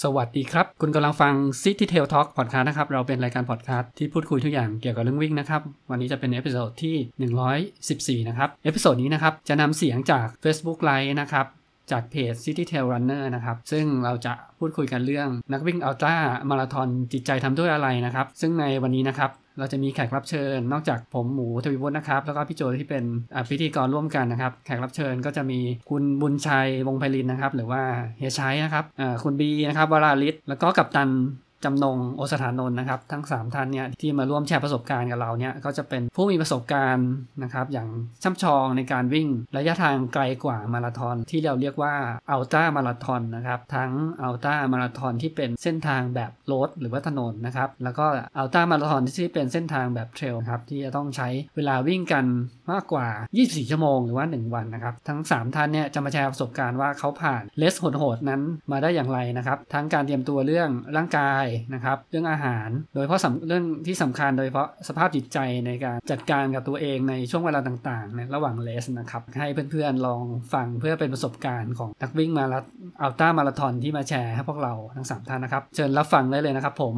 สวัสดีครับ คุณกำลังฟัง City Trail Talk Podcast นะครับ เราเป็นรายการพอดคสต์ที่พูดคุยทุกอย่างเกี่ยวกับเรื่องวิ่งนะครับ วันนี้จะเป็น episode ที่ 114 นะครับ episode นี้นะครับ จะนำเสียงจาก Facebook Live นะครับ จากเพจ City Trail Runner นะครับ ซึ่งเราจะพูดคุยกันเรื่องนักวิ่งอัลตร้ามาราธอนจิตใจทำด้วยอะไรนะครับ ซึ่งในวันนี้นะครับเราจะมีแขกรับเชิญ นอกจากผมหมูทวีวุฒินะครับ แล้วก็พี่โจที่เป็นพิธีกรร่วมกันนะครับ แขกรับเชิญก็จะมีคุณบุญชัยวงไพลินนะครับ หรือว่าเฮียชัยนะครับคุณบีนะครับวราลิศแล้วก็กัปตัน จำนงโอสถานนท์นะครับ ทั้ง 3 ท่านเนี่ยที่มาร่วมแชร์ประสบการณ์กับเราเนี่ยก็จะเป็นผู้มีประสบการณ์นะครับอย่างช่ำชองในการวิ่งระยะทางไกลกว่ามาราธอนที่เราเรียกว่าอัลตร้ามาราธอนนะครับทั้งอัลตร้ามาราธอนที่เป็นเส้นทางแบบ road หรือว่าถนนนะครับแล้วก็อัลตร้ามาราธอนที่เป็นเส้นทางแบบ trail ครับที่จะต้องใช้เวลาวิ่งกันมากกว่า 24 ชั่วโมงหรือว่า 1 วันนะครับทั้ง 3 ท่านเนี่ยจะมาแชร์ประสบการณ์ว่าเขาผ่านเลสโหดๆนั้นมาได้อย่างไรนะครับทั้งการเตรียมตัวเรื่องร่างกายนะครับ เรื่องอาหาร โดยเฉพาะเรื่องที่สำคัญโดยเฉพาะสภาพจิตใจในการจัดการกับตัวเองในช่วงเวลาต่างๆในระหว่างเลสนะครับให้เพื่อนๆลองฟังเพื่อเป็นประสบการณ์ของนักวิ่งมาราอัลต้ามาราธอนที่มาแชร์ให้พวกเราทั้งสามท่านนะครับ เชิญรับฟังได้เลยนะครับผม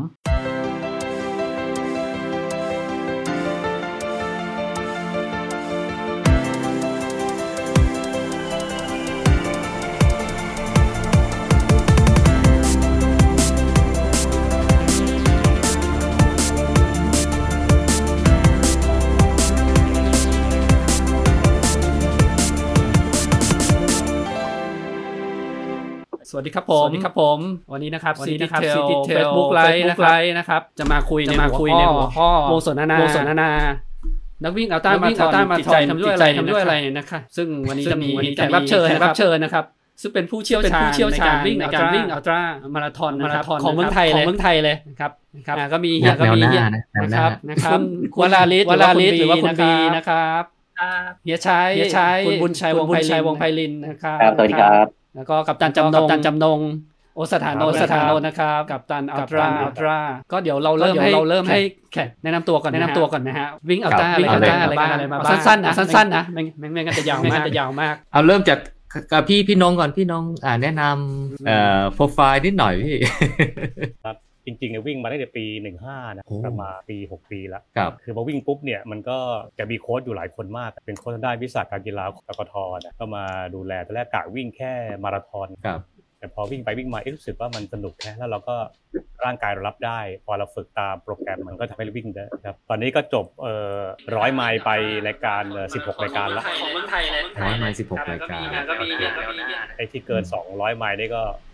วัสดีครับผม สวัสดีครับผม วันนี้นะครับวันนี้นะครับ City City Tail Tail Facebook Live Facebook นะครับ Live นะครับ จะมาคุยจะมาคุยในหัวข้อวงสนทนาวงสนทนาวงสนทนานักวิ่งอัลต้านักมาวิ่งอัลต้า Ultra มาจิตทใจอยทำด้วยอะไรทำด้วยอะไรนะคะซึ่งวันนี้ซึ่จะงมีวันนี้แขจะกมีรับเชิญแขกรับเชิญนะครับ ซึ่งเป็นผู้เชี่ยวเป็นชาผู้ญเชี่ยวชาญในในกาการรวิ่วิ่งงใน Ultra การวิ่งอัลตร้ามาราธอนของเมืองไทยของเลยเมืองไทยเลยนะครับนะครับอ่าก็มีแนเฮียวก็มีแนวหเฮียน้านะแนวหนะคน้ารับนะครับคุณวราลิศวราลิศหหรืรืออว่าว่าคุณคุณบีบีนะครับเฮียชัยเฮียชัยคุณบุญชัยวงคุณบุญชัยวงงไพไพลิลินนนะครับครับสวัสดีครับ แล้วก็กัปตันจำนงกัปตันจำนงโอสถานโนครับโอสถานโนนะครับ กัปตันอัลตร้ากัปตันอัลตร้าก็เดี๋ยวเราเริ่มก็เดี๋ยวให้เราเริ่มให้แขกแนะนำตัวก่อนแนะนำตัวก่อนนะฮะวิ่งอัลตร้าครับอะไรกันเอาเลยอะไรกันอะไรมาบ้างสั้นๆนะสั้นๆนะไม่ไม่ไม่งั้นจะยาวไม่มางั้กนจะยาวมาก เอาเริ่มจากกับพี่พี่นงก่อนพี่นงอ่าแนะนำเอ่อโปรไฟล์นิดหน่อยพี่ จริงๆเนี่ยวิ่งมาตั้งแต่ปี 15นะโอ้ประมาณปี 6 ปีแล้วครับคือพอวิ่งปุ๊บเนี่ยมันก็จะมีโค้ชอยู่หลายคนมาก เป็นโค้ชทางด้านวิชาการกีฬาของกกทนะก็มาดูแลตอนแรกกะวิ่งแค่มาราธอนครับแต่พอวิ่งไปวิ่งมาเอ๊ะรู้สึกว่ามันสนุกแค่แล้วเราก็ร่างกายเรารับได้ พอเราฝึกตามโปรแกรมมันก็ทำให้เราวิ่งได้ครับตอนนี้ก็จบเอ่อร้อยไมล์ไปรายการเอ่อ16 รายการแล้วของเมืองไทยเลยร้อยไมล์16 รายการก็มีก็มีไอ้ที่เกิน 200 ไมล์นี่ก็เ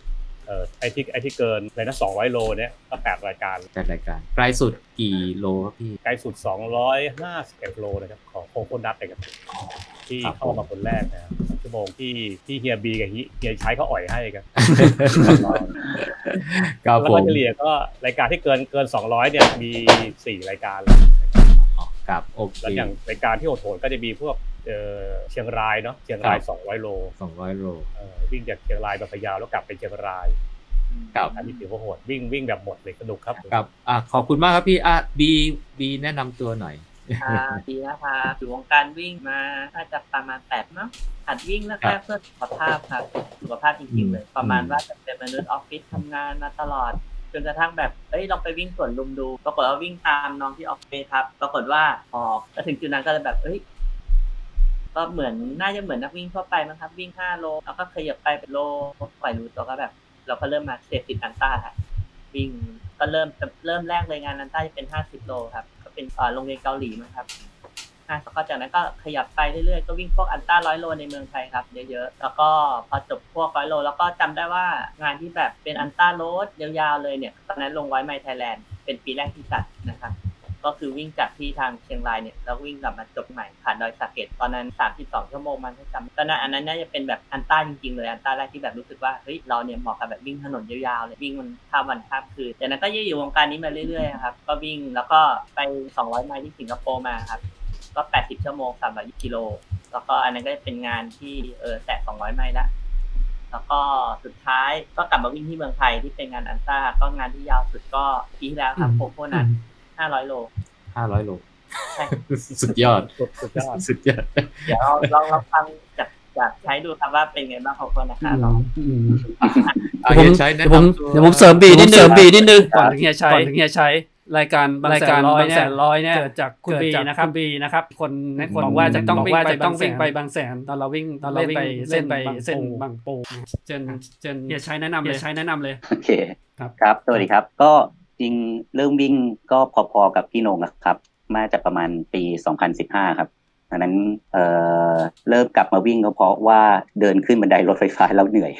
อ่อไอ้ที่ไอ้ที่เกินเลยนะ200โลเนี่ยก็แปดรายการจัดรายการไกลสุดกี่โลครับพี่ไกลสุด251โลนะครับของโคโคนัทนะครับที่ครับเข้ามาคนแรกนะครับชั่วโมงที่ที่เฮียบีกับเฮียใช้เขาอ่อยให้ครับครับแล้วผก็มเฉลี่ยก็รายการที่เกินเกิน200เนี่ยมี4รายการแล้วอ๋อครับโอเคแล้วอย่างรายการที่โหดๆก็จะมีพวก เอ่อเชียงรายเนาะเชียงรายครับ200โลสองร้อยโลเอ่อวิ่งจากเชียงรายไปพะเยาแล้วกลับไปเชียงรายครับอันนี้ถือว่าโหดวิ่งวิ่งแบบหมดเลยสนุกครับครับอะขอบคุณมากครับพี่อะบีบีแนะนำตัวหน่อยค่ะดีนะคะอยู่วงการวิ่งมาน่าจะประมาณแปดเนาะหัดวิ่งแรกๆเพื่อสุขภาพครับสุขภาพจริงๆเลย ประมาณว่าจะเป็นมนุษย์ออฟฟิศทำงานมาตลอดจนกระทั่งแบบ เอ้ยลองไปวิ่งสวนลุมดู ปรากฏว่าวิ่งตามน้องที่ออฟฟิศครับ ปรากฏว่าพอก็ถึงจุดนั้นก็เลยแบบ เอ้ย ก็เหมือนน่าจะเหมือนนักวิ่งทั่วไปมั้งครับ วิ่งห้าโล แล้วก็ขยับไปเป็นโลปล่อยรู้ตัวก็แบบ เราก็เริ่มมาเสพติดอันต้าครับวิ่งก็เริ่มเริ่มแรกเลยงานอันต้าจะเป็นห้าสิบโลครับ ก็เป็นโรงเรียนเกาหลีมั้งครับอะแล้วก็จากนั้นก็ขยับไปเรื่อยๆ ก็วิ่งพวกอันต้าร้อยโลในเมืองไทยครับเยอะๆ แล้วก็พอจบพวกร้อยโล แล้วก็จำได้ว่างานที่แบบเป็น ultra road ยาวๆเลยเนี่ย ตอนนั้นลงไว้ไมไทยแลนด์เป็นปีแรกที่จัดนะครับ ก็คือวิ่งจากที่ทางเชียงรายเนี่ยแล้ววิ่งกลับมาจบเชียงใหม่ผ่านดอยสะเก็ดตอนนั้น 32 ชั่วโมงมันถ้าจำตอนนั้นอันนั้นน่าจะเป็นแบบอันต้าจริงๆเลยอันต้าแรกที่แบบรู้สึกว่าเฮ้ยเราเนี่ยเหมาะกับแบบวิ่งถนนยาวๆเลยวิ่งมันข้ามวันข้ามคืนจากนั้นก็ยืดอยู่วงการนี้มาเรื่อยๆครับก็วิ่งแล้วก็ไป 200 ไมล์ที่สิงคโปร์มาครับก็ 80 ชั่วโมง320กิโลแล้วก็อันนั้นก็เป็นงานที่เออแตะ200 ไมล์ละแล้วก็สุดท้ายก็กลับมาวิ่งที่เมืองไทยที่เป็นงานอันต้าก็งานที่ยาวสุดก็ปีที่แล้วครับโคโคนัท 500โลห้าร้อยโลใช่สุดยอดสุดสุดยอด สุดยอด เดี๋ยวเราเราเราฟังจากอยากใช้ดูครับว่าเป็นไงบ้างขอบคุณนะครับอืมอะผมเฮียชัยแนะเดี๋ยวผมนำตัวเดี๋ยวผมเสริมบีนิดนึงเสริเสริมมบีบีนินิดดนึนึงงก่อนถึงเฮียชัยก่อนถึงเฮียชัยรายการบางรายแสการนร้อยบางเนี่แสยนร้อยเนี่ยเกิดจากคุณบีเกิดจากนะครับคุณบีนะครับคนให้คคนนบอกว่าจะต้องบอกวิ่งว่าไปจะต้องวิ่งวิ่งไปไปบางแสนตอนเราวิ่งตตออนนเราเราวิ่งวิ่งไปเส้นไปเส้เส้นนบาบางงปูปูเจนเจนเฮียชัยแนะนำเลยใช้แนะนำเลยโอเคครับครับสวัสดีครับก็ จริงเริ่มวิ่งก็พอๆกับพี่นงครับ มาจากประมาณปี 2015 ครับดังนั้นเเริ่มกลับมาวิ่งก็เพราะว่าเดินขึ้นบันไดรถไฟฟ้าแล้วเหนื่อย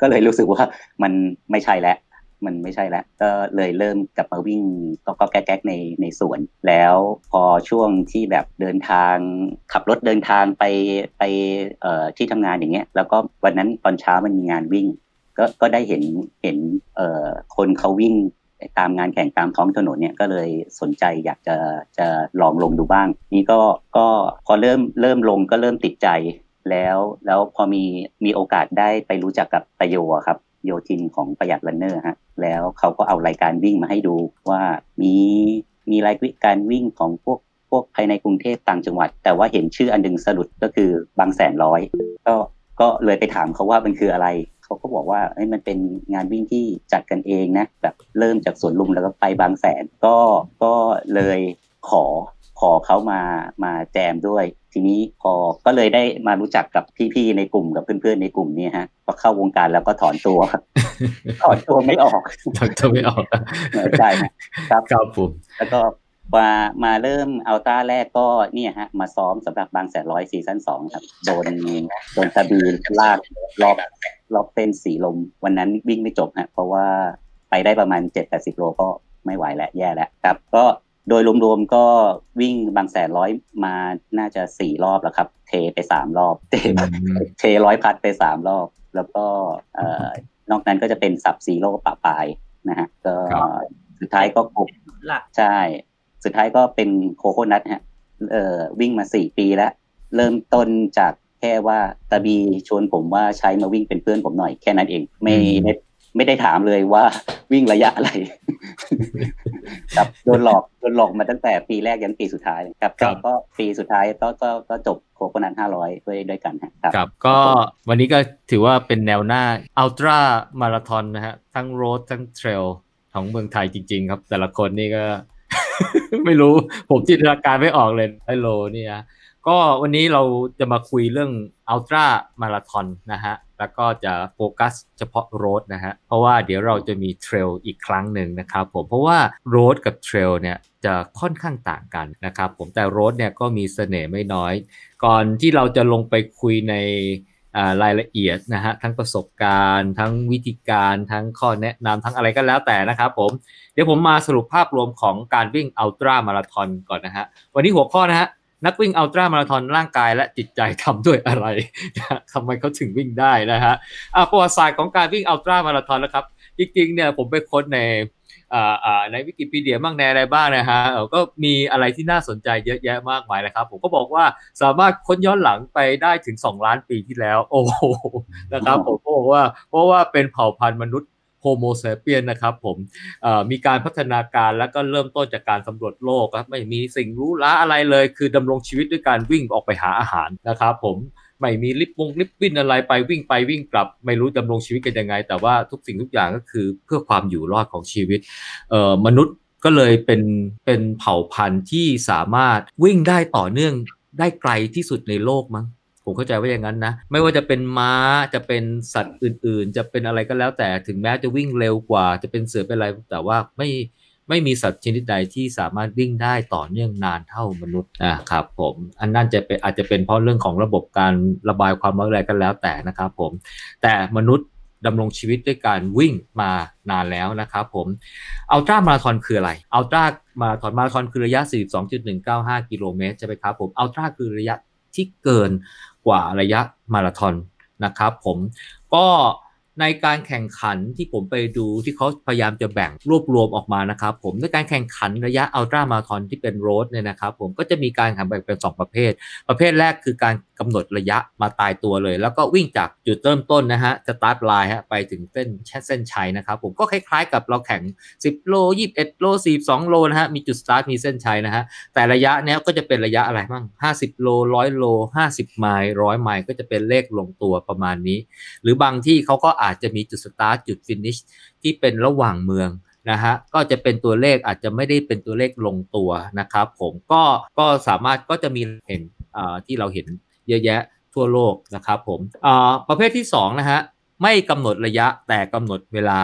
ก็เลยรู้สึกว่ามันไม่ใช่แล้วมันไม่ใช่แล้ว ก็เลยเริ่มกลับมาวิ่งก็ก็แก๊กในในสวน แล้วพอช่วงที่แบบเดินทางขับรถเดินทางไปไปเอ่อที่ทำงานอย่างเงี้ย แล้วก็วันนั้นตอนเช้ามันมีงานวิ่ง ก็ก็ได้เห็นเห็นเอ่อคนเขาวิ่ง ตามงานแข่งตามท้องถนนเนี่ยก็เลยสนใจอยากจะจะลองลงดูบ้าง นี่ก็ก็พอเริ่มเริ่มลงก็เริ่มติดใจแล้วแล้วพอมีมีโอกาสได้ไปรู้จักกับตะโยครับโยทินของประหยัดรันเนอร์ฮะแล้วเขาก็เอารายการวิ่งมาให้ดูว่ามีมีรายการวิ่งของพวกพวกภายในกรุงเทพต่างจังหวัด แต่ว่าเห็นชื่ออันหนึงสะดุดก็คือบางแสนร้อย ก็ ก็เลยไปถามเขาว่ามันคืออะไรเขาก็บอกว่าเอ้ยมันเป็นงานวิ่งที่จัดกันเองนะแบบเริ่มจากสวนลุมแล้วก็ไปบางแสนก็ก็เลยขอขอเขามามาแจมด้วย ทีนี้พอก็เลยได้มารู้จักกับพี่ๆในกลุ่มกับเพื่อนๆในกลุ่มเนี้ฮะพอเข้าวงการแล้วก็ถอนตัวถอนตัวไม่ออกทำตัวไม่ออกใช่ครับครับผมแล้วก็ มามาเริ่มอัลต้าแรกก็เนี่ยฮะ มาซ้อมสำหรับบางแสนร้อยซีซั่นสองครับ โดนโดนตะบีลากรอบรอบเส้นสีลม วันนั้นวิ่งไม่จบฮะเพราะว่าไปได้ประมาณเจ็ดแปดสิบโลก็ไม่ไหวแล้วแย่แล้วครับ ก็โดยรวมๆก็วิ่งบางแสนร้อยมาน่าจะสี่รอบแล้วครับ เทไปสามรอบ เทเทร้อยพัดไปสามรอบ แล้วก็เอ่อนอกนั้นก็จะเป็นสับซีโร่ปะปลายนะฮะก็ครับสุดท้ายก็ครบหลักใช่ สุดท้ายก็เป็นโคโคนัทฮะเอ่อวิ่งมาสี่ปีแล้ว เริ่มต้นจากแค่ว่าตาบีชวนผมว่าใช้มาวิ่งเป็นเพื่อนผมหน่อยแค่นั้นเอง ไม่อืมได้ไม่ได้ถามเลยว่าวิ่งระยะอะไรครับโดนหลอกโดนหลอกมาตั้งแต่ปีแรกยันปีสุดท้ายครับก็ก็ปีสุดท้ายก็ก็ก็จบโคโคนัทห้าร้อยด้วยด้วยกันฮะครับครับ ก็วันนี้ก็ถือว่าเป็นแนวหน้าอัลตร้ามาราธอนนะฮะทั้งโรดทั้งเทรลของเมืองไทยจริง ๆ ครับ แต่ละคนนี่ก็ ไม่รู้ผมจินตนาการไม่ออกเลยไอโลเนี่ยก็วันนี้เราจะมาคุยเรื่องอัลตร้ามาราธอนนะฮะ แล้วก็จะโฟกัสเฉพาะโรดนะฮะ เพราะว่าเดี๋ยวเราจะมีเทรลอีกครั้งหนึ่งนะครับผม เพราะว่าโรดกับเทรลเนี่ยจะค่อนข้างต่างกันนะครับผม แต่โรดเนี่ยก็มีเสน่ห์ไม่น้อย ก่อนที่เราจะลงไปคุยใน รายละเอียดนะฮะทั้งประสบการณ์ ทั้งวิธีการทั้งข้อแนะนำทั้งอะไรก็แล้วแต่นะครับผมเดี๋ยวผมมาสรุปภาพรวมของการวิ่งอัลตร้ามาราธอนก่อนนะฮะวันนี้หัวข้อนะฮะนักวิ่งอัลตร้ามาราธอนร่างกายและจิตใจทำด้วยอะไรทำไมเขาถึงวิ่งได้นะฮะอะประวัติศาสตร์ของการวิ่งอัลตร้ามาราธอนแล้วครับจริงๆเนี่ยผมไปค้นใน ในวิกิพีเดียบ้างในอะไรบ้างนะฮะเออก็มีอะไรที่น่าสนใจเยอะแยะมากมายนะครับ ผมก็บอกว่าสามารถค้นย้อนหลังไปได้ถึง 2 ล้านปีที่แล้ว โอ้โหนะครับผมก็บอกว่าเพราะว่าเป็นเผ่าพันธุ์มนุษย์โฮโมเซเปียนนะครับผมเอ่อมีการพัฒนาการแล้วก็เริ่มต้นจากการสำรวจโลกครับไม่มีสิ่งรู้ล้าอะไรเลย คือดำรงชีวิตด้วยการวิ่งออกไปหาอาหารนะครับผม ไม่มีลิฟวงลิฟวิ่นอะไรไปวิ่งไปวิ่งกลับ ไม่รู้ดำรงชีวิตกันยังไง แต่ว่าทุกสิ่งทุกอย่างก็คือเพื่อความอยู่รอดของชีวิตเอ่อมนุษย์ก็เลยเป็นเป็นเผ่าพันธุ์ที่สามารถวิ่งได้ต่อเนื่องได้ไกลที่สุดในโลกมั้งผมเข้าใจว่าอย่างนั้นนะ ไม่ว่าจะเป็นม้าจะเป็นสัตว์อื่น ๆ จะเป็นอะไรก็แล้วแต่ถึงแม้จะวิ่งเร็วกว่า จะเป็นเสือเป็นอะไรแต่ว่าไม่ ไม่มีสัตว์ชนิดใดที่สามารถวิ่งได้ต่อเนื่องนานเท่ามนุษย์อ่าครับผมอันนั้นจะเป็นอาจจะเป็นเพราะเรื่องของระบบการระบายความร้อนอะไรก็แล้วแต่นะครับผมแต่มนุษย์ดำรงชีวิตด้วยการวิ่งมานานแล้วนะครับผมอัลตร้ามาราธอนคืออะไรอัลตร้ามาราธอนมาราธอนคือระยะ 42.195 กิโลเมตรใช่ไหมครับผม ultra คือระยะที่เกินกว่าระยะมาราธอนนะครับผมก็ ในการแข่งขันที่ผมไปดูที่เขาพยายามจะแบ่งรวบรวมออกมานะครับผมในการแข่งขันระยะอัลตร้ามาราธอนที่เป็น road เนี่ยนะครับผมก็จะมีการแข่งแบ่งเป็น 2 ประเภท ประเภทแรกคือการกำหนดระยะมาตายตัวเลย แล้วก็วิ่งจากจุดเริ่มต้นนะฮะ start line ฮะไปถึงเส้นเส้นชัยนะครับผมก็คล้ายๆกับเราแข่ง 10 โล 21 โล 42 โลนะฮะมีจุดสตาร์ทมีเส้นชัยนะฮะแต่ระยะเนี้ยก็จะเป็นระยะอะไรบ้าง 50 โล 100 โล 50 ไมล์100 ไมล์ก็จะเป็นเลขลงตัวประมาณนี้ หรือบางที่เขาก็อาจจะมีจุดสตาร์ทจุด finish ที่เป็นระหว่างเมืองนะฮะก็จะเป็นตัวเลขอาจจะไม่ได้เป็นตัวเลขลงตัวนะครับผมก็ก็สามารถก็จะมีเห็นอ่าที่เราเห็น เยอะแยะทั่วโลกนะครับผมประเภทที่2นะฮะไม่กำหนดระยะแต่กำหนดเวลา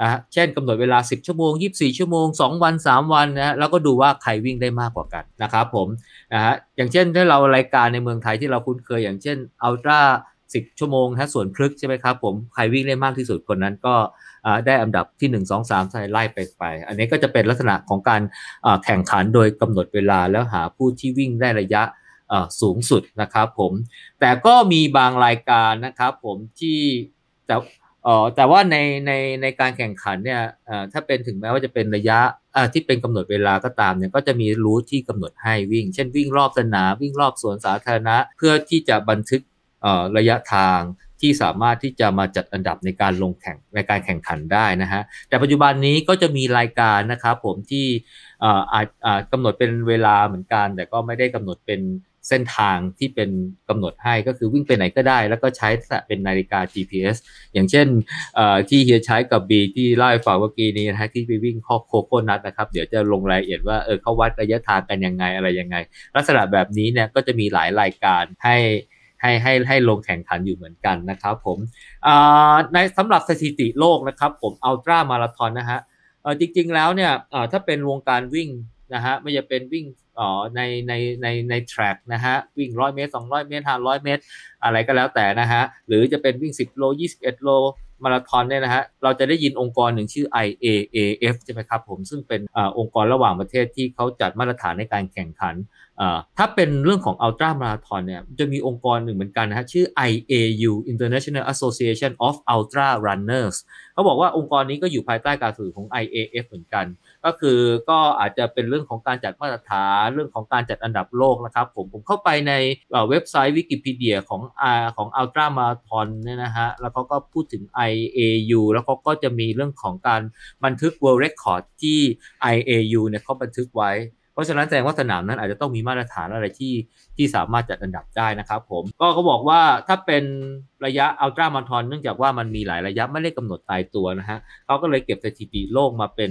อะเช่นกำหนดเวลา 10 ชั่วโมง 24 ชั่วโมง 2 วัน 3 วันนะฮะแล้วก็ดูว่าใครวิ่งได้มากกว่ากันนะครับผมนะฮะอย่างเช่นถ้าเรารายการในเมืองไทยที่เราคุ้นเคยอย่างเช่นอัลตร้า10 ชั่วโมงฮะส่วนพลึกใช่ไหมครับผมใครวิ่งได้มากที่สุดคนนั้นก็ได้อันดับที่ 1 2 3ใส่ไล่ไปไป อันนี้ก็จะเป็นลักษณะของการแข่งขันโดยกำหนดเวลาแล้วหาผู้ที่วิ่งได้ระยะ สูงสุดนะครับผมแต่ก็มีบางรายการนะครับผมที่แต่อ่อแต่ว่าในในในการแข่งขันเนี่ยถ้าเป็นถึงแม้ว่าจะเป็นระยะที่เป็นกำหนดเวลาก็ตามเนี่ยก็จะมีรูทที่กำหนดให้วิ่ง เช่นวิ่งรอบสนามวิ่งรอบสวนสาธารณะ เพื่อที่จะบันทึกระยะทางที่สามารถที่จะมาจัดอันดับในการลงแข่งในการแข่งขันได้นะฮะแต่ปัจจุบันนี้ก็จะมีรายการนะครับผมที่อาจกำหนดเป็นเวลาเหมือนกัน แต่ก็ไม่ได้กำหนดเป็น เส้นทางที่เป็นกำหนดให้ก็คือวิ่งไปไหนก็ได้ แล้วก็ใช้เป็นนาฬิกา GPS อย่างเช่นที่เฮียใช้กับบีที่เล่าให้ฟังเมื่อกี้นี้นะฮะที่ไปวิ่งข้อโคโค่นัทนะครับ เดี๋ยวจะลงรายละเอียดว่าเออเขาวัดระยะทางกันยังไงอะไรยังไง ลักษณะแบบนี้เนี่ยก็จะมีหลายรายการให้ให้ให้ให้ลงแข่งขันอยู่เหมือนกันนะครับผมในสำหรับสถิติโลกนะครับผมอัลตรามาราธอนนะฮะจริงๆแล้วเนี่ยถ้าเป็นวงการวิ่งนะฮะไม่จะเป็นวิ่ง อ๋อในในในในแทร็กนะฮะวิ่งร้อยเมตรสองร้อยเมตรห้าร้อยเมตร อะไรก็แล้วแต่นะฮะหรือจะเป็นวิ่งสิบโลยี่สิบเอ็ดโลมาราธอนเนี่ยนะฮะเราจะได้ยินองค์กรหนึ่งชื่อ IAAF ใช่ไหมครับผมซึ่งเป็นอองค์กรระหว่างประเทศที่เขาจัดมาตรฐานในการแข่งขัน ถ้าเป็นเรื่องของอัลตร้ามาราธอนเนี่ยจะมีองค์กรหนึ่งเหมือนกันนะฮะชื่อ IAU International Association of Ultra Runners เขาบอกว่าองค์กรนี้ก็อยู่ภายใต้การสื่อของ IAF เหมือนกัน ก็คือก็อาจจะเป็นเรื่องของการจัดมาตรฐานเรื่องของการจัดอันดับโลกนะครับ ผมผมเข้าไปในเว็บไซต์วิกิพีเดียของอของอัลตรามาราธอนเนี่ยนะฮะแล้วเขาก็พูดถึง IAU แล้วเขาก็จะมีเรื่องของการบันทึก World Record ที่ IAU เนี่ยเขาบันทึกไว้ เพราะฉะนั้นแสดงว่าสนามนั้นอาจจะต้องมีมาตรฐานอะไรที่ที่สามารถจัดอันดับได้นะครับผมก็เขาบอกว่าถ้าเป็นระยะอัลตรามาราธอนเนื่องจากว่ามันมีหลายระยะไม่ได้กำหนดตายตัวนะฮะเขาก็เลยเก็บสถิติโลกมาเป็น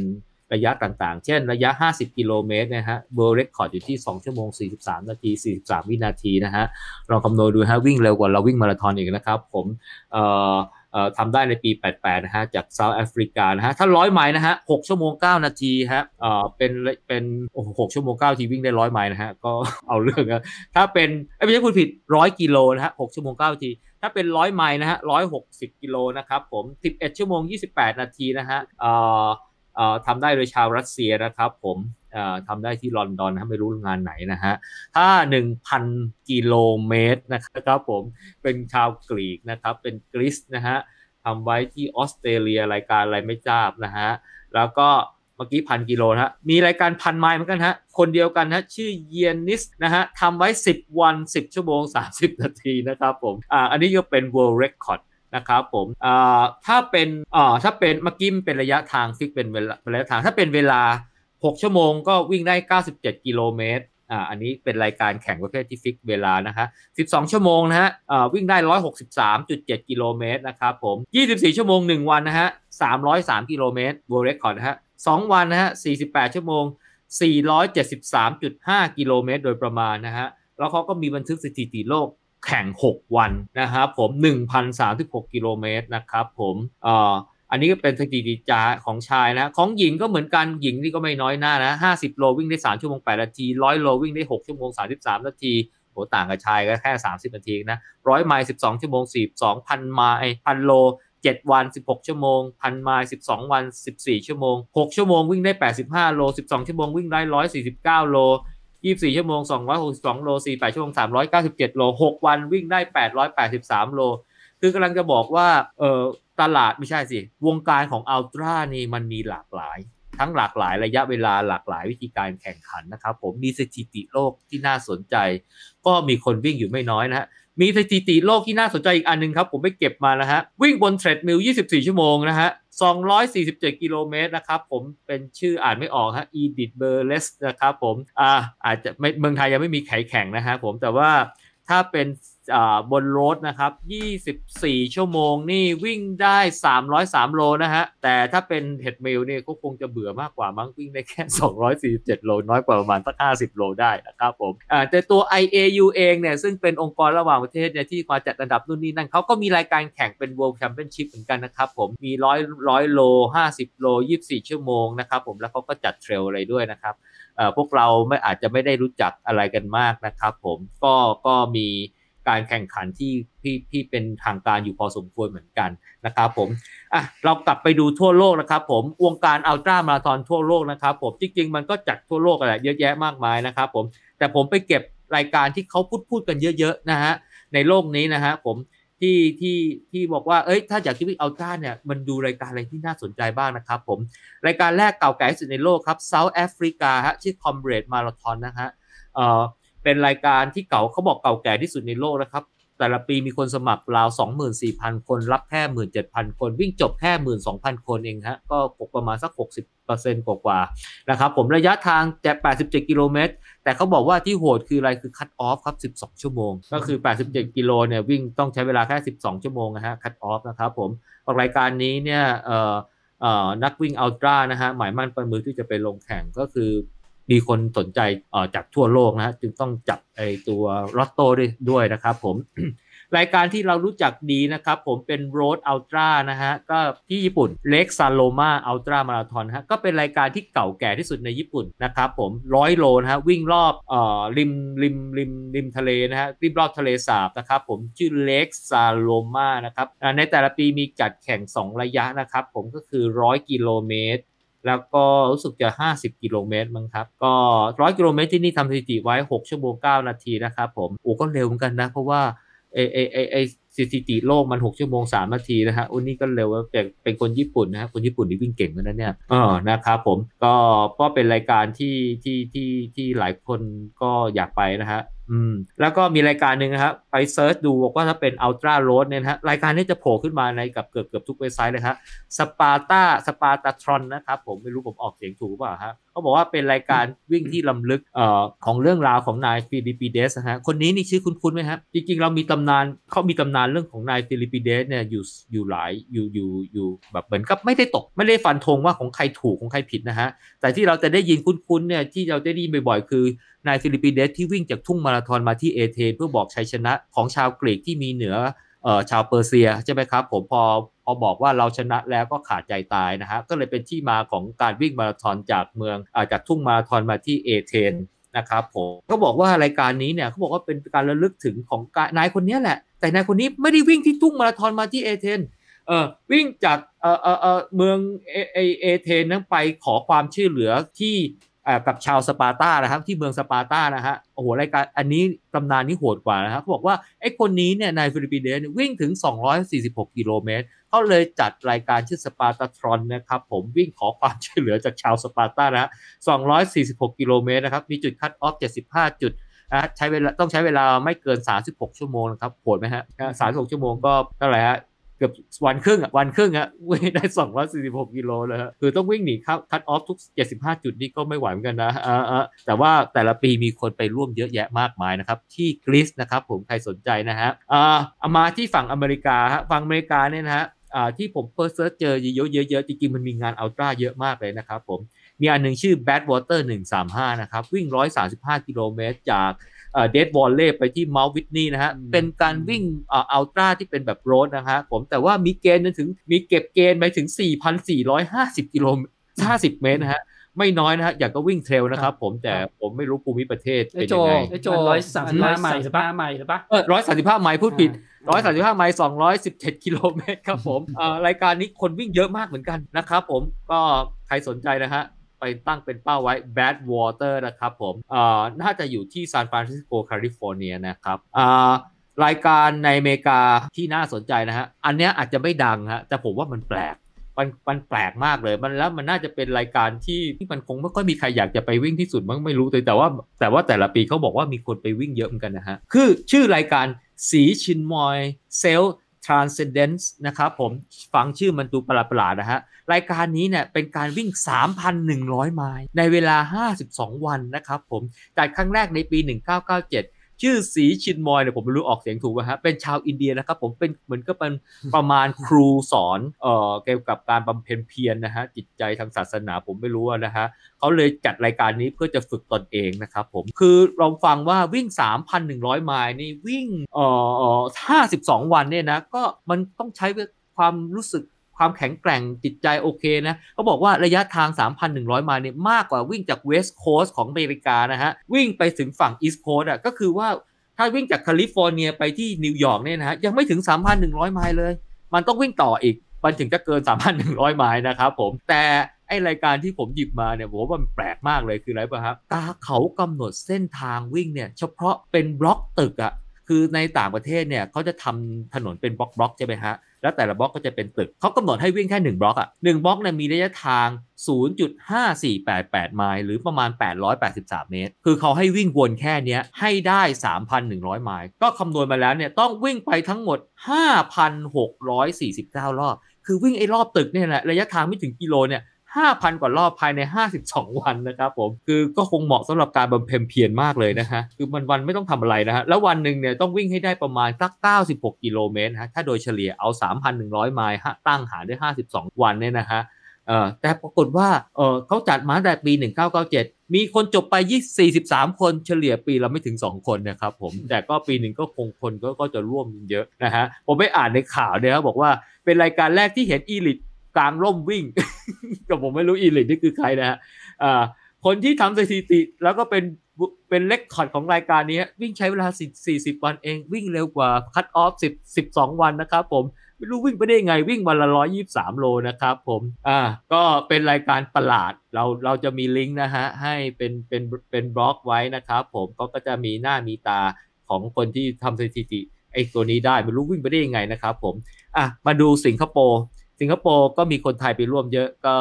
ระยะต่างๆ เช่นระยะ 50 กิโลเมตรนะฮะเบอร์เรคคอร์ดอยู่ที่ 2 ชั่วโมง 43 นาที 43 วินาทีนะฮะลองคำนวณดูฮะวิ่งเร็วกว่าเราวิ่งมาราธอนอีกนะครับ ผมเอ่อทำได้ในปี 88 นะฮะ จากเซาท์แอฟริกา นะฮะ ถ้าร้อยไมล์นะฮะ 6 ชั่วโมง 9 นาทีฮะ เอ่อ เป็น เป็นโอ้หกชั่วโมง9นาทีวิ่งได้ร้อยไมล์นะฮะ ก็เอาเรื่องนะถ้าเป็นไม่ใช่พูดผิดร้อยกิโลนะฮะ 6 ชั่วโมง9นาที ถ้าเป็นร้อยไมล์นะฮะ 160 กิโลนะครับผม 11 ชั่วโมง 28 นาทีนะฮะ เอ่อ ทำได้โดยชาวรัสเซียนะครับผมทำได้ที่ลอนดอนนะไม่รู้งานไหนนะฮะ ถ้า 1,000 กิโลเมตรนะครับผมเป็นชาวกรีกนะครับ เป็นกรีซนะฮะทำไว้ที่ออสเตรเลียรายการอะไรไม่ทราบนะฮะ แล้วก็เมื่อกี้พันกิโลนะฮะ มีรายการพันไมล์เหมือนกันฮะ คนเดียวกันฮะ ชื่อเยนนิสนะฮะทำไว้ 10 วัน 10 ชั่วโมง 30 นาทีนะครับผม อ่า อันนี้ก็เป็น world record นะครับผมถ้าเป็นถ้าเป็นเมื่อกี้มันเป็นระยะทาง fix เป็นเวลาระยะทาง ถ้าเป็นเวลา 6 ชั่วโมงก็วิ่งได้ 97 กิโลเมตรอ่าอันนี้เป็นรายการแข่งประเภทที่ fix เวลานะฮะ12 ชั่วโมงนะฮะอ่าวิ่งได้ 163.7 กิโลเมตรนะครับผม 24 ชั่วโมง 1 วันนะฮะ 303 กิโลเมตร world record นะฮะ 2 วันนะฮะ 48 ชั่วโมง 473.5 กิโลเมตรโดยประมาณนะฮะ แล้วเขาก็มีบันทึกสถิติโลก แข่ง 6 วันนะครับผม 1,036 กิโลเมตรนะครับผมอ่อันนี้ก็เป็นสถิติจาของชายนะ ของหญิงก็เหมือนกันหญิงนี่ก็ไม่น้อยหน้านะ 50 โลวิ่งได้ 3 ชั่วโมง 8 นาที 100 โลวิ่งได้ 6 ชั่วโมง 33 นาทีโหต่างกับชายก็แค่ 30 นาทีนะ100ไมล์12 ชั่วโมง 42 พันไมล์พันโล 7 วัน 16 ชั่วโมง พันไมล์12 วัน 14 ชั่วโมง 6 ชั่วโมงวิ่งได้ 85 โล 12 ชั่วโมงวิ่งได้ 149 โล 24 ชั่วโมง 262 โล 48 ชั่วโมง 397 โล 6 วันวิ่งได้ 883 โล คือกำลังจะบอกว่าเออตลาดไม่ใช่สิ วงการของอัลตร้านี่มันมีหลากหลาย ทั้งหลากหลายระยะเวลาหลากหลายวิธีการแข่งขันนะครับ ผมมีสถิติโลกที่น่าสนใจ ก็มีคนวิ่งอยู่ไม่น้อยนะฮะ มีสถิติโลกที่น่าสนใจอีกอันหนึงครับ ผมไปเก็บมานะฮะ วิ่งบน treadmill 24 ชั่วโมงนะฮะ 247 กิโลเมตรนะครับ ผมเป็นชื่ออ่านไม่ออกฮะ Edith Burles นะครับผมอ่าอาจจะไม่เมืองไทยยังไม่มีใครแข่งนะฮะผมแต่ว่าถ้าเป็น บน road นะครับ 24 ชั่วโมงนี่วิ่งได้ 303 โลนะฮะ แต่ถ้าเป็น treadmill เนี่ยก็คงจะเบื่อมากกว่ามั้งวิ่งได้แค่ 247 โล น้อยกว่าประมาณสัก 50 โลได้นะครับผมแต่ตัว IAU เองเนี่ยซึ่งเป็นองค์กรระหว่างประเทศเนี่ยที่มาจัดอันดับนู่นนี่นั่นเขาก็มีรายการแข่งเป็น World Championship เหมือนกันนะครับผมมีร้อยร้อยโล 50 โล 24 ชั่วโมงนะครับผมแล้วเขาก็จัดเทรลอะไรด้วยนะครับพวกเราไม่อาจจะไม่ได้รู้จักอะไรกันมากนะครับผมก็ก็มี การแข่งขันที่ที่ที่เป็นทางการอยู่พอสมควรเหมือนกันนะครับผมอะเรากลับไปดูทั่วโลกนะครับผมวงการอัลตร้ามาราธอนทั่วโลกนะครับผมจริงๆมันก็จัดทั่วโลกอะไรเยอะแยะมากมายนะครับผมแต่ผมไปเก็บรายการที่เขาพูดพูดกันเยอะๆนะฮะในโลกนี้นะฮะผมที่ที่ที่บอกว่า เอ้ย ถ้าอยากจะวิ่งอัลตร้าเนี่ย มันดูรายการอะไรที่น่าสนใจบ้างนะครับผม รายการแรกเก่าแก่ที่สุดในโลกครับเซาท์แอฟริกาฮะชื่อ Comrade Marathon นะฮะเอ่อ เป็นรายการที่เก่าเขาบอกเก่าแก่ที่สุดในโลกนะครับ แต่ละปีมีคนสมัครราว 24,000 คน รับแค่ 17,000 คน วิ่งจบแค่ 12,000 คนเองฮะ ก็กประมาณสัก 60%กว่าๆนะครับ ผมระยะทางจะ87 กิโลเมตร แต่เขาบอกว่าที่โหดคืออะไรคือ cut off ครับ 12 ชั่วโมง ก็คือ 87 กิโลเนี่ยวิ่งต้องใช้เวลาแค่ 12 ชั่วโมงนะฮะ cut off นะครับผมรายการนี้เนี่ยเอ่อเอ่อนักวิ่ง ultra นะฮะหมายมั่นปั้นมือที่จะไปลงแข่งก็คือ มีคนสนใจจากทั่วโลกนะจึงต้องจับไอตัวลอตโต้ด้วยนะครับผมรายการที่เรารู้จักดีนะครับ ผมเป็น Road Ultra นะฮะก็ที่ญี่ปุ่น Lake Saloma Ultra Marathon ฮะก็เป็นรายการที่เก่าแก่ที่สุดในญี่ปุ่นนะครับผมร้อยโลนะฮะวิ่งรอบเอ่อริมริมริมริมทะเลนะฮะริมรอบทะเลสาบนะครับผมชื่อ Lake Saloma นะครับในแต่ละปีมีจัดแข่ง 2 ระยะนะครับผมก็คือ 100 กิโลเมตร แล้วก็รู้สึกจะ 50 กิโลเมตรมั้งครับ ก็ 100 กิโลเมตรที่นี่ทำสถิติไว้ 6 ชั่วโมง 9 นาทีนะครับผมโอ้ก็เร็วเหมือนกันนะ เพราะว่าไอไอไอไอสถิติโลกมัน 6 ชั่วโมง 3 นาทีนะฮะโอ้นี่ก็เร็วแต่เป็นคนญี่ปุ่นนะฮะคนญี่ปุ่นนี่วิ่งเก่งเหมือนกันนะเนี่ยเออนะครับผมก็ก็เป็นรายการที่ที่ที่ที่หลายคนก็อยากไปนะฮะอืมแล้วก็มีรายการหนึ่งนะครับ ไป search ดูบอกว่าถ้าเป็น Ultra Road เนี่ยนะฮะรายการนี้จะโผล่ขึ้นมาในกับเกือบเกือบทุกเว็บไซต์เลยครับสปาร์ตาสปาร์ตาทรอนนะครับผมไม่รู้ผมออกเสียงถูกเปล่าฮะเขาบอกว่าเป็นรายการวิ่งที่รำลึกเอ่อของเรื่องราวของนายฟิลิปปิเดสนะฮะคนนี้นี่ชื่อคุ้นๆไหมครับจริงๆเรามีตำนานเขามีตำนานเรื่องของนายฟิลิปปิเดสเนี่ยอยู่อยู่หลายอยู่อยู่อยู่แบบเหมือนกับไม่ได้ตกไม่ได้ฟันธงว่าของใครถูกของใครผิดนะฮะแต่ที่เราจะได้ยินคุ้นๆเนี่ยที่เราได้ยินบ่อยๆคือนายฟิลิปปิเดสที่วิ่งจากทุ่งมาราธอนมาที่เอเธนส์เพื่อบอกชัยชนะของชาวกรีกที่มีเหนือเออชาวเปอร์เซียใช่ไหมครับผมพอพอบอกว่าเราชนะแล้วก็ขาดใจตายนะฮะก็เลยเป็นที่มาของการวิ่งมาราธอนจากเมืองอาจากทุ่งมาราธอนมาที่เอเธนนะครับผมก็บอกว่ารายการนี้เนี่ยเขาบอกว่าเป็นการระลึกถึงของนายคนนี้แหละ แต่นายคนนี้ไม่ได้วิ่งที่ทุ่งมาราธอนมาที่เอเธนเออวิ่งจากเออเออเออเมืองเอเอเธนนั้นไปขอความช่วยเหลือที่ กับชาวสปาร์ตานะครับที่เมืองสปาร์ตานะฮะโอ้โหรายการอันนี้ตำนานนี้โหดกว่านะครับเขาบอกว่าไอ้คนนี้เนี่ยนายฟิดิปปิดิสวิ่งถึง 246 กิโลเมตรเขาเลยจัดรายการชื่อ Spartathlon นะครับผมวิ่งขอความช่วยเหลือจากชาวสปาร์ตานะฮะ246 กิโลเมตรนะครับมีจุด cut off 75 จุดนะใช้เวลาต้องใช้เวลาไม่เกิน 36 ชั่วโมงนะครับโหดไหมฮะ36 ชั่วโมงก็เท่าไหร่ฮะ เกือบวันครึ่งอะวันครึ่งอะวิ่งได้ 246 กิโลเลยฮะคือต้องวิ่งหนีคั cut off ทุก 75 จุดนี่ก็ไม่ไหวเหมือนกันนะอ่าอ่าแต่ว่าแต่ละปีมีคนไปร่วมเยอะแยะมากมายนะครับ ที่กรีซนะครับผมใครสนใจนะฮะอ่ามาที่ฝั่งอเมริกาฮะฝั่งอเมริกาเนี่ยนะฮะอ่าที่ผมเพิ่ง search เจอเยอะๆเยอะๆจริงๆมันมีงาน ultra เยอะมากเลยนะครับผมมีอันหนึ่งชื่อ Badwater 135 นะครับ วิ่ง 135 กิโลเมตรจาก Death Valley ไปที่ Mount Whitney นะฮะ เป็นการวิ่ง ultra ที่เป็นแบบ road นะฮะผมแต่ว่ามี gain ถึงมีเก็บ gain ไปถึง 4,450 กิโลเมตร50 เมตรนะฮะไม่น้อยนะฮะอย่างกับวิ่ง trail นะครับผมแต่ผมไม่รู้ภูมิประเทศไอเป็นโจยังไงไอโจร้อยสามสิบห้าไมล์สิบห้าไมล์หรือปะเออร้อยสามสิบห้าไมล์พูดผิดร้อยสามสิบห้าไมล์สองร้อยสิบเจ็ดกิโลเมตรครับผมเอ่อรายการนี้คนวิ่งเยอะมากเหมือนกันนะครับผมก็ใครสนใจนะฮะ ไปตั้งเป็นเป้าไว้ Bad Water นะครับผมเอ่อน่าจะอยู่ที่ซานฟรานซิสโกแคลิฟอร์เนียนะครับอ่ารายการในอเมริกาที่น่าสนใจนะฮะ อันเนี้ยอาจจะไม่ดังฮะ แต่ผมว่ามันแปลก มันมันแปลกมากเลย มันแล้วมันน่าจะเป็นรายการที่ที่มันคงไม่ค่อยมีใครอยากจะไปวิ่งที่สุดมั้งไม่รู้เลยแต่ว่า แต่ว่าแต่ละปีเขาบอกว่ามีคนไปวิ่งเยอะเหมือนกันนะฮะ คือชื่อรายการสีชินมอยเซล Transcendence นะครับผมฟังชื่อมันดูประหลาดๆนะฮะ รายการนี้เนี่ยเป็นการวิ่ง 3,100 ไมล์ในเวลา 52 วันนะครับผมจัดครั้งแรกในปี 1997 ชื่อสีชินมอยเนี่ยผมไม่รู้ออกเสียงถูกไหมฮะเป็นชาวอินเดียนะครับผมเป็นเหมือนก็เป็นประมาณครูสอนเอ่อเกี่ยวกับการบำเพ็ญเพียรนะฮะจิตใจทางศาสนาผมไม่รู้นะฮะเขาเลยจัดรายการนี้เพื่อจะฝึกตนเองนะครับผมคือเราฟังว่าวิ่ง 3,100 ไมล์นี่วิ่งเอ่อ52 วันเนี่ยนะก็มันต้องใช้ความรู้สึก ความแข็งแกร่งจิตใจโอเคนะเขาบอกว่าระยะทาง 3,100 ไมล์เนี่ยมากกว่าวิ่งจาก West Coast ของอเมริกานะฮะ วิ่งไปถึงฝั่ง East Coast อะก็คือว่าถ้าวิ่งจากแคลิฟอร์เนียไปที่นิวยอร์กเนี่ยนะฮะ ยังไม่ถึง 3,100 ไมล์เลย มันต้องวิ่งต่ออีก มันถึงจะเกิน 3,100 ไมล์นะครับผมแต่ไอรายการที่ผมหยิบมาเนี่ยผมว่ามันแปลกมากเลยคืออะไรป่ะครับตาเขากำหนดเส้นทางวิ่งเนี่ย เฉพาะเป็นบล็อกตึกอะ คือในต่างประเทศเนี่ยเขาจะทำถนนเป็นบล็อกบล็อกใช่ไหมฮะแล้วแต่ละบล็อกก็จะเป็นตึกเขากำหนดให้วิ่งแค่ 1 บล็อกอะหนึ่งบล็อกเนี่ยมีระยะทาง 0.5488 ไมล์หรือประมาณ 883 เมตร คือเขาให้วิ่งวนแค่เนี้ยให้ได้ 3,100 ไมล์ก็คำนวณมาแล้วเนี่ยต้องวิ่งไปทั้งหมด 5,649 รอบ คือวิ่งไอ้รอบตึกเนี่ยแหละระยะทางไม่ถึงกิโลเนี่ย 5,000 กว่ารอบภายใน 52 วันนะครับผมคือก็คงเหมาะสำหรับการบำเพ็ญเพียรมากเลยนะฮะคือมันวันไม่ต้องทำอะไรนะฮะแล้ววันหนึ่งเนี่ยต้องวิ่งให้ได้ประมาณสัก 96 กิโลเมตรฮะถ้าโดยเฉลี่ยเอา 3,100 ไมล์ตั้งหารด้วย 52 วันเนี่ยนะฮะเอ่อแต่ปรากฏว่าเออเขาจัดมาตั้งแต่ปี 1997 มีคนจบไป 43 คนเฉลี่ยปีละไม่ถึง 2 คนนะครับผม แต่ก็ปีหนึ่งก็คงคนก็ก็จะร่วมเยอะนะฮะ ผมไปอ่านในข่าวเนี่ยบอกว่าเป็นรายการแรกที่เห็น elite กางร่มวิ่ง ก็ผมไม่รู้ elite นี่คือใครนะฮะอ่าคนที่ทำสถิติแล้วก็เป็นเป็น record ของรายการนี้ วิ่งใช้เวลา 40 วันเอง วิ่งเร็วกว่า cut off 10 12 วันนะครับผม ไม่รู้วิ่งไปได้ไงวิ่งวันละ 123 โลนะครับผมอ่าก็เป็นรายการประหลาดเราเราจะมีลิงก์นะฮะ ให้เป็นเป็นเป็นบล็อกไว้นะครับผมก็ก็จะมีหน้ามีตาของคนที่ทำสถิติไอ้ตัวนี้ได้ ไม่รู้วิ่งไปได้ยังไงนะครับผมอะมาดูสิงคโปร์ สิงคโปร์ก็มีคนไทยไปร่วมเยอะก็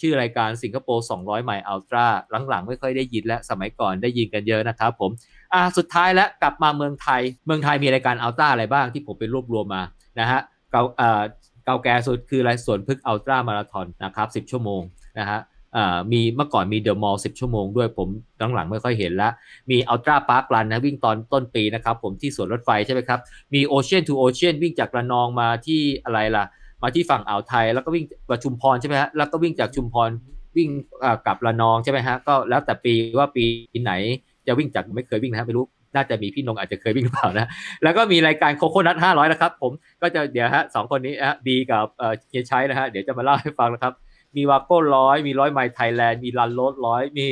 ชื่อรายการสิงคโปร์ 200 ไมล์อัลตร้าหลังๆ ไม่ค่อยได้ยินและสมัยก่อนได้ยินกันเยอะนะครับผมอะสุดท้ายแล้วกลับมาเมืองไทย เมืองไทยมีรายการอัลตร้าอะไรบ้างที่ผมไปรวบรวมมานะฮะเก่าเอ่อเก่าแก่สุดคืออะไรสวนพึกอัลตร้ามาราธอนนะครับ 10 ชั่วโมงนะฮะอ่ามีเมื่อก่อนมีเดอะมอลล์10 ชั่วโมงด้วยผมหลังๆไม่ค่อยเห็นละมี Ultra Park Run นะวิ่งตอนต้นปีนะครับผมที่สวนรถไฟใช่ไหมครับ มี Ocean to Ocean วิ่งจากระนองมาที่อะไรล่ะ มาที่ฝั่งอ่าวไทยแล้วก็วิ่งไปชุมพรใช่ไหมฮะแล้วก็วิ่งจากชุมพรวิ่งกลับระนองใช่ไหมฮะก็แล้วแต่ปีว่าปีไหนจะวิ่งจากไม่เคยวิ่งนะฮะไม่รู้น่าจะมีพี่นงอาจจะเคยวิ่งหรือเปล่านะแล้วก็มีรายการ Coconut 500นะครับ ผมก็จะเดี๋ยวฮะสองคนนี้ฮะบีกับเอ่อเฮียชัยนะฮะเดี๋ยวจะมาเล่าให้ฟังนะครับ มีวาโก้ร้อยมีร้อยไมล์ไทยแลนด์มี Run Road ร้อยมี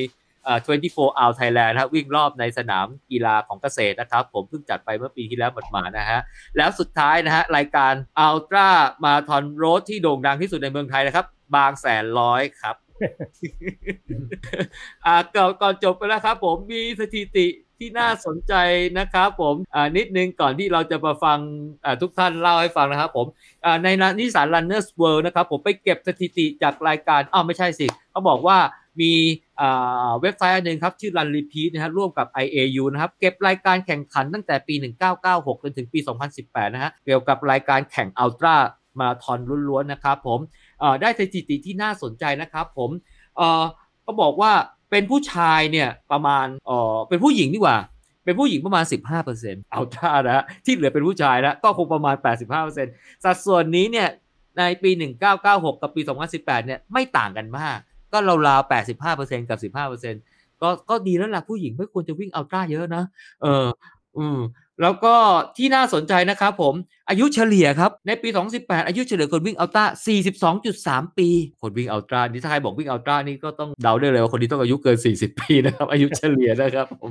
24 hour Thailand นะฮะวิ่งรอบในสนามกีฬาของเกษตรนะครับ ผมเพิ่งจัดไปเมื่อปีที่แล้วหมดมานะฮะ แล้วสุดท้ายนะฮะ รายการ ultramarathon road ที่โด่งดังที่สุดในเมืองไทยนะครับ บางแสนร้อยครับอ่าก่อนก่อนจบไปแล้วครับผมมีสถิติที่น่าสนใจนะครับผมอ่านิดนึงก่อนที่เราจะมาฟังทุกท่านเล่าให้ฟังนะครับผมในนิสาน Runners World นะครับผมไปเก็บสถิติจากรายการอ้าวไม่ใช่สิ เขาบอกว่า มีเว็บไซต์อันหนึ่งครับ ชื่อ Run Repeat นะฮะร่วมกับ IAU นะครับเก็บรายการแข่งขันตั้งแต่ปี 1996 จนถึงปี 2018 นะฮะเกี่ยวกับรายการแข่งอัลตร้ามาราธอนล้วนๆนะครับผมได้สถิติที่น่าสนใจนะครับผมก็บอกว่าเป็นผู้ชายเนี่ยประมาณเออเป็นผู้หญิงดีกว่า เป็นผู้หญิงประมาณ 15%เอาท่านะฮะที่เหลือเป็นผู้ชายแล้วก็คงประมาณ 85%สัดส่วนนี้เนี่ยในปี 1996 กับปี 2018 เนี่ยไม่ต่างกันมาก ก็ราวๆ85%กับ15%ก็ก็ดีแล้วล่ะผู้หญิงไม่ควรจะวิ่งอัลตร้าเยอะนะ เออ อืมแล้วก็ที่น่าสนใจนะครับผมอายุเฉลี่ยครับ ในปี 2018 อายุเฉลี่ยคนวิ่งอัลตร้า42.3 ปี คนวิ่งอัลตร้านี่ถ้าใครบอกวิ่งอัลตร้านี่ก็ต้องเดาได้เลยว่าคนนี้ต้องอายุเกิน 40 ปีนะครับ อายุเฉลี่ยนะครับผม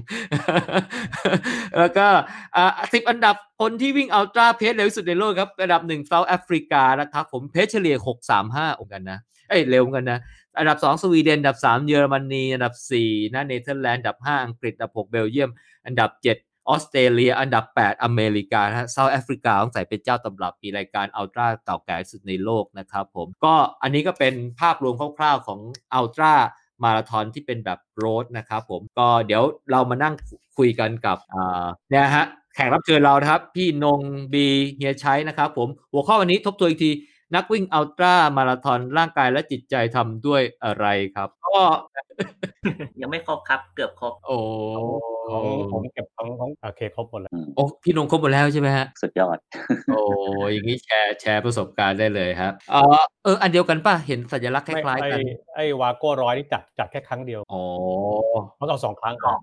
แล้วก็อ่าสิบอันดับคนที่วิ่ง ultra pace เร็วที่สุดในโลกครับอันดับหนึ่ง South Africa นะครับผม pace เฉลี่ย 635โอกันนะเอ้ยเร็วกันนะ อันดับ 2 สวีเดน อันดับ 3 เยอรมนี อันดับ4นะเนเธอร์แลนด์ อันดับ 5 อังกฤษ อันดับ 6 เบลเยียม อันดับ 7 ออสเตรเลีย อันดับ 8 อเมริกานะฮะ South Africa ต้องใส่เป็นเจ้าตำรับมีรายการ ultra เก่าแก่ที่สุดในโลกนะครับผม ก็อันนี้ก็เป็นภาพรวมคร่าวๆของ ultraมาราธอนที่เป็นแบบโรดนะครับผม ก็เดี๋ยวเรามานั่งคุยกันกับเนี่ยฮะแขกรับเชิญเรานะครับ พี่นงบีเฮียชัยนะครับผมหัวข้อวันนี้ทบทวนอีกที นักวิ่งอัลตร้ามาราธอนร่างกายและจิตใจทำด้วยอะไรครับก็ยังไม่ครบครับเกือบครบ โอ้ของผมเก็บของของโอเคครบหมดแล้วโอ้พี่นงครบหมดแล้วใช่ไหมฮะสุดยอด โอ้อย่างนี้แชร์แชร์ประสบการณ์ได้เลยครับเออเอออันเดียวกันป่ะเห็นสัญลักษณ์คไม่ล้ายๆกันไอ้ไอ้วาโก้ร้อยนี่จัดจัดแค่ครั้งเดียวอ๋อเขาเอาสองครั้งก่อน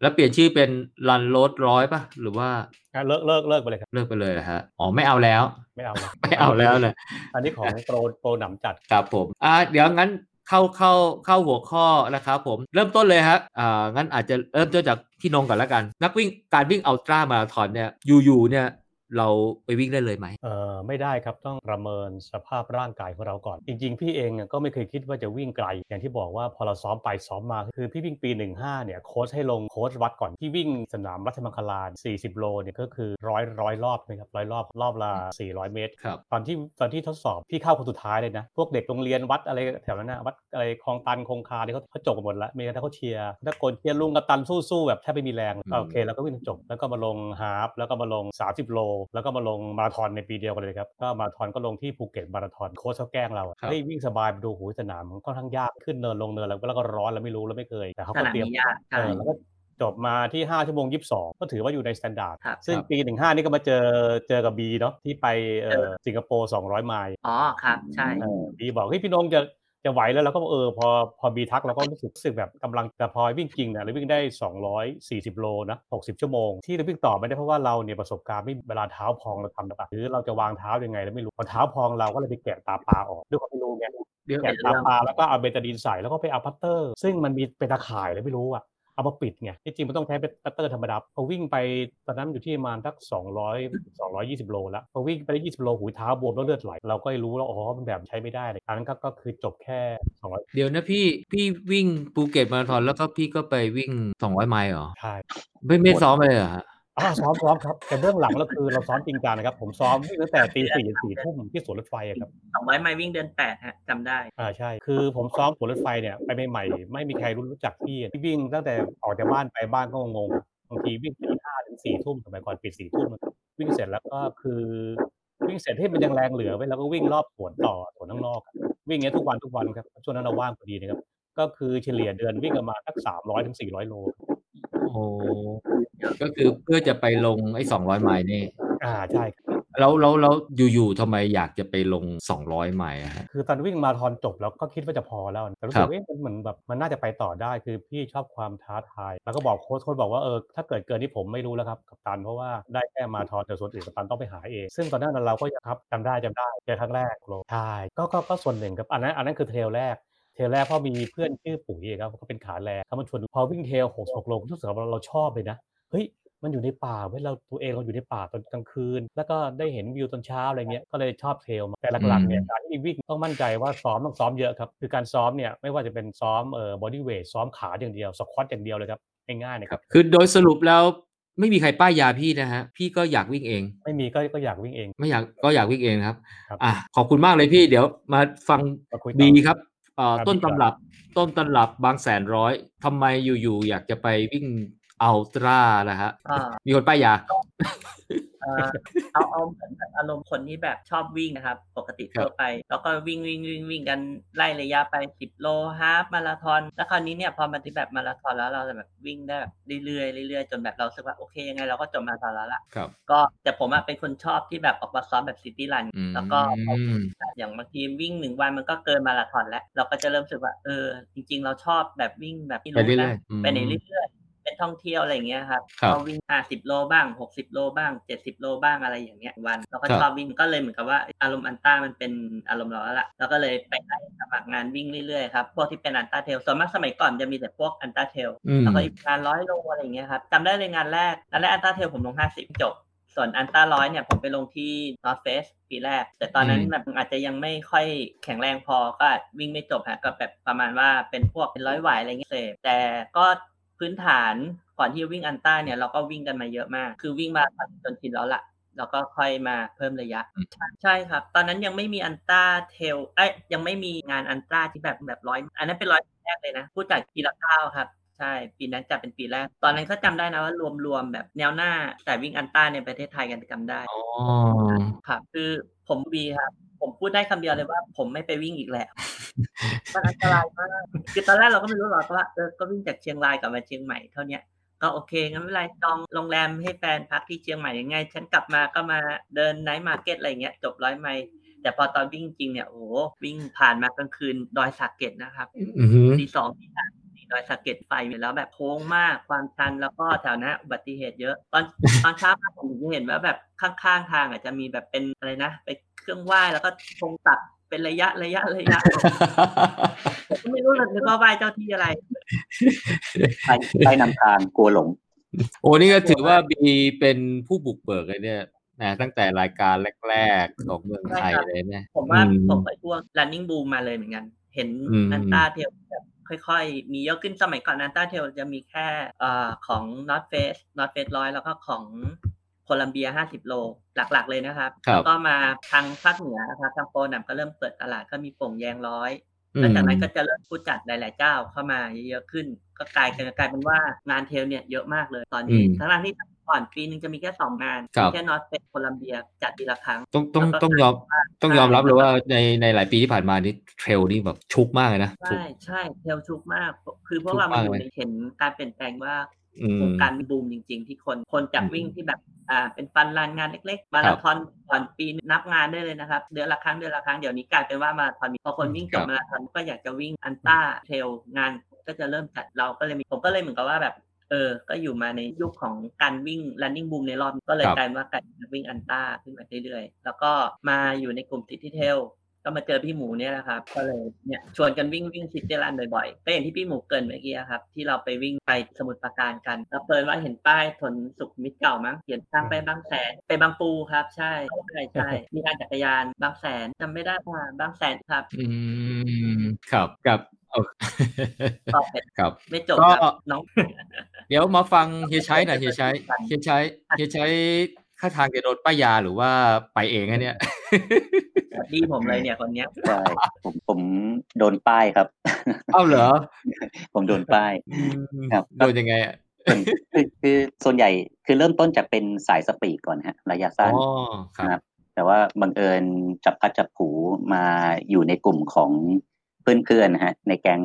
แล้วเปลี่ยนชื่อเป็นรันโรดร้อยป่ะ หรือว่าอะเลิกเลิกเลิกไปเลยครับเลิกไปเลยเหรอฮะอ๋อไม่เอาแล้ว ไม่เอาแล้วไม่เอาแล้วเลยอันนี้ของโปรโปรหนำจัดครับผมอ่าเดี๋ยวงั้นเข้าเข้าเข้าหัวข้อนะครับผมเริ่มต้นเลยครับอ่างั้นอาจจะเริ่มต้นจากพี่นงก่อนแล้วกัน นักวิ่งการวิ่งอัลตร้ามาราธอนเนี่ยอยู่ๆเนี่ย เราไปวิ่งได้เลยไหมเอ่อไม่ได้ครับต้องประเมินสภาพร่างกายของเราก่อน จริง ๆ พี่เองอะก็ไม่เคยคิดว่าจะวิ่งไกล อย่างที่บอกว่าพอเราซ้อมไปซ้อมมา คือพี่วิ่งปี 15เนี่ยโค้ชให้ลงโค้ชวัดก่อน พี่วิ่งสนามรัชมังคลา40 โลเนี่ยก็คือร้อยร้อยรอบนะครับร้อยรอบรอบละ 400 เมตรครับตอนที่ตอนที่ทดสอบพี่เข้าคนสุดท้ายเลยนะ พวกเด็กโรงเรียนวัดอะไรแถวนั้นนะวัดอะไรคลองตันคงคาเนี่ยเขาเขาจบกันหมดแล้วมีแต่เขาเชียร์ตะโกนเชียร์ลุงกัปตันสู้ๆแบบแทบไม่มีแรงอืมโอเคแล้วก็วิ่งจบแล้วก็มาลง half แล้วก็มาลง 30 โลแล้วก็มาลงมาราธอนในปีเดียวกันเลยครับก็มาราธอนก็ลงที่ภูเก็ตมาราธอนโค้ชเขาแกล้งเราอะครับเฮ้ยวิ่งสบายไปดูหูยสนามมันค่อนข้างยากขึ้นเนินลงเนินแล้วแล้วก็ร้อนแล้วไม่รู้แล้วไม่เคยแต่เขาสก็นามเตรียมนี้ยากเอใช่อแล้วก็จบมาที่ 5 ชั่วโมง 22 ก็ถือว่าอยู่ใน standard ครับซึ่งครับปี 15 นี่ก็มาเจอเจอกับบีเนาะที่ไปเอ่อสิงคโปร์ 200 ไมล์ อ๋อ ครับ ใช่เออบีบอกเฮ้ยพี่นงจะ จะไหวแล้วเราก็บอกเออพอพอบีทักเราก็รู้สึกรู้สึกแบบกำลังแต่พอวิ่งจริงเนี่ยเราวิ่งได้ 240 โลนะ60 ชั่วโมง ที่เราวิ่งต่อไม่ได้เพราะว่าเราเนี่ยประสบการณ์ไม่เวลาเท้าพองเราทำหรือเปล่าหรือเราจะวางเท้ายังไงเราไม่รู้พอเท้าพองเราก็เลยไปแกะตาปลาออกด้วยความไม่รู้ไงเดี๋ยวแกะตาปลาแล้วก็เอาเบตาดีนใส่แล้วก็ไปเอาพลาสเตอร์ ซึ่งมันมีเป็นตาข่ายเลยไม่รู้อะ เอามาปิดไงที่จริงมันต้องใช้เป็นพลาสเตอร์ธรรมดาพอวิ่งไปตอนนั้นอยู่ที่ประมาณสัก200 220 โลแล้วพอวิ่งไปได้ 20 โลหูยเท้าบวมแล้วเลือดไหล เราก็รู้แล้วอ๋อมันแบบใช้ไม่ได้เลยอันนั้นก็ก็คือจบแค่ 200 เดี๋ยวนะพี่พี่วิ่งภูเก็ตมาราธอนแล้วก็พี่ก็ไปวิ่ง 200 ไมล์เหรอ ใช่ ไม่ไม่ซ้อมเลยเหรอฮะ อ่าซ้อมซ้อมครับ แต่เบื้องหลังเราคือเราซ้อมจริงจังนะครับ ผมซ้อมวิ่งตั้งแต่ตีสี่ถึงสี่ทุ่มที่สวนรถไฟอะครับสองร้อยไมล์วิ่งเดือนแปดฮะจำได้อ่าใช่ คือผมซ้อมสวนรถไฟเนี่ยไปใหม่ๆไม่มีใครรู้รู้จักพี่พี่วิ่งตั้งแต่ออกจากบ้านไปบ้านก็งงๆบางทีวิ่งตีห้าถึงสี่ทุ่มสมัยก่อนปิดสี่ทุ่มวิ่งเสร็จแล้วก็คือ วิ่งเสร็จให้มันยังแรงเหลือไว้แล้วก็วิ่งรอบสวนต่อสวนข้างนอกอะวิ่งอย่างเงี้ยทุกวันทุกวันครับช่วงนั้นเราว่างพอดีนะครับก็คือเฉลี่ยเดือนวิ่งประมาณสักสามร้อยถึงสี่ร้อยโล โอ้ก็คือเพื่อจะไปลงไอ้200ไมล์นี่ อ่าใช่ครับแล้วแล้วแล้วอยู่ๆทำไมอยากจะไปลง 200 ไมล์อะฮะคือตอนวิ่งมาราธอนจบแล้วก็คิดว่าจะพอแล้วแต่รู้ครัสึกบว่าเอ๊ะมันเหมือนแบบมันน่าจะไปต่อได้คือพี่ชอบความท้าทาย แล้วก็บอกโค้ชโค้ชบอกว่าเออถ้าเกิดเกินที่ผมไม่รู้แล้วครับกับตันเพราะว่าได้แค่มาราธอนแต่ส่วนอื่นกับตันต้องไปหาเอง ซึ่งตอนนั้นเราก็ยังครับจำได้จำได้เจอครั้งแรกโลใช่ก็ก็ก็ส่วนหนึ่งครับอันนั้นอันนั้นคือ trail แรก trail แรกเพราะมีเพื่อนชื่อปุ๋ยครับเขาเป็นขาแรงเขามาชวนพอวิ่ง trail 66โลรู้สึกว่าเราชอบเลยนะเฮ้ยมันอยู่ในป่าเว้ยเราตัวเองเราอยู่ในป่าตอนกลางคืน แล้วก็ได้เห็นวิวตอนเช้าอะไรเงี้ยก็เลยชอบ trail มาแต่หลักๆเนี่ยการที่วิ่งต้องมั่นใจว่าซ้อมต้องซ้อมเยอะครับคือการซ้อมเนี่ยไม่ว่าจะเป็นซ้อมเอ่อ body weight ซ้อมขาอย่างเดียว squat อย่างเดียวเลยครับง่ายๆนะคครัรับบคือโดยสรุปแล้วไม่มีใครป้ายยาพี่นะฮะ พี่ก็อยากวิ่งเอง ไม่มีก็ก็อยากวิ่งเอง ไม่อยากก็อยากวิ่งเองครับครับอะขอบคุณมากเลยพี่ เดี๋ยวมาฟังมาคุยต่อบีครับเอ่อครับ ต้นบีครับตำรับต้นตำรับบางแสนร้อยทำไมอยู่ๆอยากจะไปวิ่งอัลตร้านะฮะอ่ามีคนป้ายยา เอ่อเอาเอาเหมือนแบบอารมณ์คนที่แบบชอบวิ่งนะครับ ปกติครับทั่วไป แล้วก็วิ่งวิ่งวิ่งวิ่งกันไล่ระยะไปสิบโลฮาฟมาราธอนแล้วคราวนี้เนี่ยพอมันที่แบบมาราธอนแล้วเราจะแบบวิ่งได้แบบเรื่อยๆเรื่อยๆจนแบบเรารู้สึกว่าโอเคยังไงเราก็จบมาราธอนแล้วล่ะครับก็แต่ผมอะเป็นคนชอบที่แบบออกมาซ้อมแบบ city run อืมแล้วก็อย่างบางทีวิ่งหนึ่งวันมันก็เกินมาราธอนแล้ว เราก็จะเริ่มรู้สึกว่าเออจริง ๆ เราชอบแบบวิ่งแบบที่ไปเรื่อยๆนะอืมไปในเรื่อยๆ เป็นท่องเที่ยวอะไรอย่างเงี้ยครับครับก็วิ่งห้าสิบโลบ้างหกสิบโลบ้างเจ็ดสิบโลบ้างอะไรอย่างเงี้ยวันเราก็ครับชอบวิ่งก็เลยเหมือนกับว่าอารมณ์อันต้ามันเป็นอารมณ์เราแล้วล่ะเราก็เลยไปไล่สมัครงานวิ่งเรื่อยๆครับพวกที่เป็น ultra trail ส่วนมากสมัยก่อนจะมีแต่พวก ultra trail อืมแล้วก็อีกงานร้อยโลอะไรอย่างเงี้ยครับจำได้เลยงานแรกงานแรก ultra trail ผมลงห้าสิบจบส่วนอันต้าร้อยเนี่ยผมไปลงที่ North Face ปีแรก แต่ตอนนั้นอืมแบบอาจจะยังไม่ค่อยแข็งแรงพอก็อาจวิ่งไม่จบฮะก็แบบประมาณว่าเป็นพวกเป็นร้อยไหวอะไรเงี้ยเสพแต่ก็ พื้นฐานคก่อนที่จะวิ่งอันต้าเนี่ยเราก็วิ่งกันมาเยอะมาก คือวิ่งมาจนชินแล้วล่ะแล้วก็ค่อยมาเพิ่มระยะ ใช่ครับ ตอนนั้นยังไม่มีอันต้าเทลเอ้ยยังไม่มีงานอันต้าที่แบบแบบร้อยอันนั้นเป็นร้อยแรกเลยนะพูดจากปีละเก้าครับใช่ ปีนั้นจะเป็นปีแรก ตอนนั้นเขาจำได้นะว่ารวมๆแบบแนวหน้าแต่วิ่งอันต้าในประเทศไทยกันจำได้อ๋อครับคือผมบีครับ ผมพูดได้คำเดียวเลยว่า ผมไม่ไปวิ่งอีกแล้วมันอันตรายมากคือตอนแรกเราก็ไม่รู้หรอกว่าเออก็วิ่งจากเชียงรายกลับมาเชียงใหม่เท่าเนี้ยก็โอเคงั้นไม่เป็นไรจองโรงแรมให้แฟนพักที่เชียงใหม่ยังไง ฉันกลับมาก็มาเดิน night market อะไรเงี้ยจบร้อยไมล์แต่พอตอนวิ่งจริงเนี่ยโอ้โหวิ่งผ่านมากลางคืนดอยสักเก็ตนะครับอือหือตีสองตีสามตีดอยสักเก็ตไฟอยู่แล้วแบบโค้งมากความชันแล้วก็แถวนั้นอุบัติเหตุเยอะ ตอนตอนเช้ามาผมถึงเห็นว่าแบบข้างๆทางอะจะมีแบบเป็นอะไรนะไป เครื่องไหว้แล้วก็ธงตักเป็นระยะระยะระยะผมก็ไม่รู้เลยนึกว่าไหว้เจ้าที่อะไรไปไปนำทางกลัวหลง โอ้นี่ก็ถือว่าบีเป็นผู้บุกเบิกเลยเนี่ยนะตั้งแต่รายการแรกๆของเมืองไทยเลยเนี่ยผมว่าอืผมไปช่วง running boom มาเลยเหมือนกัน เห็นอืม ultra trail แบบค่อยๆ มีเยอะขึ้นสมัยก่อน ultra trail จะมีแค่เอ่อของ North Face North Face ร้อยแล้วก็ของ โคลัมเบีย 50 โล หลักๆ เลยนะครับครับแล้วก็มาทางภาคเหนือนะครับทางโปรนัมก็เริ่มเปิดตลาดก็มีโป่งแยงร้อยอืมหลังจากนั้นก็จะเริ่มผู้จัดหลายๆเจ้าเข้ามาเยอะๆขึ้น ก็กลายเป็นกลายเป็นว่างานเทลเนี่ยเยอะมากเลยตอนนี้อืมทั้งๆที่ก่อนปีนึงจะมีแค่สองงานครับมีแค่ North Face โคลัมเบียจัดปีละครั้ง ต้องต้องแล้วก็ต้องยอมกลายเป็นว่าต้องยอมรับเลยว่าในในหลายปีที่ผ่านมานี่เทรลนี่แบบชุกมากเลยนะชุกใช่ใช่เทลชุกมาก คือพวชุกกเรามากมันอยู่เลยในเห็นการเปลี่ยนแปลงว่าอืม วงการบูมจริง ๆ ที่คนคนจากอืมวิ่งที่แบบอ่าเป็นฟันรันงานเล็กๆมาราธอนก่อนปีนับงานได้เลยนะครับ เดือนละครั้งเดือนละครั้งเดี๋ยวนี้กลายเป็นว่ามาราธอนมีพอคนวิ่งจบมาราธอนก็อยากจะวิ่งอันต้าtrail งานก็จะเริ่มจัดเราก็เลยมีผมก็เลยเหมือนกับว่าแบบเออ ก็อยู่มาในยุคของการวิ่ง running boom ในรอบ ก็เลยครับกลายเป็นว่ากลายเป็นนักวิ่งอันต้าขึ้นมาเรื่อยๆ แล้วก็มาอยู่ในกลุ่ม city trail ก็มาเจอพี่หมูเนี่ยนะครับ ก็เลยเนี่ยชวนกันวิ่งวิ่ง city run บ่อยๆก็อย่างที่พี่หมูเกริ่นเมื่อกี้ครับ ที่เราไปวิ่งไปสมุทรปราการกันแล้วเปิดว่าเห็นป้ายถนนสุขุมวิทเก่ามั้งเขียนทางไปบางแสนไปบางปูครับ ใช่ใช่ใช่มีการจักรยานบางแสนจำไม่ได้ว่าบางแสนครับ อืมครับครับโอเคตอบเสร็จครับไม่จบก็ครับน้อง เดี๋ยวมาฟังเฮียชัยหน่อยเฮียชัยเฮียชัยเฮียชัย ค่าทางจะโดนป้ายยาหรือว่าไปเองฮะเนี่ยดีผมเลยเนี่ยคนเนี้ยใช่ผมผมโดนป้ายครับเอ้าเหรอ ผมโดนป้ายอืมครับโดนยังไงอะส่วนคือคือส่วนใหญ่คือเริ่มต้นจากเป็นสายสปีดก่อนฮะ ระยะอ๋สั้นอครับนะครับ แต่ว่าบังเอิญจับพัดจับผูมาอยู่ในกลุ่มของเพื่อนๆนะฮะ ในแก๊ง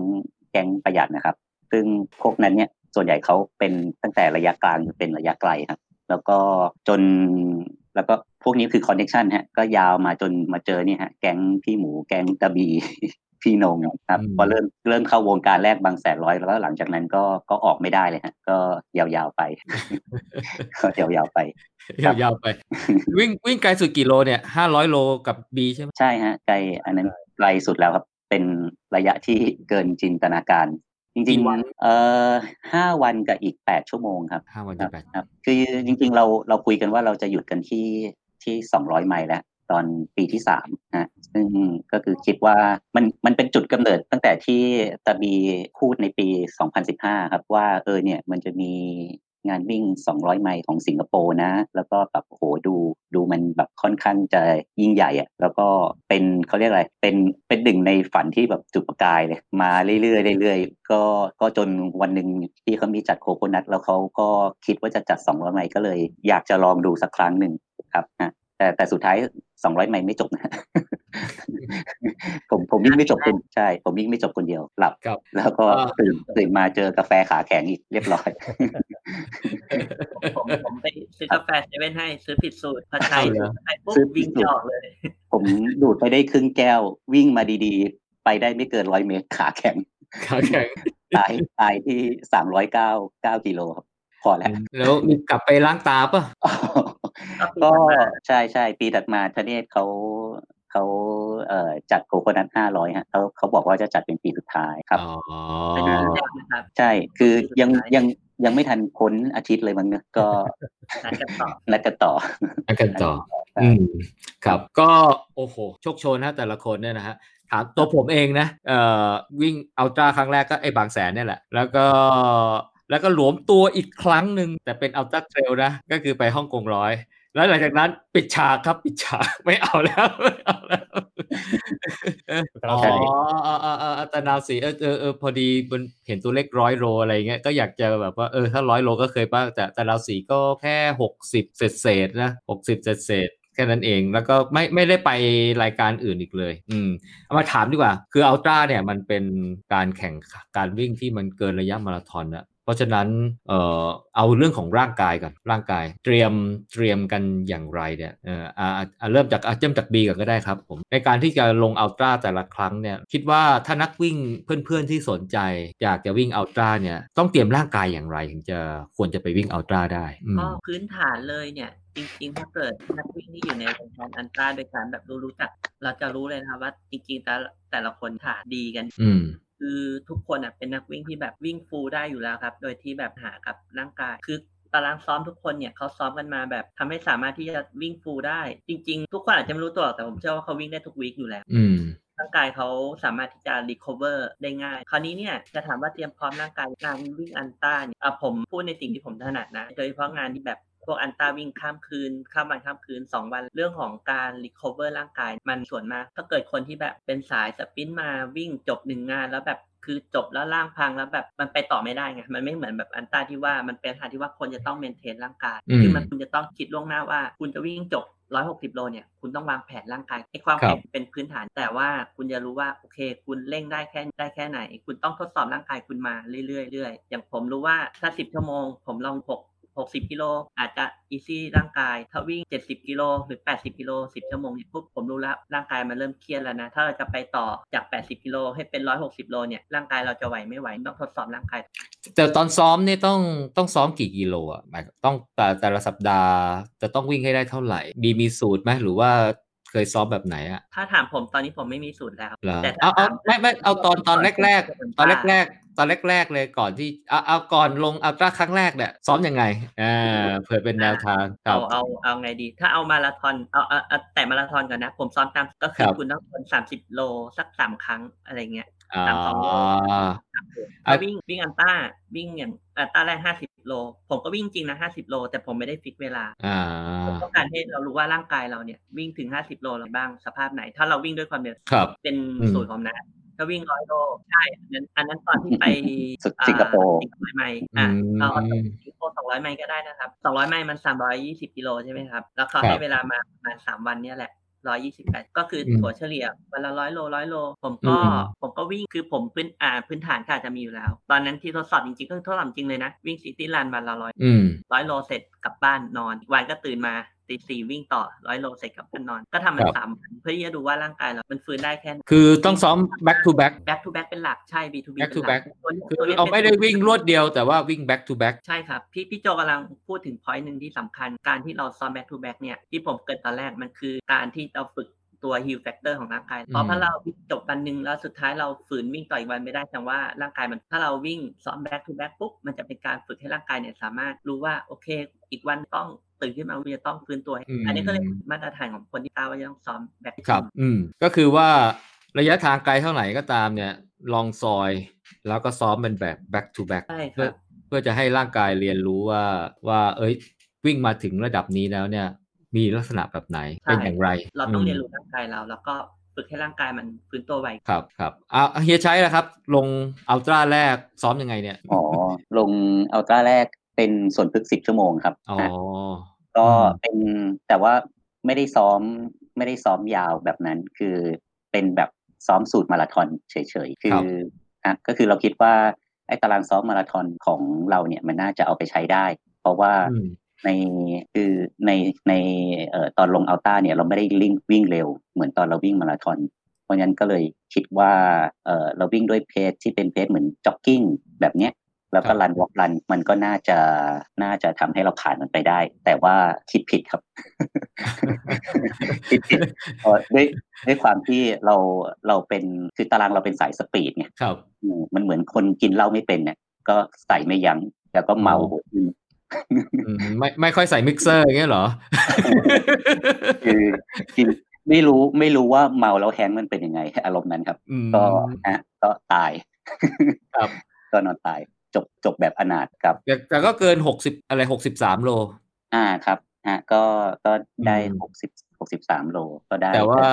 แก๊งประหยัดนะครับ ซึ่งพวกนั้นเนี่ยส่วนใหญ่เขาเป็นตั้งแต่ระยะกลางจนเป็นระยะไกลครับ แล้วก็จนแล้วก็พวกนี้คือคอนเนคชันฮะก็ยาวมาจนมาเจอเนี่ยฮะแก๊งพี่หมูแก๊งกระบีพี่นงครับอืมพอเริ่มเริ่มเข้าวงการแรกบางแสนร้อยแล้วก็หลังจากนั้นก็ก็ออกไม่ได้เลยฮะ ก็ยาวๆไปก็ยาวๆไปครับยาวๆไป วิ่งวิ่งไกลสุดกี่โลเนี่ยห้าร้อยโลกับบีใช่ไหมใช่ฮะไกลอันนั้นไกลสุดแล้วครับ เป็นระยะที่เกินจินตนาการ จริงๆเอ่อห้าวันกับอีกแปดชั่วโมงครับห้าวันคที่รับแปดครับ คือจริง ๆ เราเราคุยกันว่าเราจะหยุดกันที่ที่สองร้อยไมล์แล้ว ตอนปีที่สามนะซึ่งก็คือคิดว่ามันมันเป็นจุดกำเนิดตั้งแต่ที่ตาบีพูดในปี 2015 ครับว่าเออเนี่ยมันจะมี งานวิ่ง 200 ไมล์ของสิงคโปร์นะ แล้วก็แบบโอ้โหดูดูมันแบบค่อนข้างจะยิ่งใหญ่อะแล้วก็เป็นเขาเรียกอะไรเป็นเป็นหนึ่งในฝันที่แบบจุดประกายเลยมาเรื่อยๆเรื่อยๆก็ก็จนวันหนึ่งที่เขามีจัดโคโคนัทแล้วเขาก็คิดว่าจะจัด 200 ไมล์ก็เลย อยากจะลองดูสักครั้งหนึ่งครับนะแต่แต่สุดท้าย 200 ไมล์ไม่จบนะ ผมผมวิ่งไม่จบคนใช่ ผมวิ่งไม่จบคนเดียวหลับครับแล้วก็อ่าตื่นตื่นมาเจอกาแฟขาแข็งอีกเรียบร้อยผมผมไปซื้อกาแฟเซเว่นให้ซื้อผิดสูตรพอใช้เอาเหรอไปปุ๊บซื้อผิวิ่ดงสูตรไม่ออกเลย ผมดูดไปได้ครึ่งแก้ว วิ่งมาดีๆ ไปได้ไม่เกินร้อยเมตรขาแข็งขาแข็งตายตายที่สามร้อยเก้าเก้ากิโลครับพอแล้วแล้วมีกลับไปล้างตาป่ะก็ใช่ใช่ปีถัดมาทเนศเขา เขาเอ่อจัดโคโคนัทห้าร้อยฮะเขาเขาบอกว่าจะจัดเป็นปีสุดท้ายครับอ๋อเป็นครั้งแรกนะครับใช่คือยังยังยังไม่ทันพ้นอาทิตย์เลยมั้งเนอะก็นัดกันต่อนัดกันต่อแล้วกันต่อครับอืมครับก็โอ้โหโชคโชนนะแต่ละคนเนี่ยนะฮะถามตัวผมเองนะเอ่อวิ่งอัลตร้าครั้งแรกก็ไอ้บางแสนเนี่ยแหละ แล้วก็แล้วก็หลวมตัวอีกครั้งหนึ่งแต่เป็นอัลต a าเทรลนะ ก็คือไปฮ่องกงร้อย แล้วหลังจากนั้นปิดฉากครับ ปิดฉากไม่เอาแล้วไม่เอาแล้วเออแต่อ๋เราอใช้เออเออเออเออแต่นาวสีเออเออเออพอดีมันเห็นตัวเลขร้อยโลอะไรเงี้ยก็อยากจะแบบว่าเออถ้าร้อยโลก็เคยบ้างแต่แต่นาวสีก็แค่หกสิบเศษเศษๆนะหกสิบเศษเศษๆแค่นั้นเองแล้วก็ไม่ไม่ได้ไปรายการอื่นอีกเลย อืมเอามาถามดีกว่า คืออัลตร้าเนี่ยมันเป็นการแข่งการวิ่งที่มันเกินระยะมาราธอนนะ เพราะฉะนั้นเอ่อเอาเรื่องของร่างกายก่อนร่างกาย เตรียมเตรียมกันอย่างไรเนี่ยเอ่ออ่าอ่าอ่าเริ่มจากอะเริ่มจากบีก่อนก็ได้ครับผมในการที่จะลงอัลตร้าแต่ละครั้งเนี่ยคิดว่าถ้านักวิ่งเพื่อนๆที่สนใจอยากจะวิ่งอัลตร้าเนี่ยต้องเตรียมร่างกายอย่างไรถึงจะควรจะไปวิ่งอัลตร้าได้อืมก็พื้นฐานเลยเนี่ยจริงๆ ถ้าเกิดนักวิ่งที่อยู่ในวงการอันตราโดยการแบบรู้รู้จัก เราจะรู้เลยนะครับว่าจริงๆแต่ละแต่ละคนฐานดีกันอืม คือทุกคนอะเป็นนักวิ่งที่แบบวิ่งฟูลได้อยู่แล้วครับ โดยที่แบบหากับร่างกายคือตารางซ้อมทุกคนเนี่ยเขาซ้อมกันมาแบบทำให้สามารถที่จะวิ่งฟูลได้ จริง ๆ ทุกคนอาจจะไม่รู้ตัวหรอกแต่ผมเชื่อว่าเขาวิ่งได้ทุกวีคอยู่แล้ว อืมร่างกายเขาสามารถที่จะ recover ได้ง่าย คราวนี้เนี่ยจะถามว่าเตรียมพร้อมร่างกายงานวิ่งอันต้าเนี่ยอะผมพูดในสิ่งที่ผมถนัดนะ โดยเฉพาะงานที่แบบ พวกอันต้าวิ่งข้ามคืน ข้ามวันข้ามคืน 2 วัน เรื่องของการ recover ร่างกาย มันส่วนมาก ถ้าเกิดคนที่แบบเป็นสายสปรินต์มาวิ่งจบหนึ่งงานแล้วแบบคือจบแล้วร่างพังแล้วแบบมันไปต่อไม่ได้ไงมันไม่เหมือนแบบอันต้าที่ว่ามันเป็นทางที่ว่าคนจะต้องเมนเทนร่างกายอืมคือมันคุณจะต้องคิดล่วงหน้าว่า คุณจะวิ่งจบ160โลเนี่ยคุณต้องวางแผนร่างกายไอ้ความครับแข็งเป็นพื้นฐาน แต่ว่าคุณจะรู้ว่าโอเค คุณเร่งได้แค่ได้แค่ไหน คุณต้องทดสอบร่างกายคุณมาเรื่อยๆเรื่อยๆอย่างผมรู้ว่าถ้า10ชั่วโมง ผมลอง6 60 กิโลอาจจะอีซี่ร่างกาย ถ้าวิ่ง 70 กิโลหรือ 80 กิโล 10 ชั่วโมงเนี่ยปุ๊บผมรู้แล้วร่างกายมันเริ่มเครียดแล้วนะ ถ้าเราจะไปต่อจาก 80 กิโลให้เป็น 160 โลเนี่ยร่างกายเราจะไหวไม่ไหวต้องทดสอบร่างกาย แต่ตอนซ้อมเนี่ยต้องต้องซ้อมกี่กิโลอะหมายต้องแต่แต่ละสัปดาห์จะต้องวิ่งให้ได้เท่าไหร่มีมีสูตรไหมหรือว่าเคยซ้อมแบบไหนอะถ้าถามผมตอนนี้ผมไม่มีสูตรแล้วเหรอแต่เอาถ้าเอาถามไม่ไม่เอาตอนตอนแรก ๆ ตอนแรกๆๆ ตอนแรก ๆ เลยก่อนที่เอาเอาก่อนลงอัลตร้าครั้งแรกเนี่ยซ้อมยังไงอ่าเผื่อเป็นแนวทางครัเอาบเอาเอาไงดี ถ้าเอามาราธอนเอาเอาเอาแต่มาราธอนก่อนนะ ผมซ้อมตามก็คืคอรับคุณต้องคนสามสิบโลสักสามครั้งอะไรเงี้ยอ่าตามสองโลอะถ้าวิ่งวิ่งอันต้าวิ่งอย่างอันต้าแรกห้าสิบโล ผมก็วิ่งจริงนะห้าสิบโล แต่ผมไม่ได้ฟิกเวลาอ่าผมต้องการให้เรารู้ว่าร่างกายเราเนี่ยวิ่งถึงห้าสิบโลอะไรบ้างสภาพไหน ถ้าเราวิ่งด้วยความเร็วครับเป็นอืมสูตรของนะ ถ้าวิ่งร้อยโลใช่อันนั้นอันนั้นตอนที่ไปสิงคโปร์สิงคโปร์ไมล์อะอืมเราสิงคโปร์สองร้อยไมล์ก็ได้นะครับสองร้อยไมล์มันสามร้อยยี่สิบกิโลใช่ไหมครับ แล้วเขาครับให้เวลามาประมาณสามวันเนี่ยแหละร้อยยี่สิบแปดก็คืออมถัวเฉลี่ยวันละร้อยโลร้อยโล ผมก็อืมผมก็วิ่งคือผมพื้นอ่าพื้นฐานก็อาจจะมีอยู่แล้ว ตอนนั้นที่ทดสอบจริงๆก็ทดสอบจริงเลยนะ วิ่ง city run วันละร้อยอืมร้อยโลเสร็จกลับบ้านนอนอีกวันก็ตื่นมา ตีสี่วิ่งต่อร้อยโลเสร็จกลับบ้านนอน ก็ทำมัครับสามวันเพื่อที่จะดูว่าร่างกายเรา มันฟื้นได้แค่ไหนคือต้องซ้อม back to back back to back เป็นหลักใช่ B to B back เป็ to นหลั back ตัวนี้คือตัวนี้เอาป็นไม่ได้วิ่งรวดเดียวแต่ว่าวิ่ง back to back ใช่ครับ พี่พี่โจกำลังพูดถึง point หนึ่งที่สำคัญ การที่เราซ้อม back to back เนี่ยที่ผมเกิดตอนแรกมันคือการที่เราฝึกตัว heal factor ของร่างกาย เพอืราะมถ้าเราวิ่งจบวันหนึ่งแล้วสุดท้ายเราฝืนวิ่งต่ออีกวันไม่ได้แสดงว่าร่างกายมันถ้าเราวิ่งซ้อม back to back ปุ๊บมันจะเป็นการฝึกให้ร่างกายเนี่ยสามารถรู้ว่าโอเค อีกวันต้อง ตื่นขึ้นมาคุณจะต้องฟื้นตัวอืมอันนี้ก็เลยมาตรฐานของคนที่กล้าว่าจะต้องซ้อม back to ครับ อืม ก็คือว่าระยะทางไกลเท่าไหร่ก็ตามเนี่ย ลองซอย แล้วก็ซ้อมเป็นแบบ back to back ใช่คเพื่อรับเพื่อจะให้ร่างกายเรียนรู้ว่าว่า เอ้ย วิ่งมาถึงระดับนี้แล้วเนี่ย มีลักษณะแบบไหนใช่เป็นอย่างไร เราต้องมเรียนรู้ร่างกายเราแล้วก็ฝึกให้ร่างกายมันฟื้นตัวไวครับครับเอาเฮียใช้แล้วครับ ลงอัลตร้าแรกซ้อมยังไงเนี่ย อ๋อ ลงอัลตร้าแรก เป็นส่วนพึกสิบชั่วโมงครับอ๋อนะก็เป็นแต่ว่าไม่ได้ซ้อมไม่ได้ซ้อมยาวแบบนั้น คือเป็นแบบซ้อมสูตรมาราธอนเฉยๆ คืออะก็คือเราคิดว่าไอ้ตารางซ้อมมาราธอนของเราเนี่ยมันน่าจะเอาไปใช้ได้ เพราะว่าอืมในคือในในเอ่อตอนลงอัลต้าเนี่ยเราไม่ได้ลิ่งวิ่งเร็ว เหมือนตอนเราวิ่งมาราธอนเพราะฉะนั้นก็เลยคิดว่าเออเราวิ่งด้วยเพจที่เป็นเพจเหมือนจ็อกกิ้งแบบเนี้ย แล้วก็ครับ run walk run มันก็น่าจะน่าจะทำให้เราผ่านมันไปได้ แต่ว่าคิดผิดครับ คิดผิดเอ่อด้วยด้วยความที่เราเราเป็นคือตารางเราเป็นสาย speed ไงครับอืมมันเหมือนคนกินเหล้าไม่เป็นเนี่ยก็ใส่ไม่ยัง้งแล้วก็เมาอ๋อโหดขึ้นอืมไม่ไม่ค่อยใส่มิกเซอร์อย่างเงี้ยเหรอคือกินไม่รู้ไม่รู้ว่าเมาแล้ว hang มันเป็นยังไง อารมณ์นั้นครับอืมก็อะก็ตายครับก็นอนตาย จบจบแบบอนาถกับแต่แต่ก็เกินหกสิบอะไรหกสิบสามโล อ่าครับฮะก็ก็ได้อืมหกสิบหกสิบสามโลก็ได้ แต่ว่า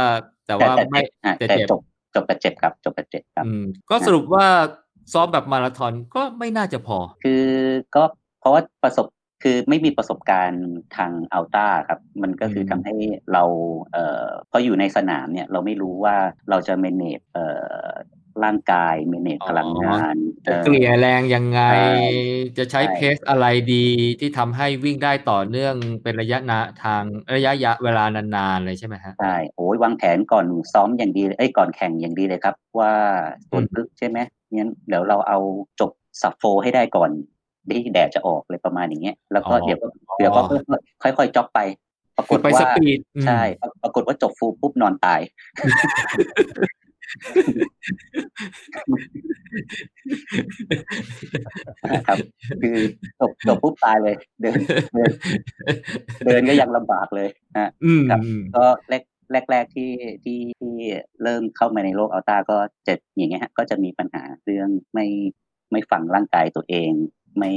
แต่ว่าแต่ไม่อะแต่แต่เจ็บจบจบแบบเจ็บครับจบแบบเจ็บครับอืมก็สรุปว่าซ้อมแบบมาราธอนก็ไม่น่าจะพอ คือก็เพราะว่าประสบคือไม่มีประสบการณ์ทางอัลต้าครับ มันก็คือมทำให้เราเอ่อพออยู่ในสนามเนี่ยเราไม่รู้ว่าเราจะ manage เอ่อ ร่างกาย manage พลังงานจะเอ่อเกลี่ยแรงยังไงใช่จะใช้ใช่เพสอะไรดีที่ทำให้วิ่งได้ต่อเนื่องเป็นระยะนาทางระยะยะเวลานานๆเลยใช่ไหมฮะใช่โอ้ยวางแผนก่อนซ้อมอย่างดีเลยเอ้ยก่อนแข่งอย่างดีเลยครับ ว่าส่วนอืมลึกใช่ไหมงั้นเดี๋ยวเราเอาจบสับโฟให้ได้ก่อนที่แดดจะออกเลยประมาณอย่างเงี้ยแล้วก็เดี๋ยวก็เดี๋ยวก็ค่อยๆค่อยๆจ็อกไปปรากฝึฏกไปสว่าปีดอืมใช่ปรปรากฏว่าจบฟูลปุ๊บนอนตาย ครับ คือจบจบปุ๊บตายเลย เดิน เดินเดินก็ยังลำบากเลยฮะอืมครับอืมก็แรกแรกแรกที่ที่ที่เริ่มเข้ามาในโลกอัลต้าก็จะอย่างเงี้ยฮะก็จะมีปัญหาเรื่องไม่ไม่ฝังร่างกายตัวเอง ไม่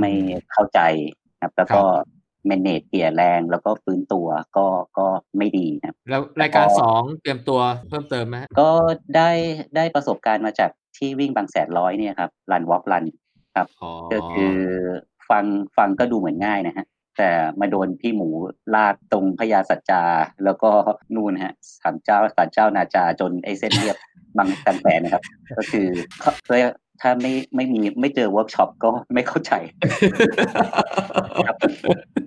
ไม่เข้าใจครับ แล้วก็ เมเนจเกียร์แรงแล้วก็ฟื้นตัวก็ก็ไม่ดีครับแล้วรายการสองเตรียมตัวเพิ่มเติมไหมฮะก็ได้ได้ประสบการณ์มาจากที่วิ่งบางแสนร้อยเนี่ยครับรันวอล์กรันอ๋อก็คือฟังฟังก็ดูเหมือนง่ายนะฮะแต่มาโดนพี่หมูลากตรงพญาสัจจา แล้วก็นู่นฮะสามเจ้าสามเจ้านาจาจนไอ้เส้นเรียบ บางกันแสนนะครับ ก็คือเขา ถ้าไม่ไม่มีไม่เจอเวิร์กช็อปก็ไม่เข้าใจครับ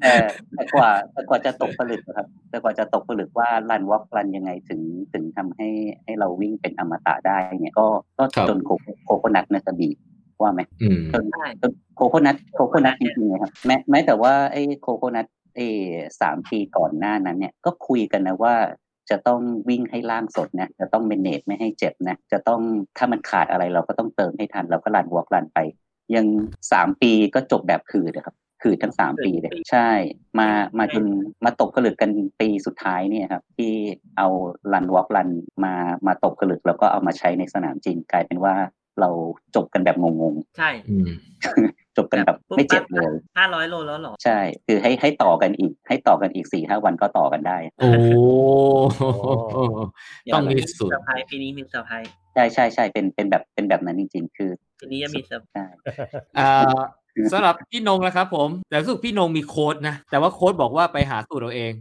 แต่แต่กว่าแต่กว่าจะตกผลึกนะครับ แต่กว่าจะตกผลึกว่ารันวอล์กรันยังไงถึงถึงทำให้ให้เราวิ่งเป็นอมตะได้เนี่ยก็ก็ครับจนโคโคโคนัทนะจะบีบว่าไหมอืมจนใช่จนโคโคนัทโคโคนัทจริงๆนะครับแม้แม้แต่ว่าไอ้โคโคนัทไอ้สามปีก่อนหน้านั้นเนี่ยก็คุยกันนะว่า จะต้องวิ่งให้ล่างสดนะจะต้องเมเนจไม่ให้เจ็บนะจะต้องถ้ามันขาดอะไรเราก็ต้องเติมให้ทันเราก็รันวอล์กรันไป ยังสามปีก็จบแบบคืนนะครับคืนทั้งสามปีเลยใช่ มามาจนมาตกผลึกกันปีสุดท้ายเนี่ยครับ ที่เอารันวอล์กรันมามาตกผลึกแล้วก็เอามาใช้ในสนามจริงกลายเป็นว่า เราจบกันแบบงงใช่อืมๆจบกันแบบไม่เจ็บเลยห้าร้อยโลแล้วเหรอ ใช่ คือให้ให้ต่อกันอีก ให้ต่อกันอีกสี่ห้าวันก็ต่อกันได้ โอ้เดี๋ยวต้องมีปีสูตเซรอร์ไพรส์ปีนี้มีเซอร์ไพรส์ใช่ใช่ใช่เป็นเป็นแบบเป็นแบบนั้นจริง ๆ คือปีนี้จะมีเซอร์ไพรส์ใช่อ่าสำหรับพี่นงนะครับผม แต่รู้สึกพี่นงมีโค้ชนะ แต่ว่าโค้ชบอกว่าไปหาสูตรเอาเอง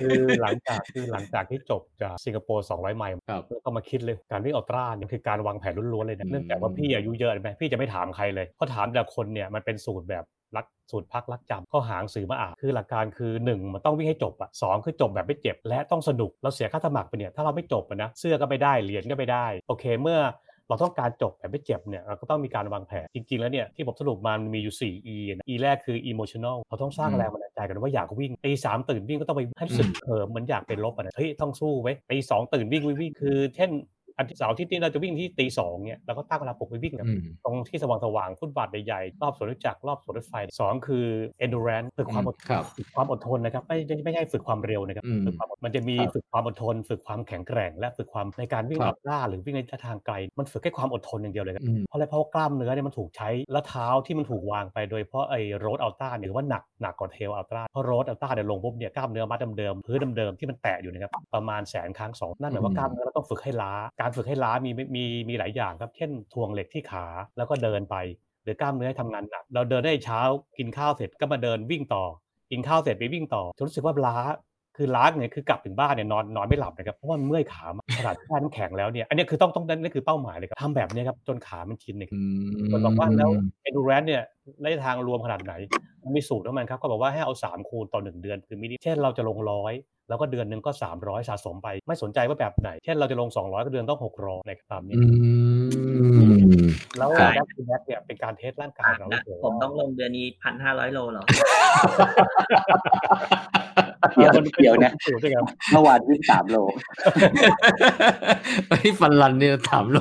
คือหลังจากคือหลังจากที่จบจากสิงคโปร์200 ไมล์ครับก็มาคิดเลยการวิ่ง ultra เนี่ยคือการวางแผนล้วนๆเลยอืนะเนื่องจากว่าพี่อายุเยอะใช่ไหมพี่จะไม่ถามใครเลยเพราะถามแต่ละคนเนี่ยมันเป็นสูตรแบบรักสูตรพักรักจำก็หาหนังสือมาอ่านคือหลักการคือ 1 มันต้องวิ่งให้จบอะสองคือจบแบบไม่เจ็บ และต้องสนุกเราเสียค่าสมัครไปเนี่ยถ้าเราไม่จบอะนะเสื้อก็ไม่ได้เหรียญก็ไม่ได้ โอเค เมื่อ เราต้องการจบแบบไม่เจ็บเนี่ยเราก็ต้องมีการวางแผนจริง ๆ แล้วเนี่ยที่ผมสรุปมามันมีอยู่ 4 E นะ E แรกคือ emotional เราต้องสร้างอืมแรงบันดาลใจกันว่าอยากวิ่งตีสามตื่นวิ่งก็ต้องไปให้รู้สึกอืมเออเหมือนอยากเป็นลบอะนะเฮ้ยต้องสู้ไว้ยตีสองตื่นวิ่งวิ่งวิ่งคือ เช่น อาทิตย์เสาร์อาที่นี้เราจะวิ่งที่ตีสองเนี่ยเราก็ตั้งเวลาปลุกไปวิ่งแบบอืมตรงที่สว่างสว่างๆฟุตบาทใหญ่ๆรอบสวนรถจักรรอบสวนรถไฟสองคือ endurance ฝึกความอดครับฝึกความอดทนนะครับไม่ไม่ไม่ใช่ฝึกความเร็วนะครับอืมฝึกความอดมันจะมีครับฝึกความอดทน ฝึกความแข็งแกร่ง และฝึกความในการวิ่งครัอับลตร้าหรือวิ่งในระยะทางไกล มันฝึกแค่ความอดทนอย่างเดียวเลยครับอืมเพราะอะไรเพราะว่ากล้ามเนื้อเนี่ยมันถูกใช้และเท้าที่มันถูกวางไปโดยเฉพาะไอ้โรดอัลต้าเนี่ยหรือว่าหนักหนักกว่าเทลอัลตร้าเพราะโรดอัลต้าเนี่ยลงปุ๊บเนี่ยกล้ามเนื้อมัดเดิมๆพื้นเดิมๆที่มันแตะอยู่นะครับประมาณแสนครั้งสองนั่นหมายว่าอืมกล้ามเนื้อเราต้องฝึกให้ล้าการฝึกให้ล้ามีมีมีหลายอย่างครับ เช่นทวงเหล็กที่ขาแล้วก็เดินไป หรือกล้ามเนื้อให้ทำงานหนักเราเดินได้เช้ากินข้าวเสร็จก็มาเดินวิ่งต่อกินข้าวเสร็จไปวิ่งต่อจนรู้สึกว่าล้า คือล้าเนี่ยคือกลับถึงบ้านเนี่ยนอนนอนไม่หลับนะครับเพราะว่ามันเมื่อยขามากขนาดแช่น้ำแข็งแล้วเนี่ยอันเนี้ยคือต้องต้องนั่นคือเป้าหมายเลยครับทำแบบเนี้ยครับจนขามันชินเนี่ยอืมคนบอกว่าแล้ว endurance เนี่ยระยะทางรวมขนาดไหนมันมีสูตรของมันครับก็บอกว่าให้เอา 3 คูณต่อ 1 เดือน คือมินิเช่นเราจะลงร้อยแล้วก็เดือนหนึ่งก็ 300 สะสมไป ไม่สนใจว่าแบบไหน เช่นเราจะลง 200 ก็เดือนต้อง 600นะครับตามนี้อืม แล้วครับแบ็คทูแบ็คเนี่ยเป็นการเทสร่างกายเรานะเฉยๆผมต้องลงเดือนนี้พันห้าร้อยโลเหรอเดี๋ยวเดี๋ยวนะสูตรด้วยครับเมื่อวานวิ่งสามโลไอ้ฟันลันเนี่ยถามโล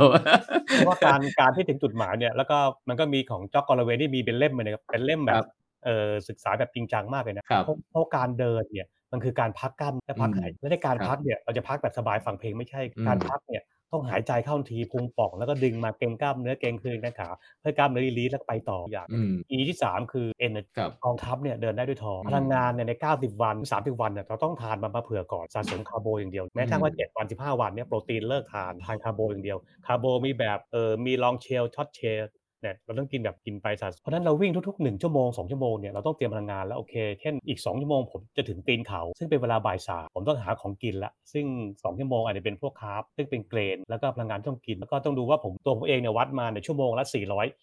เพราะว่าการการที่ถึงจุดหมายเนี่ย แล้วก็มันก็มีของจ็อกกอลเวที่มีเป็นเล่มเลยนะครับเป็นเล่มแบครับบเออศึกษาแบบจริงจังมากเลยนะครับเพราะเพราะการเดินเนี่ยมันคือการพักกล้ามและพักไขและในการครับพักเนี่ยเราจะพักแบบสบายฟังเพลงไม่ใช่อืมการพักเนี่ย ต้องหายใจเข้าทีพุงป่องแล้วก็ดึงมาเกร็งกล้ามเนื้อเกร็งคืนกันขาเพื่อกล้ามเนื้อ release แล้วก็ไปต่ออย่างอืม E ที่ 3 คือ energy ครับกองทัพเนี่ยเดินได้ด้วยท้องอืมพลังงานเนี่ยใน 90 วัน 30 วันเนี่ยเราต้องทานมันมาเผื่อก่อนสะสม carbo อย่างเดียวแม้กระทั่งว่า 7 วัน 15 วันเนี่ยโปรตีนเลิกทานทาน carbo อย่างเดียว carbo มีแบบเออมี long chain short chain เนี่ยเราต้องกินแบบกินไปสะสมเพราะฉะนั้นเราวิ่งทุกๆ1ชั่วโมง2ชั่วโมงเนี่ยเราต้องเตรียมพลังงานแล้วโอเคเช่นอีก 2 ชั่วโมงผมจะถึงตีนเขา ซึ่งเป็นเวลาบ่ายสามผมต้องหาของกินละซึ่ง 2 ชั่วโมงอาจจะเป็นพวกคาร์บซึ่งเป็นเกรน แล้วก็พลังงานที่ต้องกิน แล้วก็ต้องดูว่าผมตัวผมเองเนี่ยวัดมาในชั่วโมงละ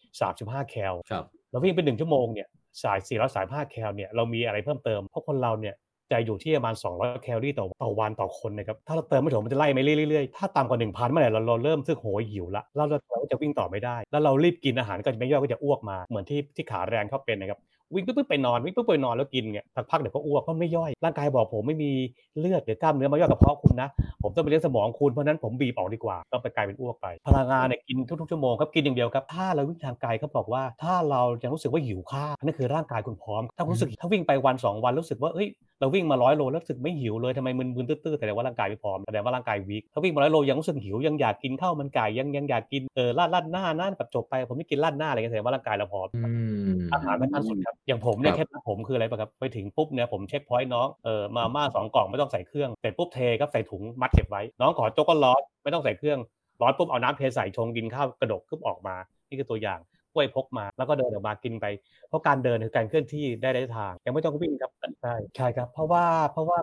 435 แคลครับเราวิ่งไปหนึ่งชั่วโมงเนี่ยสาย4 3 5แคลเนี่ยเรามีอะไรเพิ่มเติมเพราะคนเราเนี่ย จะอยู่ที่ประมาณ 200 แคลอรี่ต่อต่อวันต่อคนนะครับ ถ้าเราเติมไม่ถึงมันจะไล่ไปเรื่อยๆ ถ้าต่ำกว่า 1,000เมื่อไหร่เราเราเริ่มรู้สึกโหยหิวละเราเราจะวิ่งต่อไม่ได้ แล้วเรารีบกินอาหารก็จะไม่ย่อยก็จะอ้วกมา เหมือนที่ที่ขาแรงเขาเป็นนะครับ วิ่งปุ๊บไปนอน วิ่งปุ๊บไปนอนแล้วกินเนี่ยสักพักเดี๋ยวก็อ้วกเพราะไม่ย่อย ร่างกายบอกผมไม่มีเลือดหรือกล้ามเนื้อมาย่อยกระเพาะคุณนะ ผมต้องไปเลี้ยงสมองคุณ เพราะนั้นผมบีบออกดีกว่าต้องไปกลายเป็นอ้วกไป พลังงานเนี่ยกินทุกๆชั่วโมงครับ กินอย่างเดียวครับ ถ้าเราวิ่งทางไกลเขาบอกว่า ถ้าเรายังรู้สึกว่าหิวข้าวนั่นคือร่างกายคุณพร้อม ถ้ารู้สึกถ้าวิ่งไปวันสองวันรู้สึกว่าเอ้ย เราวิ่งมาร้อยโลแล้วรู้สึกไม่หิวเลยทำไมมึนๆตื้อๆแสดงว่าร่างกายไม่พร้อมแสดงว่าร่างกาย weak ถ้าวิ่งมาร้อยโลยังรู้สึกหิวยังอยากกินข้าวมันไก่ยังยังอยากกินเออราดราดหน้านั่นแบบจบไปผมไม่กินราดหน้าอะไรเงี้ยแสดงว่าร่างกายเราพร้อมอืมอาหารสำคัญสุดครับอย่างผมเนี่ยคเครัล็บดลับผมคืออะไรป่ะครับไปถึงปุ๊บเนี่ยผม checkpoint น้องเออมาม่าสองกล่องไม่ต้องใส่เครื่องเสร็จปุ๊บเทครับใส่ถุงมัดเก็บไว้ น้องขอโจ๊กก็ร้อนไม่ต้องใส่เครื่องร้อนปุ๊บเอาน้ำเทใส่ชงกินข้าวกระดกปุ๊บออกมา นี่คือตัวอย่าง กล้วยพกมา แล้วก็เดินออกมากินไป เพราะการเดินคือการเคลื่อนที่ได้ได้ทาง ยังไม่ต้องวิ่งครับใช่ใช่ครับ เพราะว่าเพราะว่า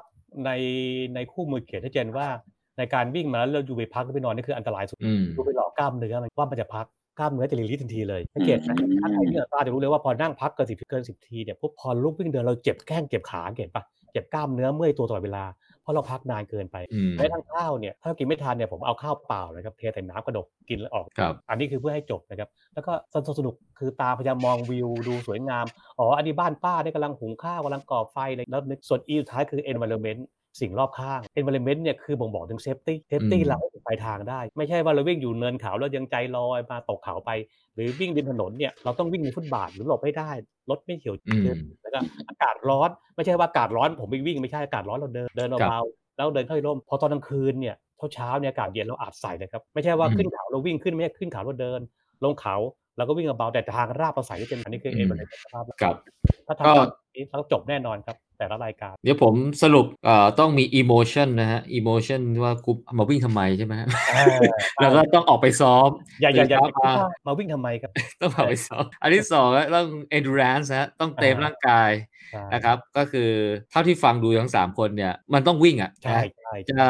ในในคู่มือเขียนชัดเจนว่าในการวิ่งมาแล้วเราอยู่ไปพักหรือไปนอนนี่คืออันตรายสุดอืมดูไปหลอกกล้ามเนื้อมันว่ามันจะพักกล้ามเนื้อจะรีลีสทันทีเลยสังเกตนะถ้าใครวิ่งอัตราจะรู้เลยว่าพอนั่งพักเกินสิบเกินสิบทีเนี่ยปุ๊บพอลุกวิ่งเดินเราเจ็บแข้งเจ็บขาเห็นปะเจ็บกล้ามเนื้อเมื่อยตัวตลอดเวลา เพราะเราพักนานเกินไปอืมแม้ทั้งข้าวเนี่ยถ้าเรากินไม่ทันเนี่ยผมเอาข้าวเปล่านะครับเทใส่น้ำกระดกกินแล้วออกครับอันนี้คือเพื่อให้จบนะครับแล้วก็สนุกสนุกคือตาพยายามมองวิวดูสวยงามอ๋ออันนี้บ้านป้าเนี่ยกำลังหุงข้าวกำลังก่อไฟเลยแล้วนึกส่วนอีสุดท้ายคือ environment สิ่งรอบข้าง environment เนี่ยคือบ่งบอกถึง safety safety อืมเราให้ถึงปลายทางได้ ไม่ใช่ว่าเราวิ่งอยู่เนินเขาแล้วยังใจลอยมาตกเขาไป หรือวิ่งริมถนนเนี่ยเราต้องวิ่งในฟุตบาทหรือหลบไม่ได้รถไม่เฉียวอืมแล้วก็อากาศร้อนไม่ใช่ว่าอากาศร้อนผมไปวิ่งไม่ใช่อากาศร้อนเราเดินเดินครับเบาๆแล้วเดินเข้าร่มพอตอนกลางคืนเนี่ยเช้าๆเนี่ยอากาศเย็นเราอาจใส่นะครับไม่ใช่ว่าอืมขึ้นเขาเราวิ่งขึ้นไม่ใช่ขึ้นเขาเราเดิน ลงเขาเราก็วิ่งเบาๆแต่ทางราบเราใส่ได้เต็มอันนี้คืออืเอ็นมบันไดสภาพครับถ้าก็ ทำตามนี้เราจบแน่นอนครับ แต่ละรายการ เดี๋ยวผมสรุปเอ่อต้องมี emotion นะฮะ emotion ว่ากูมาวิ่งทำไมใช่ไหมฮะแล้วก็ต้องออกไปซ้อม อย่าอย่าอย่าตื่นเช้มามาวิ่งทำไมครับ ต้องออกไปซ้อม อันที่สองก็ต้อง endurance นะฮะต้องเต็มอ่าร่างกายใช่นะครับ ก็คือเท่าที่ฟังดูทั้งสามคนเนี่ย มันต้องวิ่งอะใช่นะใช่จะ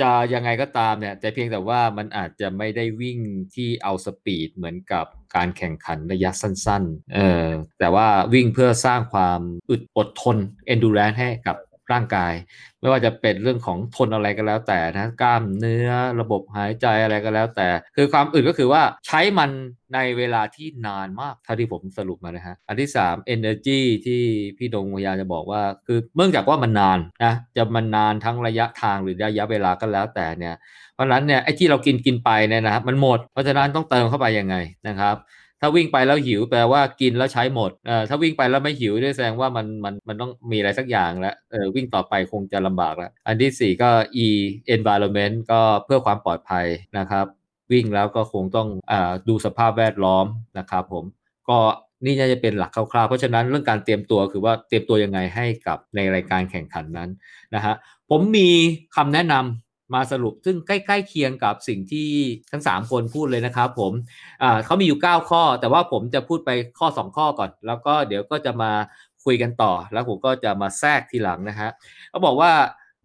จะยังไงก็ตามเนี่ย แต่เพียงแต่ว่ามันอาจจะไม่ได้วิ่งที่เอาสปีดเหมือนกับการแข่งขันระยะสั้น ๆ เออแต่ว่าวิ่งเพื่อสร้างความอึดอดทน endurance ให้กับร่างกาย ไม่ว่าจะเป็นเรื่องของทนอะไรก็แล้วแต่นะกล้ามเนื้อระบบหายใจอะไรก็แล้วแต่ คือความอึดก็คือว่าใช้มันในเวลาที่นานมากเท่าที่ผมสรุปมานะฮะ อันที่ 3 energy ที่พี่ดงพยาจะบอกว่า คือเนื่องจากว่ามันนานนะจะมันนานทั้งระยะทางหรือระยะเวลาก็แล้วแต่เนี่ย เพราะฉะนั้นเนี่ยไอ้ที่เรากินกินไปเนี่ยนะครับมันหมดเพราะฉะนั้นต้องเติมเข้าไปยังไงนะครับ ถ้าวิ่งไปแล้วหิวแปลว่ากินแล้วใช้หมดเอ่อถ้าวิ่งไปแล้วไม่หิวด้วยแสดงว่ามันมันมันต้องมีอะไรสักอย่างแล้วเออวิ่งต่อไปคงจะลำบากแล้ว อันที่สี่ก็ e environment ก็เพื่อความปลอดภัยนะครับ วิ่งแล้วก็คงต้องอาดูสภาพแวดล้อมนะครับผมก็นี่น่าจะเป็นหลักคร่าวๆ เพราะฉะนั้นเรื่องการเตรียมตัวคือว่าเตรียมตัวยังไงให้กับในรายการแข่งขันนั้นนะฮะผมมีคำแนะนำ มาสรุป ซึ่งใกล้ๆเคียงกับสิ่งที่ทั้ง 3 คนพูดเลยนะครับผมเขามีอยู่ 9 ข้อ แต่ว่าผมจะพูดไปข้อ 2 ข้อก่อน แล้วก็เดี๋ยวก็จะมาคุยกันต่อ แล้วผมก็จะมาแทรกทีหลังนะฮะเขาบอกว่า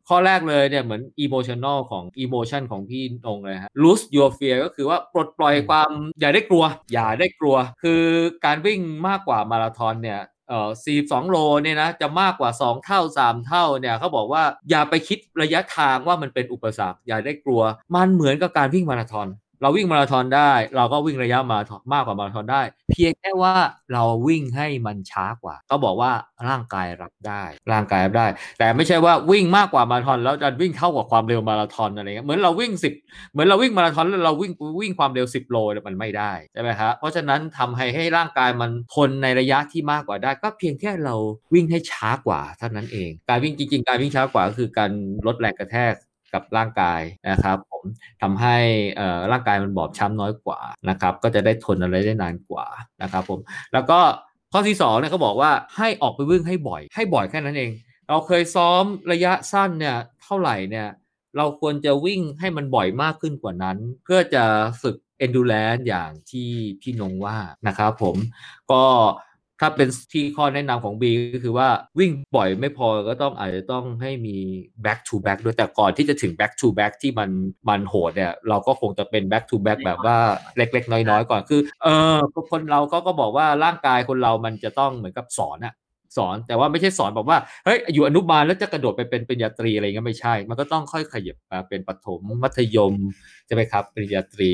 ข้อแรกเลยเนี่ยเหมือน emotional ของ emotion ของพี่นงเลยฮะ lose your fear ก็คือว่าปลดปล่อยความอย่าได้กลัว อย่าได้กลัว คือการวิ่งมากกว่ามาราธอนเนี่ย เอ่อ42 โลเนี่ยนะจะมากกว่า 2 เท่า 3 เท่าเนี่ยเขาบอกว่าอย่าไปคิดระยะทางว่ามันเป็นอุปสรรค อย่าได้กลัว มันเหมือนกับการวิ่งมาราธอน เราวิ่งมาราธอนได้ เราก็วิ่งระยะมาราธอนมากกว่ามาราธอนได้ เพียงแค่ว่าเราวิ่งให้มันช้ากว่า ก็บอกว่าร่างกายรับได้ ร่างกายรับได้ แต่ไม่ใช่ว่าวิ่งมากกว่ามาราธอนแล้วจะวิ่งเท่ากับความเร็วมาราธอนอะไรเงี้ยเหมือนเราวิ่ง10เหมือนเราวิ่งมาราธอนแล้วเราวิ่งวิ่งความเร็ว10โลมันไม่ได้ใช่ไหมครับเพราะฉะนั้นทำให้ให้ร่างกายมันทนในระยะที่มากกว่าได้ ก็เพียงแค่เราวิ่งให้ช้ากว่าเท่านั้นเอง การวิ่งจริงๆการวิ่งช้ากว่าก็คือการลดแรงกระแทก กับร่างกายนะครับผมทำให้ร่างกายมันบอบช้ำน้อยกว่านะครับก็จะได้ทนอะไรได้นานกว่านะครับผมแล้วก็ข้อที่สองเนี่ยเขาบอกว่าให้ออกไปวิ่งให้บ่อย ให้บ่อยแค่นั้นเอง เราเคยซ้อมระยะสั้นเนี่ยเท่าไหร่เนี่ยเราควรจะวิ่งให้มันบ่อยมากขึ้นกว่านั้น เพื่อจะฝึก endurance อย่างที่พี่นงว่านะครับผมก็ ถ้าเป็นที่ข้อแนะนำของ B ก็คือว่าวิ่งบ่อยไม่พอก็ต้องอาจจะต้องให้มี back to back ด้วยแต่ก่อนที่จะถึง back to back ที่มันมันโหดเนี่ย เราก็คงจะเป็น back to back แบบว่าเล็ก ๆ น้อยๆ ก่อนคือ เออคนเราก็ก็บอกว่าร่างกายคนเรามันจะต้องเหมือนกับสอนอะสอนแต่ว่าไม่ใช่สอนแบบว่าเฮ้ยอยู่อนุบาลแล้วจะกระโดดไปเป็นปริญญาตรีอะไรเงี้ยไม่ใช่ มันก็ต้องค่อยขยับมาเป็นประถมมัธยมใช่ไหมครับปริญญาตรี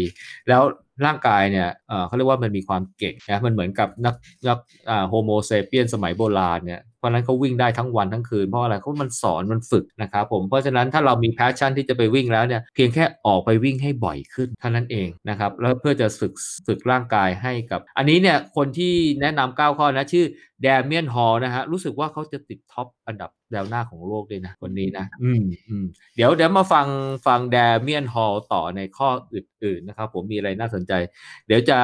แล้ว ร่างกายเนี่ยเขาเรียกว่ามันมีความเก่งนะ มันเหมือนกับนักนัก Homo sapiens สมัยโบราณเนี่ย เพราะฉะนั้นเขาวิ่งได้ทั้งวันทั้งคืน เพราะอะไรเพราะมันสอนมันฝึกนะครับผม เพราะฉะนั้นถ้าเรามี passion ที่จะไปวิ่งแล้วเนี่ย เพียงแค่ออกไปวิ่งให้บ่อยขึ้นเท่านั้นเองนะครับ แล้วเพื่อจะฝึกฝึกร่างกายให้กับ อันนี้เนี่ยคนที่แนะนำ9ข้อนะชื่อแดเมียนฮอลนะฮะ รู้สึกว่าเขาจะติดท็อปอันดับ แนวหน้าของโลกด้วยนะคนนี้นะอืมอืมเดี๋ยวเดี๋ยวมาฟังฟังแดเมียนฮอลต่อในข้ออื่นๆนะครับ ผมมีอะไรน่าสนใจ เดี๋ยวจะ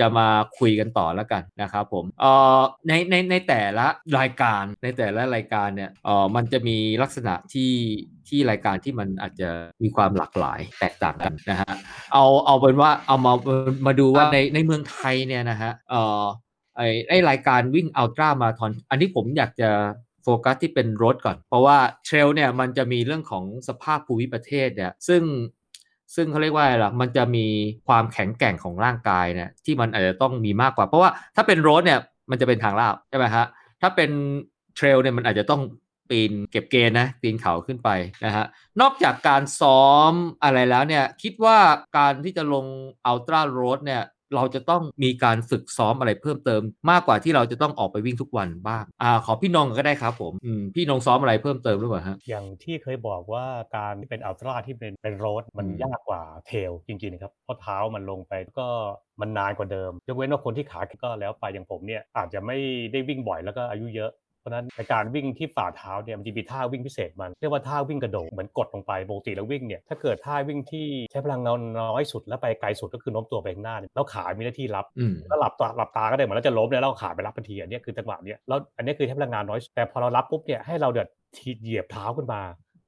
จะมาคุยกันต่อแล้วกันนะครับผมเอ่อในในในแต่ละรายการในแต่ละรายการเนี่ยเอ่อมันจะมีลักษณะที่ที่รายการที่มันอาจจะมีความหลากหลายแตกต่างกันนะฮะเอาเอาเป็นว่าเอามามาดูว่าในในเมืองไทยเนี่ยนะฮะเอ่อไอ้ไอ้รายการวิ่งอัลตร้ามาราธอนอันนี้ผมอยากจะ โฟกัสที่เป็นรถก่อน เพราะว่าเทรลเนี่ยมันจะมีเรื่องของสภาพภูมิประเทศเนี่ยซึ่งซึ่งเขาเรียกว่าอะไรล่ะ มันจะมีความแข็งแกร่งของร่างกายเนี่ยที่มันอาจจะต้องมีมากกว่า เพราะว่าถ้าเป็นรถเนี่ยมันจะเป็นทางลาบใช่ไหมฮะ ถ้าเป็นเทรลเนี่ยมันอาจจะต้องปีนเก็บเกณฑ์นะปีนเขาขึ้นไปนะฮะ นอกจากการซ้อมอะไรแล้วเนี่ยคิดว่าการที่จะลงอัลตร้าโรดเนี่ย เราจะต้องมีการฝึกซ้อมอะไรเพิ่มเติม มากกว่าที่เราจะต้องออกไปวิ่งทุกวันบ้างอ่าขอพี่นงก็ได้ครับผมอืมพี่นงซ้อมอะไรเพิ่มเติมหรือเปล่าฮะอย่างที่เคยบอกว่าการที่เป็นอัลตร้าที่เป็นเป็นโรดมันอืมยากกว่าเทรลจริงๆนะครับเพราะเท้ามันลงไปก็มันนานกว่าเดิม ยกเว้นว่าคนที่ขาแข็งก็แล้วไปอย่างผมเนี่ยอาจจะไม่ได้วิ่งบ่อยแล้วก็อายุเยอะเพ ราะฉะนั้นในการวิ่งที่ฝ่าเท้าเนี่ยมันจะมีท่าวิ่งพิเศษมัน เรียกว่าท่าวิ่งกระโดดเหมือนกดลงไปปกติแล้ววิ่งเนี่ยถ้าเกิดท่าวิ่งที่ใช้พลังงานน้อยสุดแล้วไปไกลสุดก็คือโน้มตัวไปข้างหน้าเนี่ยแล้วขา มีหน้าที่รับอืมแล้วหลับตาหลับตาก็ได้เหมือนเราจะล้มเนี่ยแล้วเอาขาไปรับทันทีอันเนี้ยคือจังหวะเนี้ยแล้วอันเนี้ยคือใช้พลังงานน้อยแต่พอเรารับปุ๊บเนี่ยให้เราเดือดทีเหยียบเท้าขึ้นมา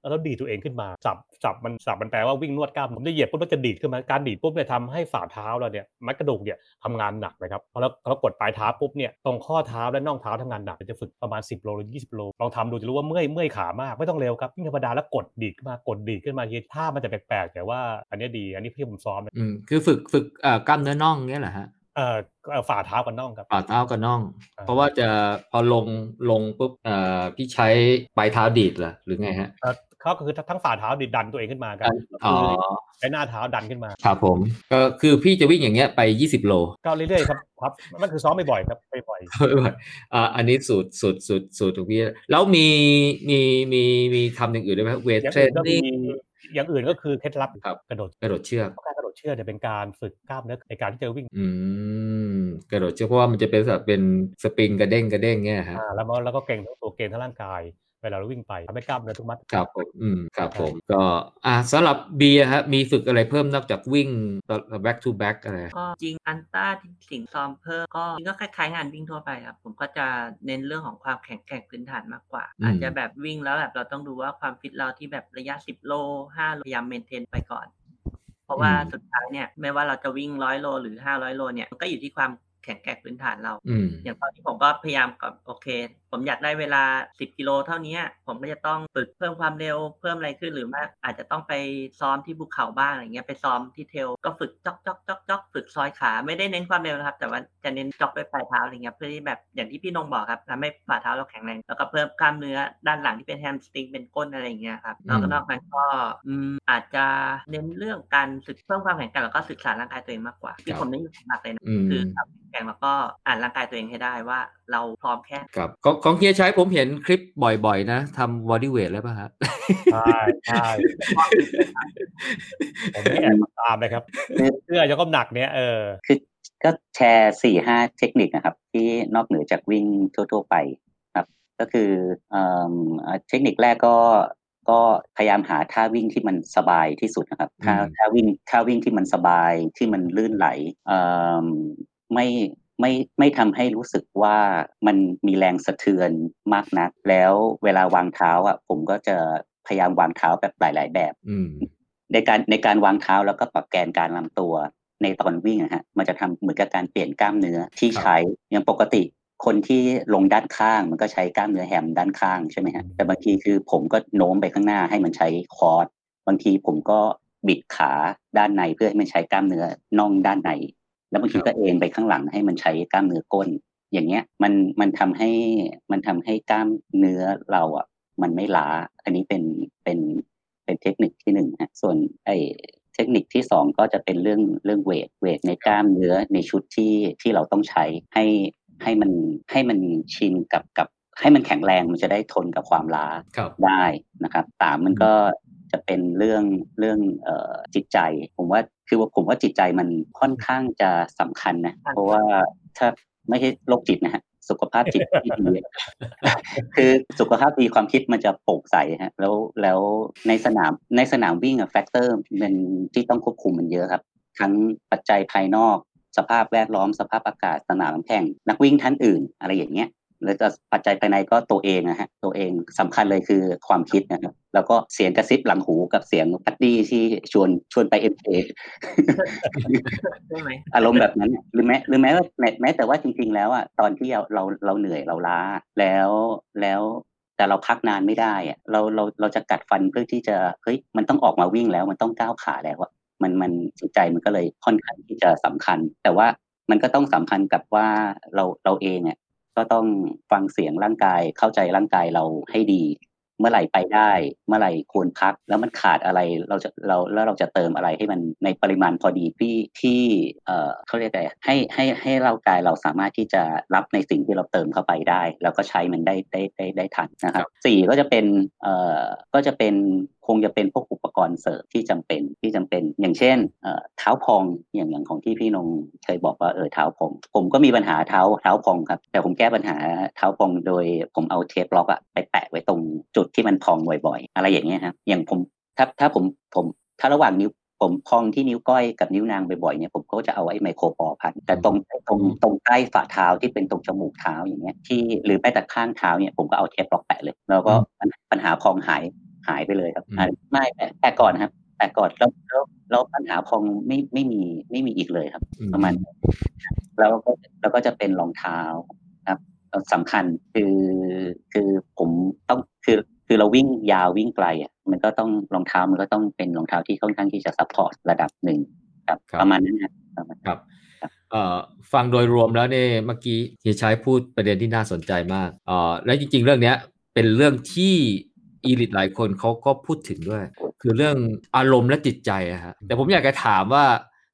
แล้วเราดีดตัวเองขึ้นมาสับสับมันสับมันแปลว่าวิ่งนวดกล้ามผมจะเหยียบปุ๊บแล้วจะดีดขึ้นมาการดีดปุ๊บเนี่ยทำให้ฝ่าเท้าเราเนี่ยมัดกระดูกเนี่ยทำงานหนักนะครับพอเราเรากดปลายเท้าปุ๊บเนี่ยตรงข้อเท้าและน่องเท้าทำงานหนักจะฝึกประมาณ 10โลหรือ20โลลองทำดูจะรู้ว่าเมื่อยเมื่อยขามากไม่ต้องเร็วครับวิ่งธรรมดาแล้วกดดีดขึ้นมากดดีดขึ้นมาทีท่ามันจะแปลกๆแต่ว่าอันเนี้ยดีอันนี้พี่ผมซ้อมนะอืมคือฝึกฝึกเอ่อกล้ามเนื้อน่องเงี้ยเหรอฮะเอ่อเอ่อฝ่าเท้ากับน่องครับฝ่าเท้ากับน่องอ่าเพราะว่าจะพอลงลงปุ๊บเอ่อพี่ใช้ปลายเท้าดีดเหรอหรือไงฮะ เอ่อเขาก็คือทั้งฝ่าเท้าดิดันตัวเองขึ้นมากันอ๋อใช้หน้าเท้าดันขึ้นมา ครับผม ก็คือพี่จะวิ่งอย่างเงี้ยไป 20 โลก็เรื่อยๆครับครับนั่นคือซ้อมบ่อยๆครับบ่อยอ่าอันนี้สูตรสูตรสูตรสูตรของพี่แล้วมีมีมีมีทำอย่างอื่นด้วยไหมเวทๆอย่างเทรอื่นนก็มีนิ่งอย่างอื่นก็คือเคล็ดลับครับกระโดดกระโดดเชือกการกระโดดเชือกเนี่ยเป็นการฝึกกล้ามเนื้อในการที่จะวิ่งอืมกระโดดเชือกเพราะว่ามันจะเป็นแบบเป็นสปริงกระเด้งกระเด้งเงี้ยฮะอ่าแล้วมันแล้วก็เก่งทั้งตัวเก่งทั้งร่างกายเวลาเราวิ่งไปทำให้กล้ามเนื้อทุกมัดครับผมอืมครับผมก็อ่าสำหรับเบียร์ฮะมีฝึกอะไรเพิ่มนอกจากวิ่ง back to back อะไรก็จริงอันต้าที่สิ่งซ้อมเพิ่มก็จริงก็คล้ายๆงานวิ่งทั่วไปครับผมก็จะเน้นเรื่องของความแข็งแกร่งพื้นฐานมากกว่าอืมอาจจะแบบวิ่งแล้วแบบเราต้องดูว่าความฟิตเราที่แบบระยะ 10 โล5โลพยายามเมนเทนไปก่อน เพราะว่าสุดท้ายเนี่ยไม่ว่าเราจะวิ่งร้อยโลหรือ500โลเนี่ยมันก็อยู่ที่ความแข็งแกร่งพื้นฐานเราอืมอย่างตอนที่ผมก็พยายามกับโอเค ผมอยากได้เวลา 10 กิโลเท่านี้ ผมก็จะต้องฝึกเพิ่มความเร็วเพิ่มอะไรขึ้นหรือไม่อาจจะต้องไปซ้อมที่ภูเขาบ้างอะไรเงี้ยไปซ้อมที่เทรลก็ฝึกจ็อกจ็อกจ็อกจ็อกฝึกซอยขาไม่ได้เน้นความเร็วนะครับ แต่ว่าจะเน้นจ็อกด้วยปลายเท้าอะไรเงี้ยเพื่อที่แบบอย่างที่พี่นงบอกครับทำให้ฝ่าเท้าเราแข็งแรงแล้วก็เพิ่มกล้ามเนื้อด้านหลังที่เป็นแฮมสตริงเป็นก้นอะไรอย่างเงี้ยครับแล้วก็นอกนั้นก็อืมอาจจะเน้นเรื่องการฝึกเพิ่มความแข็งแกร่งแล้วก็ศึกษาร่างกายตัวเองมากกว่าที่ผมได้อยู่หลักเลยนะอืมคือความแข็งแกร่งแล้วก็อ่านร่างกายตัวเองให้ได้ว่าเราพร้อมแค่ไหนครับของของเฮียใช้ผมเห็นคลิปบ่อยๆ นะทำ body weight แล้วป่ะฮะใช่ใช่ผมไม่แอบตามเลยครับเสื้อยกน้ำหนักเนี้ยเออคือก็แชร์สี่ห้าเทคนิคนะครับ ที่นอกเหนือจากวิ่งทั่ว ๆ ไปครับ ก็คือเอิ่มเอ่อเทคนิคแรกก็ก็พยายามหาท่าวิ่งที่มันสบายที่สุดนะครับท่าอืมท่าวิ่งท่าวิ่งที่มันสบายที่มันลื่นไหลเอ่อไม่ ไม่ไม่ทำให้รู้สึกว่ามันมีแรงสะเทือนมากนัก แล้วเวลาวางเท้าอะผมก็จะพยายามวางเท้าแบบหลาย ๆ แบบอืมในการในการวางเท้าแล้วก็ปรับแกนการลำตัวในตอนวิ่งอะฮะมันจะทำเหมือนกับการเปลี่ยนกล้ามเนื้อที่ครับใช้อย่างปกติ คนที่ลงด้านข้างมันก็ใช้กล้ามเนื้อแฮมด้านข้างใช่ไหมฮะแต่บางทีคือผมก็โน้มไปข้างหน้าให้มันใช้คอร์สบางทีผมก็บิดขาด้านในเพื่อให้มันใช้กล้ามเนื้อน่องด้านใน แล้วบางทีก็เอ็นไปข้างหลังให้มันใช้กล้ามเนื้อก้น อย่างเงี้ยมันมันทำให้มันทำให้กล้ามเนื้อเราอะมันไม่ล้า อันนี้เป็นเป็นเป็นเทคนิคที่หนึ่งฮะส่วนไอเทคนิคที่สองก็จะเป็นเรื่องเรื่องเวทเวทในกล้ามเนื้อในชุดที่ที่เราต้องใช้ให้ให้มันให้มันชินกับกับให้มันแข็งแรงมันจะได้ทนกับความล้าครับได้นะครับสามมันก็จะเป็นเรื่องเรื่องเอ่อจิตใจ ผมว่า คือว่าผมว่าจิตใจมันค่อนข้างจะสำคัญนะ เพราะว่าถ้าไม่ใช่โรคจิตนะฮะสุขภาพจิตที่ดีคือสุขภาพดีความคิดมันจะโปร่งใสฮะ แล้วแล้วในสนามในสนามวิ่งอะแฟกเตอร์มันที่ต้องควบคุมมันเยอะครับ ทั้งปัจจัยภายนอก สภาพแวดล้อมสภาพอากาศสนามแข่งนักวิ่งท่านอื่น อะไรอย่างเงี้ย แล้วก็ปัจจัยภายในก็ตัวเองนะฮะตัวเองสำคัญเลยคือความคิดนะครับ แล้วก็เสียงกระซิบหลังหูกับเสียง buddy ที่ชวนชวนไป MK ใช่ไหมอารมณ์แบบนั้นน่ะหรือแม้หรือแม้ว่าแม้แม้แต่ว่าจริง ๆ แล้วอะตอนที่เราเราเราเหนื่อยเราล้าแล้วแล้วแต่เราพักนานไม่ได้อะเราเราเราจะกัดฟันเพื่อที่จะเฮ้ยมันต้องออกมาวิ่งแล้ว มันต้องก้าวขาแล้วอะมันมันจิตใจมันก็เลยค่อนข้างที่จะสำคัญ แต่ว่ามันก็ต้องสัมพันธ์กับว่าเราเราเองอะ ก็ต้องฟังเสียงร่างกายเข้าใจร่างกายเราให้ดี เมื่อไหร่ไปได้ เมื่อไหร่ควรพัก แล้วมันขาดอะไรเราจะเราแล้วเราจะเติมอะไรให้มันในปริมาณพอดีที่ที่เอ่อเขาเรียกอะไรให้ให้ให้ร่างกายเราสามารถที่จะรับในสิ่งที่เราเติมเข้าไปได้ แล้วก็ใช้มันได้ได้ได้ได้ทันนะครับสี่ก็จะเป็นเอ่อก็จะเป็นคงจะเป็นพวกอุปกรณ์เสริมที่จำเป็นที่จำเป็น อย่างเช่นเอ่อเท้าพองอย่างอย่างของที่พี่นงเคยบอกว่าเออเท้าพอง ผมก็มีปัญหาเท้าเท้าพองครับแต่ผมแก้ปัญหาเท้าพองโดยผมเอาเทปล็อกอะไปแปะไว้ตรงจุดที่มันพองบ่อย ๆ อะไรอย่างเงี้ยครับอย่างผมถ้าถ้าผมผมถ้าระหว่างนิ้วผมพองที่นิ้วก้อยกับนิ้วนางบ่อยๆเนี่ยผมก็จะเอาไอ้ไมโครปอพันแต่ตรงตรงตรงใต้ฝ่าเท้าที่เป็นตรงจมูกเท้าอย่างเงี้ยที่หรือแม้แต่ข้างเท้าเนี่ยผมก็เอาเทปล็อกแปะเลยแล้วก็ปัญหาพองหายหายไปเลยครับหายไม่แต่แต่ก่อนนะครับ แต่ก่อนแล้วแล้วแล้วปัญหาพองไม่ไม่มีไม่มีอีกเลยครับอืมประมาณนั้นแล้วก็แล้วก็จะเป็นรองเท้าครับสำคัญคือคือผมต้องคือ คือเราวิ่งยาววิ่งไกลอะมันก็ต้องรองเท้ามันก็ต้องเป็นรองเท้าที่ค่อนข้างที่จะ support ระดับหนึ่งครับครับประมาณนั้นครับประมาณนั้นครับเอ่อฟังโดยรวมแล้วเนี่ยเมื่อกี้เฮียชัยพูดประเด็นที่น่าสนใจมากเอ่อและจริง ๆ เรื่องเนี้ยเป็นเรื่องที่อีลิตหลายคนเขาก็พูดถึงด้วย คือเรื่องอารมณ์และจิตใจอะฮะแต่ผมอยากจะถามว่า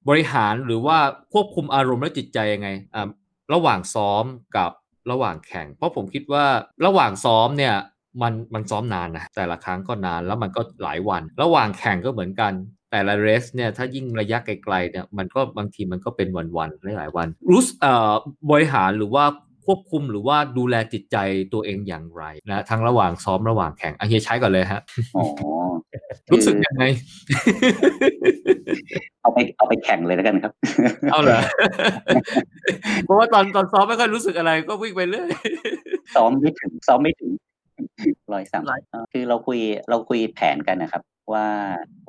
บริหารหรือว่าควบคุมอารมณ์และจิตใจยังไงอ่าระหว่างซ้อมกับระหว่างแข่ง เพราะผมคิดว่าระหว่างซ้อมเนี่ย มันมันซ้อมนานนะแต่ละครั้งก็นานแล้วมันก็หลายวัน ระหว่างแข่งก็เหมือนกันแต่ละเรสเนี่ยถ้ายิ่งระยะไกลๆเนี่ยมันก็บางทีมันก็เป็นวันๆหลายๆวันรู้สึกเอ่อบริหารหรือว่าควบคุมหรือว่าดูแลจิตใจตัวเองอย่างไรนะทั้งระหว่างซ้อมระหว่างแข่งอะเฮียใช้ก่อนเลยฮะอ๋อรู้สึกยังไง เอาไปเอาไปแข่งเลยแล้วกันครับ เอาเหรอเพราะว่าตอนตอนซ้อมไม่ค่อยรู้สึกอะไรก็วิ่งไปเรื่อยซ้อมไม่ถึงซ้อมไม่ถึง ร้อยสามร้อยคือเราคุยเราคุยแผนกันนะครับ ว่า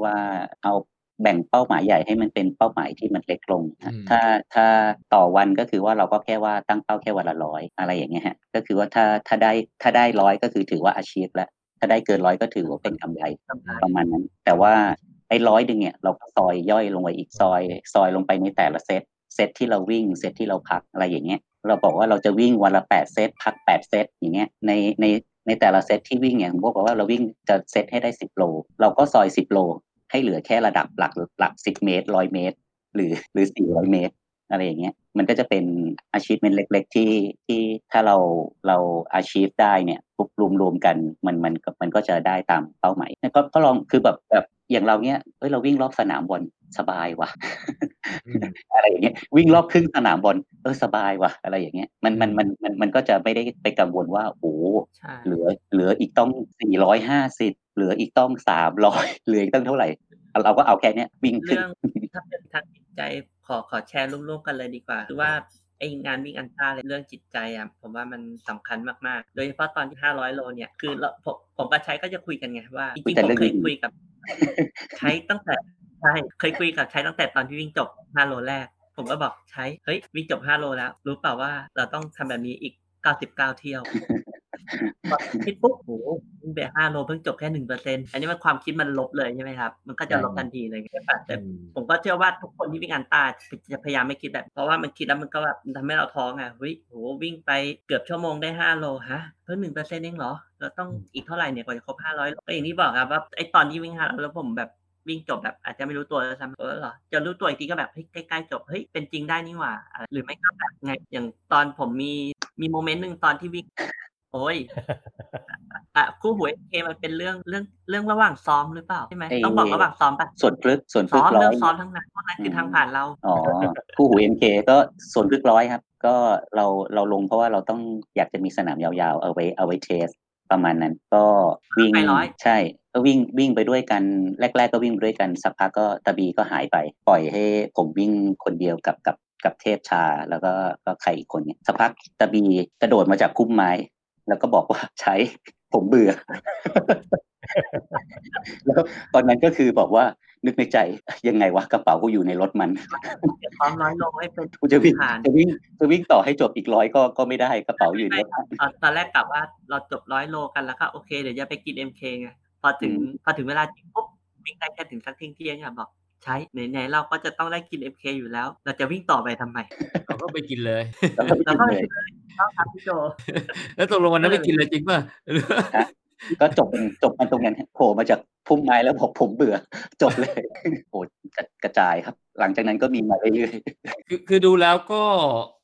ว่าเอาแบ่งเป้าหมายใหญ่ให้มันเป็นเป้าหมายที่มันเล็กลงนะอืมถ้าถ้าต่อวันก็คือว่าเราก็แค่ว่าตั้งเป้าแค่วันละร้อยอะไรอย่างเงี้ยฮะ ก็คือว่าถ้าถ้าได้ถ้าได้ร้อยก็คือถือว่าอาชีพแล้ว ถ้าได้เกินร้อยก็ถือว่าเป็นกำไรสำคัญประมาณนั้น แต่ว่าไอ้ร้อยดึงเนี่ยเราก็ซอยย่อยลงไปอีกซอย ซอยลงไปในแต่ละเซต เซตที่เราวิ่ง เซตที่เราพักอะไรอย่างเงี้ย เราบอกว่าเราจะวิ่งวันละแปดเซต พักแปดเซตอย่างเงี้ย ในใน ในแต่ละเซตที่วิ่งเนี่ยผมบอกว่าเราวิ่งจะเซตให้ได้สิบโล เราก็ซอยสิบโล ให้เหลือแค่ระดับหลักหลักสิบเมตรร้อยเมตร หรือหรือสี่ร้อยเมตรอะไรอย่างเงี้ยมันก็จะเป็นอาชีพเป็นเล็ก ๆ ที่ที่ถ้าเราเราอาชีพได้เนี่ยปุ๊บรวมรวมๆกันมันมันมันก็จะได้ตามเป้าหมายก็ก็ลองคือแบบแบบ อย่างเราเนี้ยเอ้ยเราวิ่งรอบสนามบอลสบายว่ะอืมอะไรอย่างเงี้ยวิ่งรอบครึ่งสนามบอลเออสบายว่ะ อะไรอย่างเงี้ยมันมันมันมันมันก็จะไม่ได้ไปกังวลว่าโอ้ใช่เหลือ เหลืออีกต้องสี่ร้อยห้าสิบเหลืออีกต้องสามร้อยเหลืออีกต้องเท่าไหร่ เราก็เอาแค่เนี้ยวิ่งขึ้นเรื่องถ้าเป็นทางจิตใจขอขอแชร์ร่วมๆกันเลยดีกว่าคือว่าไองานวิ่งอันต้าเลยเรื่องจิตใจอะผมว่ามันสำคัญมากๆ โดยเฉพาะตอนที่ 500 โลเนี่ย คือเราผมผมกับใช้ก็จะคุยกันไงว่าจคุริยงแต่ๆผมเรื่องเคยดีๆคุยกับ ใช้ตั้งแต่ใช่เคยคุยกับใช้ตั้งแต่ตอนที่วิ่งจบ5โลแรก ผมก็บอกใช้เฮ้ยวิ่งจบ5โลแล้ว รู้เปล่าว่าเราต้องทำแบบนี้อีก99เที่ยว คิดปุ๊บโหวิ่งไป5โลเพิ่งจบแค่หนึ่งเปอร์เซ็นอันนี้มันความคิดมันลบเลยใช่ไหมครับ มันก็จะลบทันทีเลยใช่ปะแต่อืมผมก็เชื่อว่าทุกคนที่วิ่งอันตราจะพยายามไม่คิดแบบ เพราะว่ามันคิดแล้วมันก็แบบทำให้เราท้องอะเฮ้ยโหวิ่งไปเกือบชั่วโมงได้ห้าโลฮะเพิ่มหนึ่งเปอร์เซ็นต์เองเหรอเราต้องอีกเท่าไหร่เนี่ยกว่าจะครบห้าร้อยก็อย่างที่บอกครับว่าไอตอนที่วิ่งห้าแล้วผมแบบวิ่งจบแบบอาจจะไม่รู้ตัวแล้วซ้ำเออเหรอจะรู้ตัวอีกทีก็แบบเฮ้ยใกล้ๆจบเฮ้ยเป็นจริงได้นี่หว่าอะไรหรือไม่ก็แบบไงอย่างตอนผมมีมีโมเมนต์หนึ่งตอนที่วิ่ง โอ้ยอะคู่หูเอเคมันเป็นเรื่องเรื่องเรื่องระหว่างซ้อมหรือเปล่าใช่ไหมไอ้ต้องบอกระหว่างซ้อมปะส่วนพลึกส่วนพลึซ้กอมร้อเรื่อยงซ้อมทั้งนั้นเพราะนั้นคือทางผ่านเราอ๋อคู่หูเอ็มเคก็ส่วนพลึกร้อยครับ ก็เราเราลงเพราะว่าเราต้องอยากจะมีสนามยาวๆ เอาไว้เอาไว้เทส ประมาณนั้น ก็วิ่งไปร้อย ใช่ก็วิ่งวิ่งไปด้วยกันแรก ๆ ก็วิ่งไปด้วยกันสักพักก็ตะบีก็หายไป ปล่อยให้ผมวิ่งคนเดียวกับกับกับเทพชาแล้วก็ก็ใครอีกคนเนี่ยสักพักตะบีกระโดดมาจากคุ้มไม้ แล้วก็บอกว่าใช้ผมเบื่อ แล้วตอนนั้นก็คือบอกว่านึกในใจยังไงวะกระเป๋ากูอยู่ในรถมันเดี๋ยวซ้อมน้อยลงให้เป็นกูจะวิ่งผ่านจะวิ่งจะวิ่งต่อให้จบอีกร้อยก็ก็ไม่ได้กระเป๋าอยู่ในไม่รถตอนตอนแรกกลับว่าเราจบร้อยโลกันแล้วก็โอเคเดี๋ยวจะไปกินเอ็มเคไงพอถึงอืมพอถึงเวลาจริงปุ๊บวิ่งได้แค่ถึงสักเที่ยงเที่ยงอะบอก ใช้ไหนๆเราก็จะต้องได้กินเอ็มเคอยู่แล้ว เราจะวิ่งต่อไปทำไมเราก็ไปกินเลยแล้วก็ไปเรากินก็เลยต้องทำพี่โจแล้วตกลงวันนั้นไปกินเลยจริงป่ะก็จบเป็นจบมันตรงนั้นโผล่มาจากพุ่มไม้แล้วบอกผมเบื่อ จบเลยโอ้กระกระจายครับ หลังจากนั้นก็มีมาเรื่อยคือคือดูแล้วก็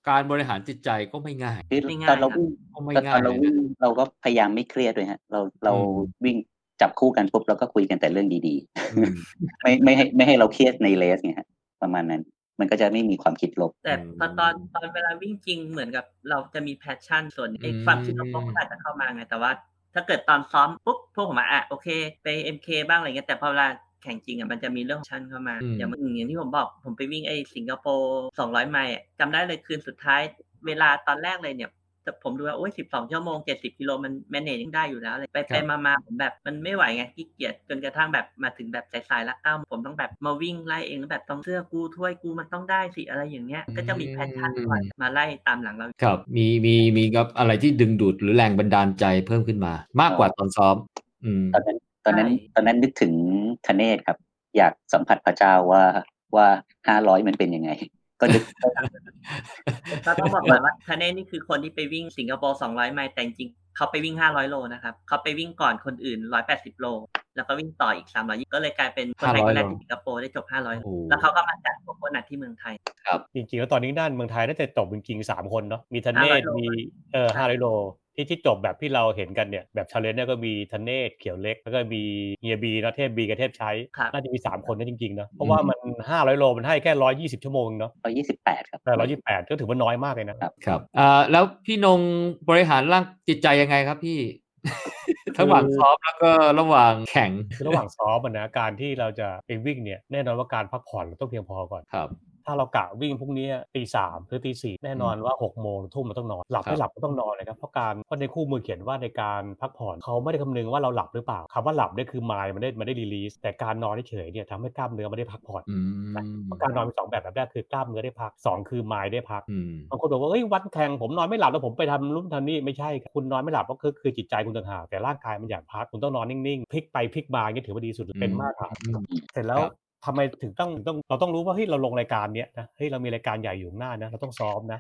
การบริหารจิตใจก็ไม่ง่ายๆคือไม่ง่ายตอนเราครับวิ่งก็ไม่ตอนง่ายเราเลยวิ่งนะเราก็พยายามไม่เครียดด้วยฮะ เราเราอืมวิ่ง จับคู่กันปุ๊บเราก็คุยกันแต่เรื่องดีอืมๆไม่ไม่ให้ไม่ให้เราเครียดใน race ไงฮะประมาณนั้น มันก็จะไม่มีความคิดลบ แต่อืมพอตอนตอนเวลาวิ่งจริงเหมือนกับ เราจะมี passion ส่วนไอ้อืมความคิดลบๆก็อาจจะเข้ามาไงแต่ว่า ถ้าเกิดตอนซ้อมปุ๊บพวกผมอะอะโอเค ไป MK บ้างอะไรเงี้ยแต่พอเวลาแข่งจริงอะมันจะมีเรื่อง passion เข้ามาอืมอย่างอย่างที่ผมบอกผมไปวิ่งไอ้สิงคโปร์200ไมล์อะจำได้เลยคืนสุดท้าย เวลาตอนแรกเลยเนี่ยแต่ ผมดูว่าโอ้ย12ชั่วโมง70กิโลมัน manage ยังได้อยู่แล้วเลยไปไปมามาผมแบบมันไม่ไหวไงขี้เกียจจนกระทั่งแบบมาถึงแบบสายๆละเก้าผมต้องแบบมาวิ่งไล่เองแล้วแบบต้องเสื้อกูถ้วยกูมันต้องได้สิอะไรอย่างเงี้ย ก็จะมี passion คอยมาไล่ตามหลังเราครับมีมีมีกับอะไรที่ดึงดูดหรือแรงบันดาลใจเพิ่มขึ้นมา มากกว่าตอนซ้อมอืมตอนนั้นตอนนั้นใช่ตอนนั้นนึกถึงคเนศครับ อยากสัมผัสพระเจ้าว่าว่าห้าร้อยมันเป็นยังไง ก็นึกก็ต้องบอกก่อนว่าคาเน่นี่คือคนที่ไปวิ่งสิงคโปร์200ไมล์แต่จริงๆเขาไปวิ่ง500โลนะครับเขาไปวิ่งก่อนคนอื่น180โล แล้วก็วิ่งต่ออีก300ก็เลยกลายเป็นคนไทยคนแรกที่สิงคโปร์ได้จบ500โอ้แล้วเขาก็มาจัดโคโคนัทที่เมืองไทยจริงๆแล้วตอนนี้ด้านเมืองไทยน่าจะจบจริงๆสามคนเนาะมีธเนศ500โลมีเออห้าร้อยโล ที่ที่จบแบบที่เราเห็นกันเนี่ยแบบชาเลนจ์เนี่ยก็มีธเนศเขียวเล็ก แล้วก็มีเฮียบีนะเทพบีกับเทพใช้ครับน่าจะมีสามคนนะจริงๆเนาะเพราะว่ามันห้าร้อยโลมันให้แค่ร้อยยี่สิบชั่วโมงเนาะร้อยยี่สิบแปดครับแต่ร้อยยี่แปดก็ถือว่าน้อยมากเลยนะครับอ่าแล้วพี่นงบริหารร่างจิตใจยังไงครับพี่ระหว่างซ้อมแล้วก็ระหว่างแข่งคือระหว่างซ้อมอะนะการที่เราจะไปวิ่งเนี่ยแน่นอนว่าการพักผ่อนเราต้องเพียงพอก่อนครับ ถ้าเรากะวิ่งพรุ่งนี้ตีสามหรือตีสี่แน่นอนว่าหกโมงทุ่มเราต้องนอน หลับครับไม่หลับก็ต้องนอนนะครับเพราะการเพราะในคู่มือเขียนว่าในการพักผ่อนเขาไม่ได้คำนึงว่าเราหลับหรือเปล่าคำว่าหลับเนี่ยคือมายมันได้มันได้รีลีสแต่การนอนเฉยๆเนี่ยทำให้กล้ามเนื้อไม่ได้พักผ่อนอืมเพราะการนอนมีสองแบบแบบแรกคือกล้ามเนื้อได้พักสองคือมายได้พักอืมบางคนบอกว่าเอ้ยวันแข่งผมนอนไม่หลับแล้วผมไปทำรุ่นทำนี่ไม่ใช่ครับคุณนอนไม่หลับก็คือคือจิตใจคุณต่างหากแต่ร่างกายมันอยากพักคุณต้องนอนนิ่งๆพลิกไปพลิกมาอย่างนี้ถือว่าดีสุดเป็นมากครับอืมเสร็จแล้วครับ ทำไมถึงต้องต้องเราต้องรู้ว่าเฮ้ยเราลงรายการเนี้ยนะเฮ้ยเรามีรายการใหญ่อยู่ข้างหน้านะเราต้องซ้อมนะ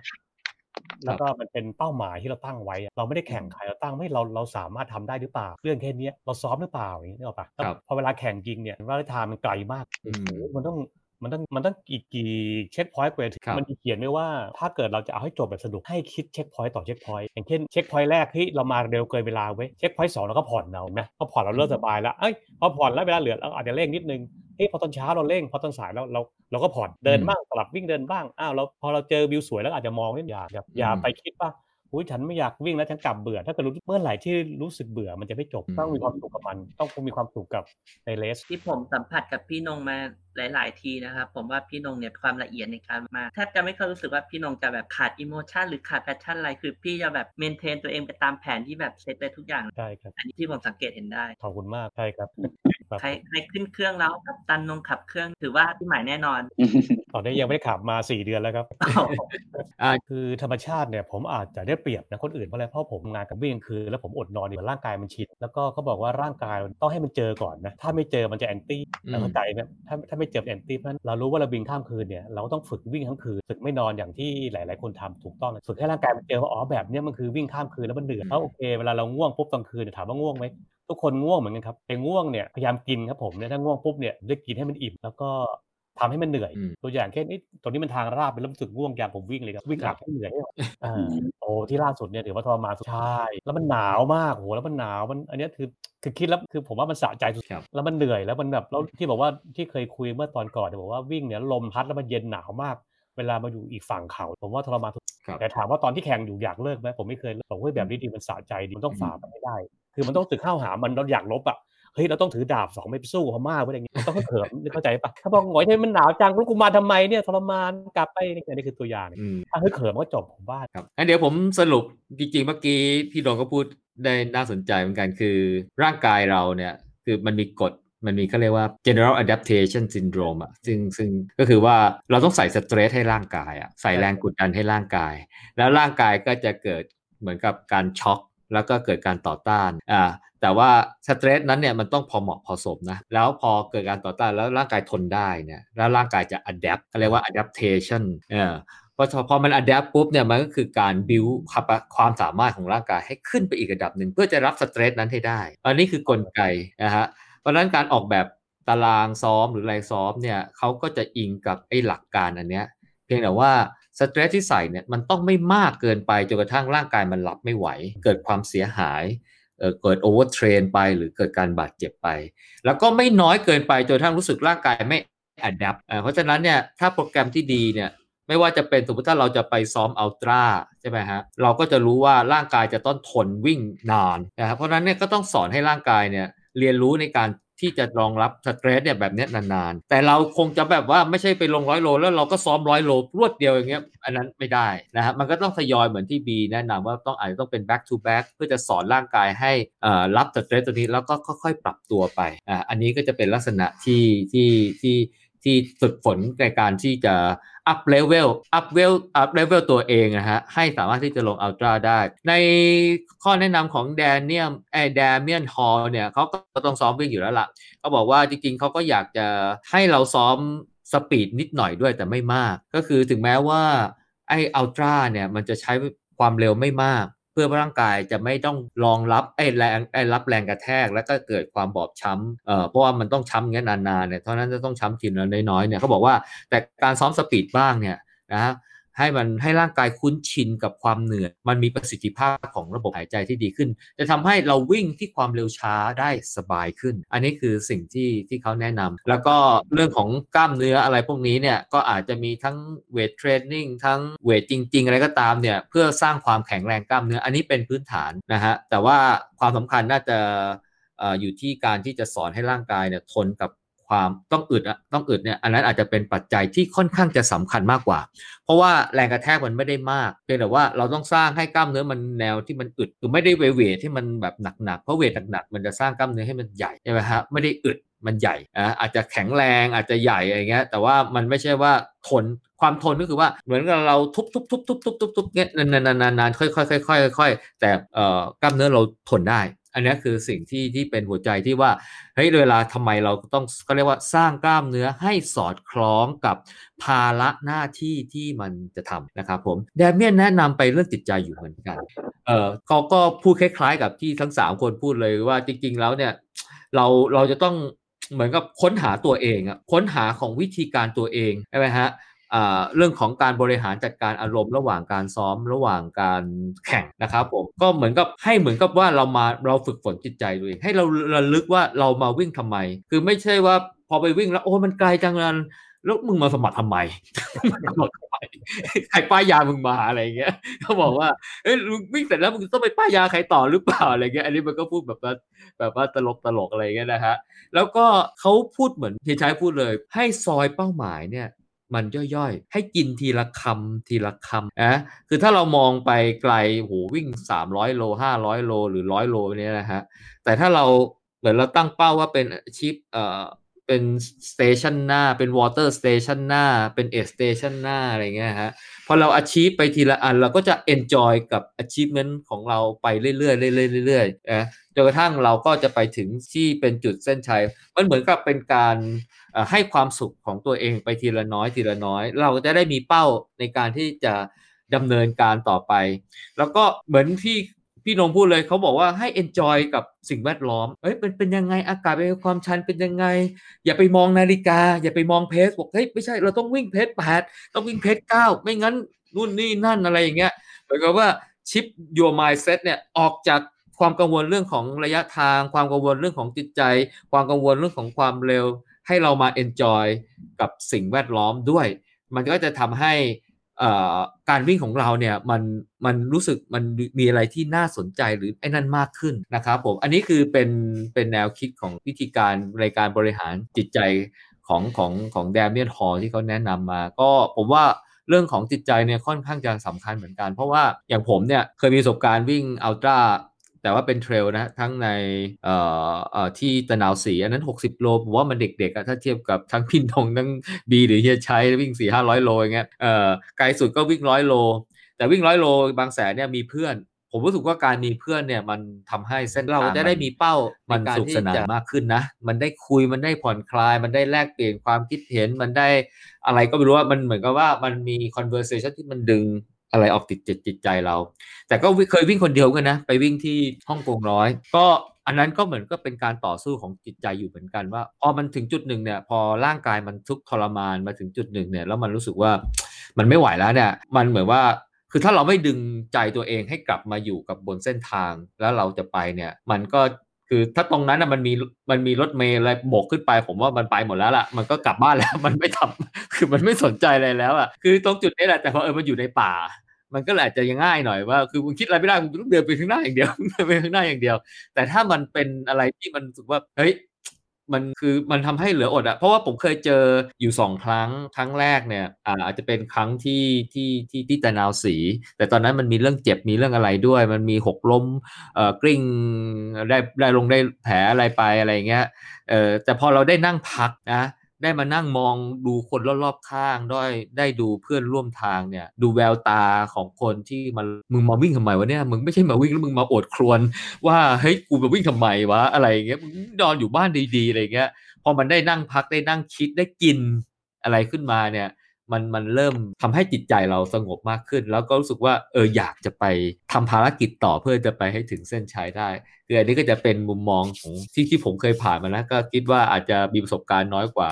แล้วก็มันเป็นเป้าหมายที่เราตั้งไว้อะเราไม่ได้แข่งใครเราตั้งไม่เราเราสามารถทำได้หรือเปล่า เรื่องแค่เนี้ยเราซ้อมหรือเปล่าอย่างนี้นึกออกปะแล้วครับพอเวลาแข่งจริงเนี่ยว่าทางมันไกลมากอืมโอ้โหมันต้อง มันต้องมันต้องกี่กี่ checkpoint กว่าจะถึงครับมันมีเขียนไว้ว่าถ้าเกิดเราจะเอาให้จบแบบสนุกให้คิด checkpoint ต่อ checkpoint อย่างเช่น checkpoint แรกที่เรามาเร็วเกินเวลาเว้ย checkpoint สองเราก็ผ่อนเอาไหมพอผ่อนเราเริ่มสบายแล้วเอ้ยพอผ่อนแล้วเวลาเหลือเราอาจจะเร่งนิดนึงเฮ้ยพอตอนเช้าเราเร่งพอตอนสายเราเราเราก็ผ่อนเดินบ้างสลับวิ่งเดินบ้างอ้าวเราพอเราเจอวิวสวยแล้วอาจจะมองนิดอย่าอย่าอย่าอืมไปคิดว่าอุ้ยฉันไม่อยากวิ่งแล้วฉันกลับเบื่อ ถ้าเกิดรู้เมื่อไหร่ที่รู้สึกเบื่อมันจะไม่จบอืมต้องมีความสุขกับมัน ต้องมีความสุขกับใน race ที่ผมสัมผัสกับพี่นงมา หลาย ๆ ทีนะครับ ผมว่าพี่นงเนี่ยความละเอียดในการมากแทบจะไม่เคยรู้สึกว่าพี่นงจะแบบขาด emotion หรือขาด passion อะไรคือพี่จะแบบ maintain ตัวเองไปตามแผนที่แบบเซตไปทุกอย่างใช่ครับอันนี้ที่ผมสังเกตเห็นได้ขอบคุณมากใช่ครับครับใครใครขึ้นเครื่องแล้วกัปตันนงขับเครื่องถือว่าที่หมายแน่นอนตอนนี้ยังไม่ได้ขับมา 4 เดือนแล้วครับอ่าคือธรรมชาติเนี่ยผมอาจจะได้เปรียบนะคนอื่นเพราะอะไรเพราะผมงานกับวิ่งคือ แล้วผมอดนอนอยู่ร่างกายมันชินแล้วก็เขาบอกว่าร่างกายต้องให้มันเจอก่อนนะถ้าไม่เจอมันจะ anti อืมแล้วเข้าใจไหมถ้าถ้าไม่เจอแอนตี้เพราะฉะนั้นเรารู้ว่าเราวิ่งข้ามคืนเนี่ยเราก็ต้องฝึกวิ่งทั้งคืนฝึกไม่นอนอย่างที่หลาย ๆ คนทำถูกต้องฝึกให้ร่างกายมันเจอว่าอ๋อแบบเนี้ยมันคือวิ่งข้ามคืนแล้วมันเหนื่อยเพราะโอเคเวลาเราง่วงปุ๊บกลางคืนเนี่ยถามว่าง่วงไหมทุกคนง่วงเหมือนกันครับไอ้ง่วงเนี่ยพยายามกินครับผมเนี่ยถ้าง่วงปุ๊บเนี่ยได้กินให้มันอิ่มแล้วก็ ทำให้มันเหนื่อยอืมตัวอย่างเช่นนี่ตรงนี้มันทางราบเป็นแล้วรู้สึกง่วงยามผมวิ่งเลยครับวิ่งหลับให้เหนื่อยให้หน่อยอ่าอืมโอ้ที่ล่าสุดเนี่ยถือว่าทรมานสุดใช่แล้วมันหนาวมากโอ้โหแล้วมันหนาวมันอันเนี้ยคือคือคิดแล้วคือผมว่ามันสะใจสุดครับแล้วมันเหนื่อยแล้วมันแบบแล้วที่บอกว่าที่เคยคุยเมื่อตอนก่อนเนี่ยบอกว่าวิ่งเนี่ยลมพัดแล้วมันเย็นหนาวมากเวลามาอยู่อีกฝั่งเขา ผมว่าทรมานสุดครับแต่ถามว่าตอนที่แข่งอยู่อยากเลิกไหมผมไม่เคยเลิกผมว่าแบบนี้ดีมันสะใจดีมันต้องฝ่ามันให้ได้ คือมันต้องตึกข้าวหามันเราอยากลบอะ เฮ้ยเราต้องถือดาบสองไม่ไปสู้พม่าไว้อย่างงี้มันต้องเขิมเข้าใจปะถ้าบอกหงอยทำไมมันหนาวจังลูกกูมาทำไมเนี่ยทรมานกลับไปนี่อันนี้คือตัวอย่างอืมถ้าเฮ้ยเขิมก็จบผมว่าครับงั้นเดี๋ยวผมสรุปจริงๆเมื่อกี้พี่โดงก็พูดได้น่าสนใจเหมือนกันคือ ร่างกายเราเนี่ยคือมันมีกฎมันมีเขาเรียกว่า general adaptation syndrome อะซึ่งซึ่งก็คือว่าเราต้องใส่สเตรสให้ร่างกายอะใส่แรงกดดันให้ร่างกาย แล้วร่างกายก็จะเกิดเหมือนกับการช็อก แล้วก็เกิดการต่อต้านอ่า แต่ว่าสเตรสนั้นเนี่ยมันต้องพอเหมาะพอสมนะ แล้วพอเกิดการต่อต้านแล้วร่างกายทนได้เนี่ยแล้วร่างกายจะ adapt เขาเรียกว่า adaptation เออพอพอมัน adapt ปุ๊บเนี่ยมันก็คือการบิวความสามารถของร่างกายให้ขึ้นไปอีกระดับหนึ่งเพื่อจะรับ stress นั้นให้ได้ อันนี้คือกลไกนะฮะเพราะฉะนั้นการออกแบบตารางซ้อมหรือแรงซ้อมเนี่ยเขาก็จะอิงกับไอ้หลักการอันเนี้ยเพียงแต่ว่า stress ที่ใส่เนี่ยมันต้องไม่มากเกินไปจนกระทั่งร่างกายมันรับไม่ไหว เกิดความเสียหาย เกิด overtrain ไปหรือเกิดการบาดเจ็บไป แล้วก็ไม่น้อยเกินไปจนกระทั่งรู้สึกร่างกายไม่อัดแอปเพราะฉะนั้นเนี่ยถ้าโปรแกรมที่ดีเนี่ยไม่ว่าจะเป็นสมมติถ้าเราจะไปซ้อมอัลตร้าใช่ไหมฮะเราก็จะรู้ว่าร่างกายจะต้องทนวิ่งนานนะครับเพราะฉะนั้นเนี่ยก็ต้องสอนให้ร่างกายเนี่ยเรียนรู้ในการ ที่จะรองรับสเตรสเนี่ยแบบนี้นานๆ แต่เราคงจะแบบว่าไม่ใช่ไปลงร้อยโล แล้วเราก็ซ้อมร้อยโลรวดเดียวอย่างเงี้ยอันนั้นไม่ได้นะฮะมันก็ต้องทยอยเหมือนที่บีแนะนำว่าต้องอาจจะต้องเป็น back to back เพื่อจะสอนร่างกายให้อ่อรับสเตรสตัวนี้แล้วก็ค่อยๆ ปรับตัวไปอ่าอันนี้ก็จะเป็นลักษณะที่ที่ที่ ที่ฝึกฝนในการที่จะ up level up level up level ตัวเองนะฮะให้สามารถที่จะลงอัลตร้าได้ ในข้อแนะนำของแดเนียมไอแดเมียนฮอลเนี่ยเขาก็ต้องซ้อมวิ่งอยู่แล้วล่ะเขาบอกว่าจริงๆเขาก็อยากจะให้เราซ้อมสปีดนิดหน่อยด้วยแต่ไม่มาก ก็คือถึงแม้ว่าไออัลตร้าเนี่ยมันจะใช้ความเร็วไม่มาก พื่อร่างกายจะไม่ต้องรองรับไอ้แรงไอ้รับแรงกระแทก แล้วก็เกิดความบอบช้ำเอ่อเพราะว่ามันต้องช้ำเงี้ยนานๆเนี่ยเท่านั้นจะต้องช้ำทีละน้อยๆเนี่ยเขาบอกว่าแต่การซ้อมสปีดบ้างเนี่ยนะ ให้มันให้ร่างกายคุ้นชินกับความเหนื่อยมันมีประสิทธิภาพของระบบหายใจที่ดีขึ้น จะทำให้เราวิ่งที่ความเร็วช้าได้สบายขึ้น อันนี้คือสิ่งที่ที่เขาแนะนำแล้วก็เรื่องของกล้ามเนื้ออะไรพวกนี้เนี่ยก็อาจจะมีทั้งเวทเทรนนิ่งทั้งเวทจริง ๆ อะไรก็ตามเนี่ยเพื่อสร้างความแข็งแรงกล้ามเนื้ออันนี้เป็นพื้นฐานนะฮะแต่ว่าความสำคัญน่าจะเอ่ออยู่ที่การที่จะสอนให้ร่างกายเนี่ยทนกับ ความต้องอึดต้องอึดเนี่ยอันนั้นอาจจะเป็นปัจจัยที่ค่อนข้างจะสำคัญมากกว่า เพราะว่าแรงกระแทกมันไม่ได้มากเพียงแต่ว่าเราต้องสร้างให้กล้ามเนื้อมันแนวที่มันอึดคือไม่ได้เวเวทที่มันแบบหนักๆเพราะเวทหนักๆมันจะสร้างกล้ามเนื้อให้มันใหญ่ใช่ไหมฮะไม่ได้อึดมันใหญ่อะอาจจะแข็งแรงอาจจะใหญ่อะไรเงี้ย แต่ว่ามันไม่ใช่ว่าทนความทนก็คือว่าเหมือนกับเราทุบทุบทุบทุบทุบทุบทุบเงี้ยนานๆนานๆค่อยๆค่อยๆค่อยๆแต่เอ่อกล้ามเนื้อเราทนได้ อันนี้คือสิ่งที่ที่เป็นหัวใจที่ว่าเฮ้ยเวลาทำไมเราต้องก็เรียกว่าสร้างกล้ามเนื้อให้สอดคล้องกับภาระหน้าที่ที่มันจะทำนะครับผมแดเมียนแนะนำไปเรื่องจิตใจอยู่เหมือนกันเออเขาก็พูดคล้าย ๆ กับที่ทั้งสามคนพูดเลยว่าจริง ๆ แล้วเนี่ยเราเราจะต้องเหมือนกับค้นหาตัวเองอะค้นหาของวิธีการตัวเองใช่ไหมฮะ เรื่องของการบริหารจัดการอารมณ์ระหว่างการซ้อมระหว่างการแข่งนะครับผมก็เหมือนกับให้เหมือนกับว่าเรามาเราฝึกฝนจิตใจตัวเองให้เราระลึกว่าเรามาวิ่งทำไม คือไม่ใช่ว่าพอไปวิ่งแล้วโอ้มันไกลจังเลยแล้วมึงมาสมัครทำไมสมัครทำไมใครป้ายยามึงมาอะไรเงี้ยเขาบอกว่าเอ้ยวิ่งเสร็จแล้วมึงต้องไปป้ายยาใครต่อหรือเปล่าอะไรเงี้ยอันนี้มันก็พูดแบบว่าแบบว่าตลกตลกอะไรเงี้ยนะฮะแล้วก็เขาพูดเหมือนเฮียชัยพูดเลย ให้ซอยเป้าหมายเนี่ย มันย่อยๆ ให้กินทีละคำทีละคำนะคือถ้าเรามองไปไกลโหวิ่ง 300 โล 500 โล หรือ 100 โลเนี่ยนะฮะ แต่ถ้าเราเหมือนเราตั้งเป้าว่าเป็นชิปเอ่อเป็น station หน้า เป็น water station หน้า เป็น aid station หน้า อะไรเงี้ยฮะ พอเรา achieve ไปทีละอัน เราก็จะ enjoy กับ achievement ของเราไปเรื่อยๆเรื่อยๆเรื่อยๆนะจนกระทั่งเราก็จะไปถึงที่เป็นจุดเส้นชัย มันเหมือนกับเป็นการ ให้ความสุขของตัวเองไปทีละน้อยทีละน้อย เราจะได้มีเป้าในการที่จะดำเนินการต่อไป แล้วก็เหมือนที่พี่นงพูดเลยเขาบอกว่าให้ enjoy กับสิ่งแวดล้อม เอ้ยเป็นเป็นยังไงอากาศเป็นความชันเป็นยังไง อย่าไปมองนาฬิกา อย่าไปมองเพจบอกเฮ้ยไม่ใช่เราต้องวิ่งเพจแปดต้องวิ่งเพจเก้าไม่งั้นนู่นนี่นั่นอะไรอย่างเงี้ยเหมือนกับว่าชิป your mindset เนี่ยออกจากความกังวลเรื่องของระยะทาง ความกังวลเรื่องของจิตใจ ความกังวลเรื่องของความเร็ว ให้เรามา enjoy กับสิ่งแวดล้อมด้วย มันก็จะทำให้การวิ่งของเราเนี่ยมันมันรู้สึกมันมีอะไรที่น่าสนใจหรือไอ้นั่นมากขึ้นนะครับผมอันนี้คือเป็นเป็นแนวคิดของวิธีการในการบริหารจิตใจของของของแดเมียนฮอลที่เขาแนะนำมา ก็ผมว่าเรื่องของจิตใจเนี่ยค่อนข้างจะสำคัญเหมือนกัน เพราะว่าอย่างผมเนี่ยเคยมีประสบการณ์วิ่งอัลตร้า แต่ว่าเป็นเทรลนะทั้งในเอ่อเอ่อที่ตะนาวสีอันนั้น 60 โลผมว่ามันเด็กๆอะถ้าเทียบกับทั้งพินทงทั้งบีหรือเฮียชัยวิ่ง 4 500 โลอย่างเงี้ยเอ่อไกลสุดก็วิ่งร้อยโล แต่วิ่งร้อยโลบางแสนเนี่ยมีเพื่อนผมรู้สึกว่าการมีเพื่อนเนี่ยมันทำให้เส้นเราจะได้มีเป้ามันสุขสนานมากขึ้นนะ มันได้คุยมันได้ผ่อนคลาย มันได้แลกเปลี่ยนความคิดเห็นมันได้อะไรก็ไม่รู้ว่ามันเหมือนกับว่ามันมี conversation ที่มันดึง อะไรออกติดจิตจิตใจเรา แต่ก็เคยวิ่งคนเดียวกันนะ ไปวิ่งที่ฮ่องกงร้อย ก็อันนั้นก็เหมือนก็เป็นการต่อสู้ของจิตใจอยู่เหมือนกันว่าพอมันถึงจุดหนึ่งเนี่ยพอร่างกายมันทุกข์ทรมานมาถึงจุดหนึ่งเนี่ยแล้วมันรู้สึกว่ามันไม่ไหวแล้วเนี่ยมันเหมือนว่าคือถ้าเราไม่ดึงใจตัวเองให้กลับมาอยู่กับบนเส้นทางแล้วเราจะไปเนี่ย มันก็ คือถ้าตรงนั้นนะมันมีมันมีรถเมล์อะไรโบกขึ้นไป ผมว่ามันไปหมดแล้วล่ะมันก็กลับบ้านแล้วมันไม่ทำคือมันไม่สนใจอะไรแล้วอะคือตรงจุดนี้แหละแต่พอเออมันอยู่ในป่า มันก็อาจจะยังง่ายหน่อยว่า คือมึงคิดอะไรไม่ได้มึงต้องเดินไปข้างหน้าอย่างเดียวเดินไปข้างหน้าอย่างเดียว แต่ถ้ามันเป็นอะไรที่มันรู้สึกว่าเฮ้ย มันคือมันทำให้เหลืออดอะเพราะว่าผมเคยเจออยู่สองครั้งครั้งแรกเนี่ยอ่าอาจจะเป็นครั้งที่ที่ที่ที่ตะนาวสี แต่ตอนนั้นมันมีเรื่องเจ็บมีเรื่องอะไรด้วย มันมีหกล้มเอ่อกลิ้งได้ได้ลงได้แผลอะไรไปอะไรเงี้ยเอ่อแต่พอเราได้นั่งพักนะ ได้มานั่งมองดูคนรอบๆข้างได้ได้ดูเพื่อนร่วมทางเนี่ย ดูแววตาของคนที่มันมึงมาวิ่งทำไมวะเนี่ยมึงไม่ใช่มาวิ่งแล้วมึงมาโอดครวน ว่าเฮ้ยกูมาวิ่งทำไมวะอะไรเงี้ยมึงนอนอยู่บ้านดีๆอะไรเงี้ยพอมันได้นั่งพักได้นั่งคิดได้กินอะไรขึ้นมาเนี่ย มันมันเริ่มทำให้จิตใจเราสงบมากขึ้น แล้วก็รู้สึกว่าเอออยากจะไปทำภารกิจต่อเพื่อจะไปให้ถึงเส้นชัยได้คืออันนี้ก็จะเป็นมุมมองของที่ที่ผมเคยผ่านมาแล้วก็คิดว่าอาจจะมีประสบการณ์น้อยกว่า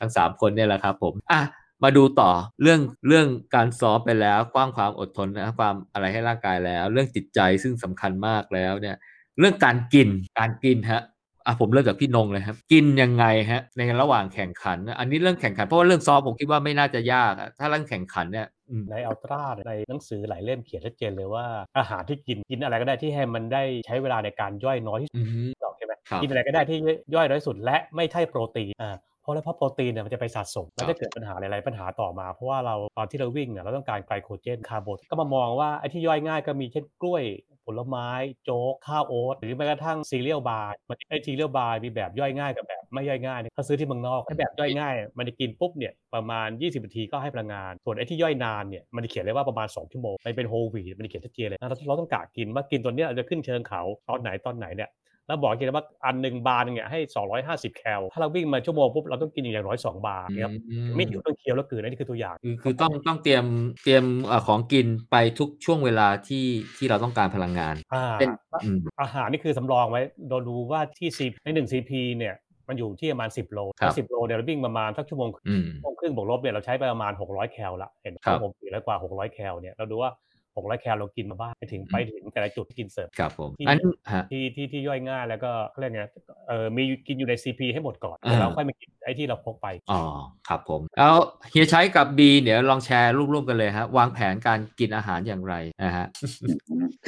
ทั้งสามคนเนี่ยแหละครับผมอะมาดูต่อเรื่องเรื่องการซ้อมไปแล้วกว้างความอดทนนะความอะไรให้ร่างกายแล้ว เรื่องจิตใจซึ่งสำคัญมากแล้วเนี่ย เรื่องการกินการกินฮะ อะผมเริ่มจากพี่นงเลยครับ กินยังไงฮะ ในระหว่างแข่งขัน อันนี้เรื่องแข่งขันเพราะว่าเรื่องซ้อมผมคิดว่าไม่น่าจะยากอะถ้าเรื่องแข่งขันเนี่ยอืมใน ultra ในหนังสือหลายเล่มเขียนชัดเจนเลยว่าอาหารที่กินกินอะไรก็ได้ที่ให้มันได้ใช้เวลาในการย่อยน้อยที่สุดอืมหรอกใช่ไหมครับกินอะไรก็ได้ที่ย่อยน้อยที่สุดและไม่ใช่โปรตีนอ่า เพราะแล้วเพราะโปรตีนเนี่ยมันจะไปสะสมมันจะเกิดปัญหาหลายๆปัญหาต่อมา เพราะว่าเราตอนที่เราวิ่งเนี่ยเราต้องการไกลโคเจนคาร์โบไฮเดรตก็มามองว่าไอ้ที่ย่อยง่ายก็มีเช่นกล้วยผลไม้โจ๊กข้าวโอ๊ตหรือแม้กระทั่ง cereal bar มันไอ้ cereal bar มีแบบย่อยง่ายกับแบบไม่ย่อยง่ายเนี่ยถ้าซื้อที่เมืองนอกไอ้แบบย่อยง่าย มันจะกินปุ๊บเนี่ยประมาณ 20นาทีก็ให้พลังงาน ส่วนไอ้ที่ย่อยนานเนี่ยมันจะเขียนเลยว่าประมาณ 2 ชั่วโมงมันเป็น whole wheat มันจะเขียนชัดเจนเลยนะเราเราต้องกะกินว่ากินตัวเนี้ยเราจะขึ้นเชิงเขาตอนไหนตอนไหนเนี่ย แล้วบอกจริงๆว่าอันหนึ่งบาร์หนึงเนี่ยให้ 250 แคลถ้าเราวิ่งมาชั่วโมงปุ๊บเราต้องกินอย่างน้อย2บาร์เนี่ยครับอืไม่หิวต้องเคี้ยวแล้วกลืนอันนี้คือตัวอย่างคือคือต้องต้องเตรียมเตรียมเอ่อของกินไปทุกช่วงเวลาที่ที่เราต้องการพลังงานอ่าเป็นอืมอาหารนี่คือสำรองไว้เราดูว่าที่ C ใน1 CP เนี่ยไปมันอยู่ที่ประมาณ 10 โลครับสิบโลเนี่ยเราวิ่งประมาณสักชั่วโมงอืมชั่วโมงครึ่งบวกลบเนี่ยเราใช้ไปประมาณ 600 แคลละเห็นไหมครับผม400กว่า 600 แคลเนี่ยเราดูว่า 600แคลเรากินมาบ้างไปถึงไปถึงแต่ละจุดที่กินเสริมครับผมที่อันฮะที่ที่ที่ย่อยง่ายแล้วก็เขาเรียกไงเออมีกินอยู่ใน CP ให้หมดก่อนอ่าแล้วค่อยมากินไอ้ที่เราพกไปอ๋อครับผมแล้วเฮียชัยกับบีเดี๋ยวลองแชร์ร่วมๆกันเลยฮะวางแผนการกินอาหารอย่างไรนะฮะ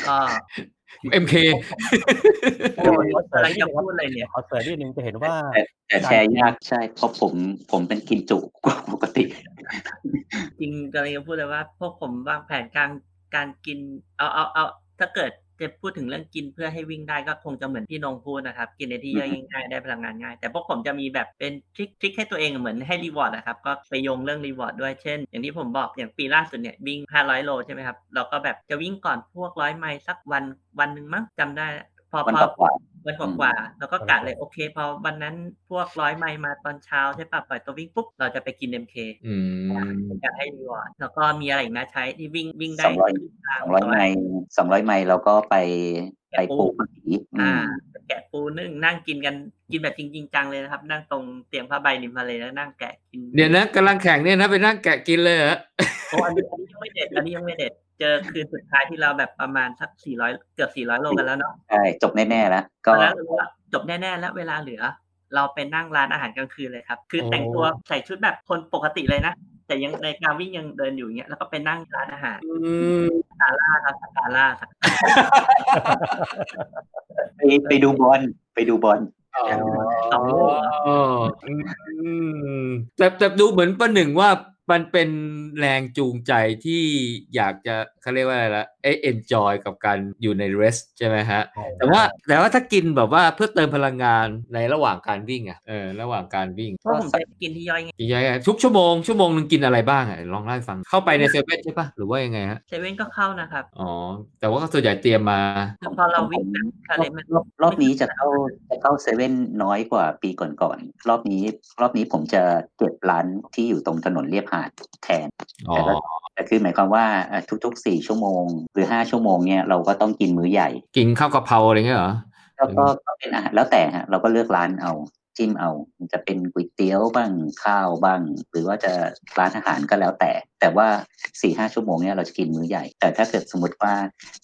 ก็ MK โอ้ยอะไรจะพูดอะไรเนี่ยขอเสริมนิดนึงจะเห็นว่าแต่แต่แชร์ยากใช่เพราะผมผมเป็นกินจุกว่าปกติ จริงกำลังจะพูดเลยว่า พวกผมวางแผนการ การกินเอาเอาเอาถ้าเกิดจะพูดถึงเรื่องกินเพื่อให้วิ่งได้ก็คงจะเหมือนที่นงพูดนะครับ กินในที่ย่อยง่ายได้พลังงานง่าย แต่พวกผมจะมีแบบเป็น trick trick ให้ตัวเองเหมือนให้ reward นะครับ ก็ไปโยงเรื่อง reward ด้วยเช่น อย่างที่ผมบอกอย่างปีล่าสุดเนี่ยวิ่ง 500 โลใช่ไหมครับเราก็แบบจะวิ่งก่อนพวกร้อยไมล์สักวันวันหนึ่งมั้งจำได้ พอวันพอกว่าวันกว่าๆแล้วก็กะเลยโอเค พอวันนั้นพวกร้อยไมล์มาตอนเช้าใช่ปะปล่อยตัววิ่งปุ๊บ เราจะไปกิน MK อืมเป็นการให้รีวอร์ดแล้วก็มีอะไรอีกนะใช้ที่วิ่งวิ่งได้สองร้อยครึ่งทางสองร้อยไมล์สองร้อยไมล์เราก็ไปไปปูผีอือ่ามแกะปูนึ่งนั่งกินกันกินแบบจริงๆจังเลยนะครับ นั่งตรงเตียงผ้าใบริมทะเลแล้วนั่งแกะกินเดี๋ยวนะกำลังแข่งเนี่ยนะไปนั่งแกะกินเลยเหรอโอ้อันนี้อันนี้ยังไม่เด็ดอันนี้ยังไม่เด็ด เจอคืนสุดท้ายที่เราแบบประมาณสักสี่ร้อยเกือบสี่ร้อยโลกันแล้วเนาะใช่จบแน่ๆแล้วตก็อนนั้นเรารู้ว่าจบแน่ๆแล้วเวลาเหลือ เราไปนั่งร้านอาหารกลางคืนเลยครับ คือแต่งตัวใส่ชุดแบบคนปกติเลยนะแต่ยังในการวิ่งยังเดินอยู่อย่างเงี้ยแล้วก็ไปนั่งร้านอาหารอืมสกาล่าครับสกาล่าครับไปไปดูบอลไปดูบอลสองโลกอ๋ออืมแต่แต่ดูเหมือนประหนึ่งว่า มันเป็นแรงจูงใจที่อยากจะเขาเรียกว่าอะไรละ เอ้ enjoy กับการอยู่ใน race ใช่ไหมฮะ แต่ว่าแต่ว่าถ้ากินแบบว่าเพื่อเติมพลังงานในระหว่างการวิ่งอะเออระหว่างการวิ่งเพราะผมจะกินที่ย่อยไงกินยังไงทุกชั่วโมงชั่วโมงหนึงกินอะไรบ้างอะลองเล่าให้ฟังเข้าไปในเซเว่นใช่ปะหรือว่ายังไงฮะเซเว่นก็เข้านะครับอ๋อแต่ว่าก็ส่วนใหญ่เตรียมมาคือพอเราวิ่งแบบ trailมันรอบรอบนี้จะเข้าจะเข้าเซเว่นน้อยกว่าปีก่อนๆรอบนี้ รอบนี้ผมจะเก็บร้านที่อยู่ตรงถนนเลียบหาดแทนอ๋อแต่คือหมายความว่าเอ่อทุกๆสี่ชั่วโมง หรือห้าชั่วโมงเนี่ยเราก็ต้องกินมื้อใหญ่ กินข้าวกะเพราอะไรเงี้ยเหรอแล้วก็ก็เป็นอาหารแล้วแต่ฮะเราก็เลือกร้านเอาจิ้มเอามันจะเป็นก๋วยเตี๋ยวบ้างข้าวบ้าง หรือว่าจะร้านอาหารก็แล้วแต่ แต่ว่าสี่ห้าชั่วโมงเนี่ยเราจะกินมื้อใหญ่ แต่ถ้าเกิดสมมติว่า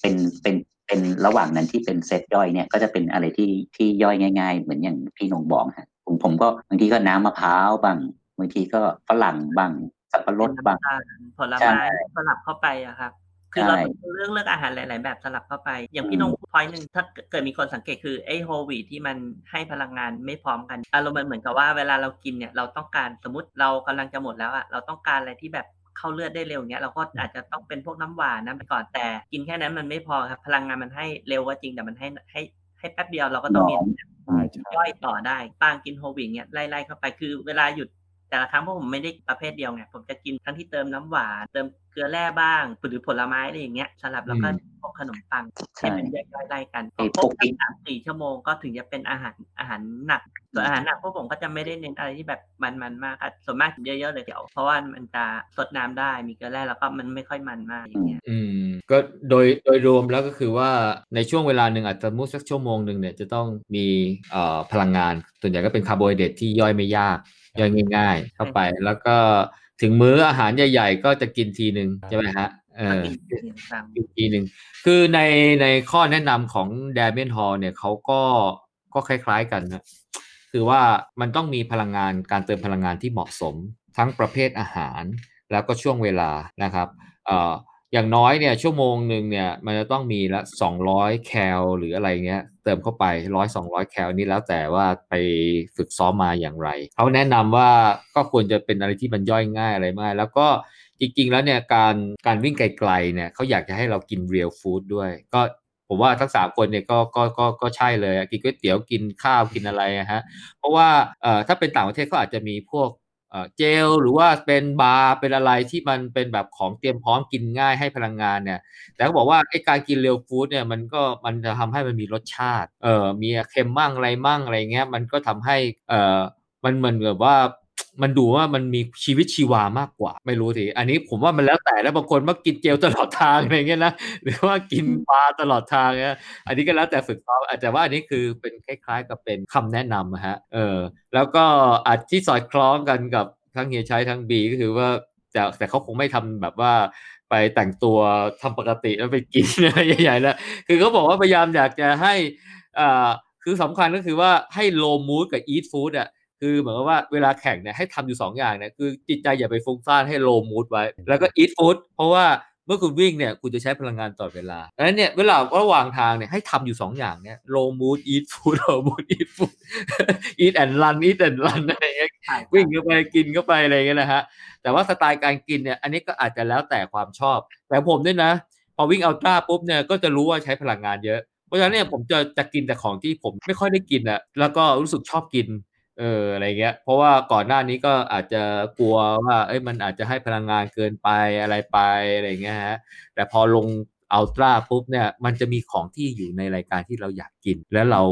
เป็นเป็นเป็นระหว่างนั้นที่เป็นเซตย่อยเนี่ยก็จะเป็นอะไรที่ที่ย่อยง่าย ๆ เหมือนอย่างพี่นงบอกฮะผมผมก็บางทีก็น้ำมะพร้าวบ้างบางทีก็ฝรั่งบ้าง สับปะรดบ้างน้ำตาลผลใช่ไม้สลับเข้าไปอะครับคือเราใช่ต้องเลือกเลือกอาหารหลาย ๆ แบบสลับเข้าไป อย่างพี่นงพอยหนึ่งถ้าเกิดมีคนสังเกตคือไอ้โฮลวีทที่มันให้พลังงานไม่พร้อมกันอารมณ์มันเหมือนกับว่าเวลาเรากินเนี่ยเราต้องการสมมติเรากำลังจะหมดแล้วอะเราต้องการอะไรที่แบบเข้าเลือดได้เร็วเงี้ยเราก็อาจจะต้องเป็นพวกน้ำหวานน้ำไปก่อนแต่ กินแค่นั้นมันไม่พอครับพลังงานมันให้เร็วก็จริงแต่มันให้ให้ให้แป๊บเดียวเราก็ต้องมีใช่ใช่ย่อยต่อได้ปางกินโฮลวีทเนี่ยไล่ๆเข้าไปคือเวลาหยุด แต่ละครั้งเพราะผมไม่ได้ประเภทเดียวไงผมจะกินทั้งที่เติมน้ำหวาน เติมเกลือแร่บ้างหรือผลไม้อะไรอย่างเงี้ยสลับแล้วก็พวกขนมปังใช่ให้มันย่อยๆไล่กันพไอ้อพควรกบสามสี่ชั่วโมงก็ถึงจะเป็นอาหารอาหารหนักส่วนอาหารหนักพวกผมก็จะไม่ได้เน้นอะไรที่แบบมันๆมากครับส่วนมากกินเยอะๆเลยเดี๋ยวเพราะว่ามันจะสดน้ำได้มีเกลือแร่แล้วก็มันไม่ค่อยมันมากอย่างเงี้ยอืมก็โดยโดยรวมแล้วก็คือว่าในช่วงเวลาหนึ่งอาจจะมุดสักชั่วโมงหนึ่งเนี่ยจะต้องมีเอ่อพลังงานส่วนใหญ่ก็เป็นคาร์โบไฮเดรตที่ย่อยไม่ยาก ย่อยง่าย ๆ เข้าไป แล้วก็ถึงมื้ออาหารใหญ่ ๆ ก็จะกินทีหนึ่งใช่ไหมฮะเออกินตามอีกทีหนึ่งคือในในข้อแนะนำของ d a m i a n Hall เนี่ยเขาก็ก็คล้าย ๆกันนะคือว่ามันต้องมีพลังงานการเติมพลังงานที่เหมาะสม ทั้งประเภทอาหาร แล้วก็ช่วงเวลานะครับเอ่ออย่างน้อยเนี่ยชั่วโมงหนึ่งเนี่ยมันจะต้องมีละ 200 แคลหรืออะไรเงี้ย เติมเข้าไป100 200แคลนี่แล้วแต่ว่าไปฝึกซ้อมมาอย่างไรเขาแนะนำว่าก็ควรจะเป็นอะไรที่มันย่อยง่ายอะไรมาก แล้วก็จริงๆแล้วเนี่ยการการวิ่งไกลๆเนี่ยเขาอยากจะให้เรากินเรียลฟู้ดด้วย ก็ผมว่าทั้งสามคนเนี่ยก็ก็ก็ก็ใช่เลยกินก๋วยเตี๋ยวกินข้าวกินอะไรฮะเพราะว่าเอ่อถ้าเป็นต่างประเทศเขาอาจจะมีพวก เออเจลหรือว่าเป็นบาร์เป็นอะไรที่มันเป็นแบบของเตรียมพร้อมกินง่ายให้พลังงานเนี่ย แต่เขาบอกว่าไอ้การกินเรียวฟู้ดเนี่ยมันก็มันจะทำให้มันมีรสชาติเออมีเค็มมั่งอะไรมั่งอะไรเงี้ยมันก็ทำให้เออมันเหมือนแบบว่า มันดูว่ามันมีชีวิตชีวามากกว่า ไม่รู้สิอันนี้ผมว่ามันแล้วแต่แล้วบางคนว่ากินเจลตลอดทางอะไรเงี้ยนะหรือว่ากินปลาตลอดทางเนี่ยอันนี้ก็แล้วแต่ฝึกซ้อมอาจจะว่าอันนี้คือเป็นคล้ายๆ กับเป็นคำแนะนำอะฮะเออแล้วก็อาจที่สอดคล้องกันกับทั้งเฮียชัยทั้งบีก็คือว่าแต่แต่เขาคงไม่ทำแบบว่าไปแต่งตัวทำปกติแล้วไปกินอะไรใหญ่ๆแล้วคือเขาบอกว่าพยายามอยากจะให้อ่าคือสำคัญก็คือว่าให้ low mood กับ eat food อะ คือเหมือนกับว่าเวลาแข่งเนี่ยให้ทำอยู่สองอย่างเนี่ยคือจิตใจอย่าไปฟุ้งซ่านให้ low mood ไว้ แล้วก็ eat food เพราะว่าเมื่อคุณวิ่งเนี่ยคุณจะใช้พลังงานตลอดเวลาดังนั้นเนี่ยเวลาระหว่างทางเนี่ยให้ทำอยู่สองอย่างเนี่ย low mood eat food low mood eat food eat and run eat and run อะไรอย่างเงี้ยใช่ครับวิ่งเข้าไปกินเข้าไปอะไรอย่างเงี้ยนะฮะแต่ว่าสไตล์การกินเนี่ยอันนี้ก็อาจจะแล้วแต่ความชอบ แต่ผมเนี่ยนะ พอวิ่งอัลตร้าปุ๊บเนี่ยก็จะรู้ว่าใช้พลังงานเยอะเพราะฉะนั้นเนี่ยผมจะจะกินแต่ของที่ผมไม่ค่อยได้กินอะแล้วก็รู้สึกชอบกิน เอออะไรเงี้ย เพราะว่าก่อนหน้านี้ก็อาจจะกลัวว่า เอ้ยมันอาจจะให้พลังงานเกินไปอะไรไปอะไรเงี้ยฮะแต่พอลงอัลตร้าปุ๊บเนี่ย มันจะมีของที่อยู่ในรายการที่เราอยากกิน แล้วเรา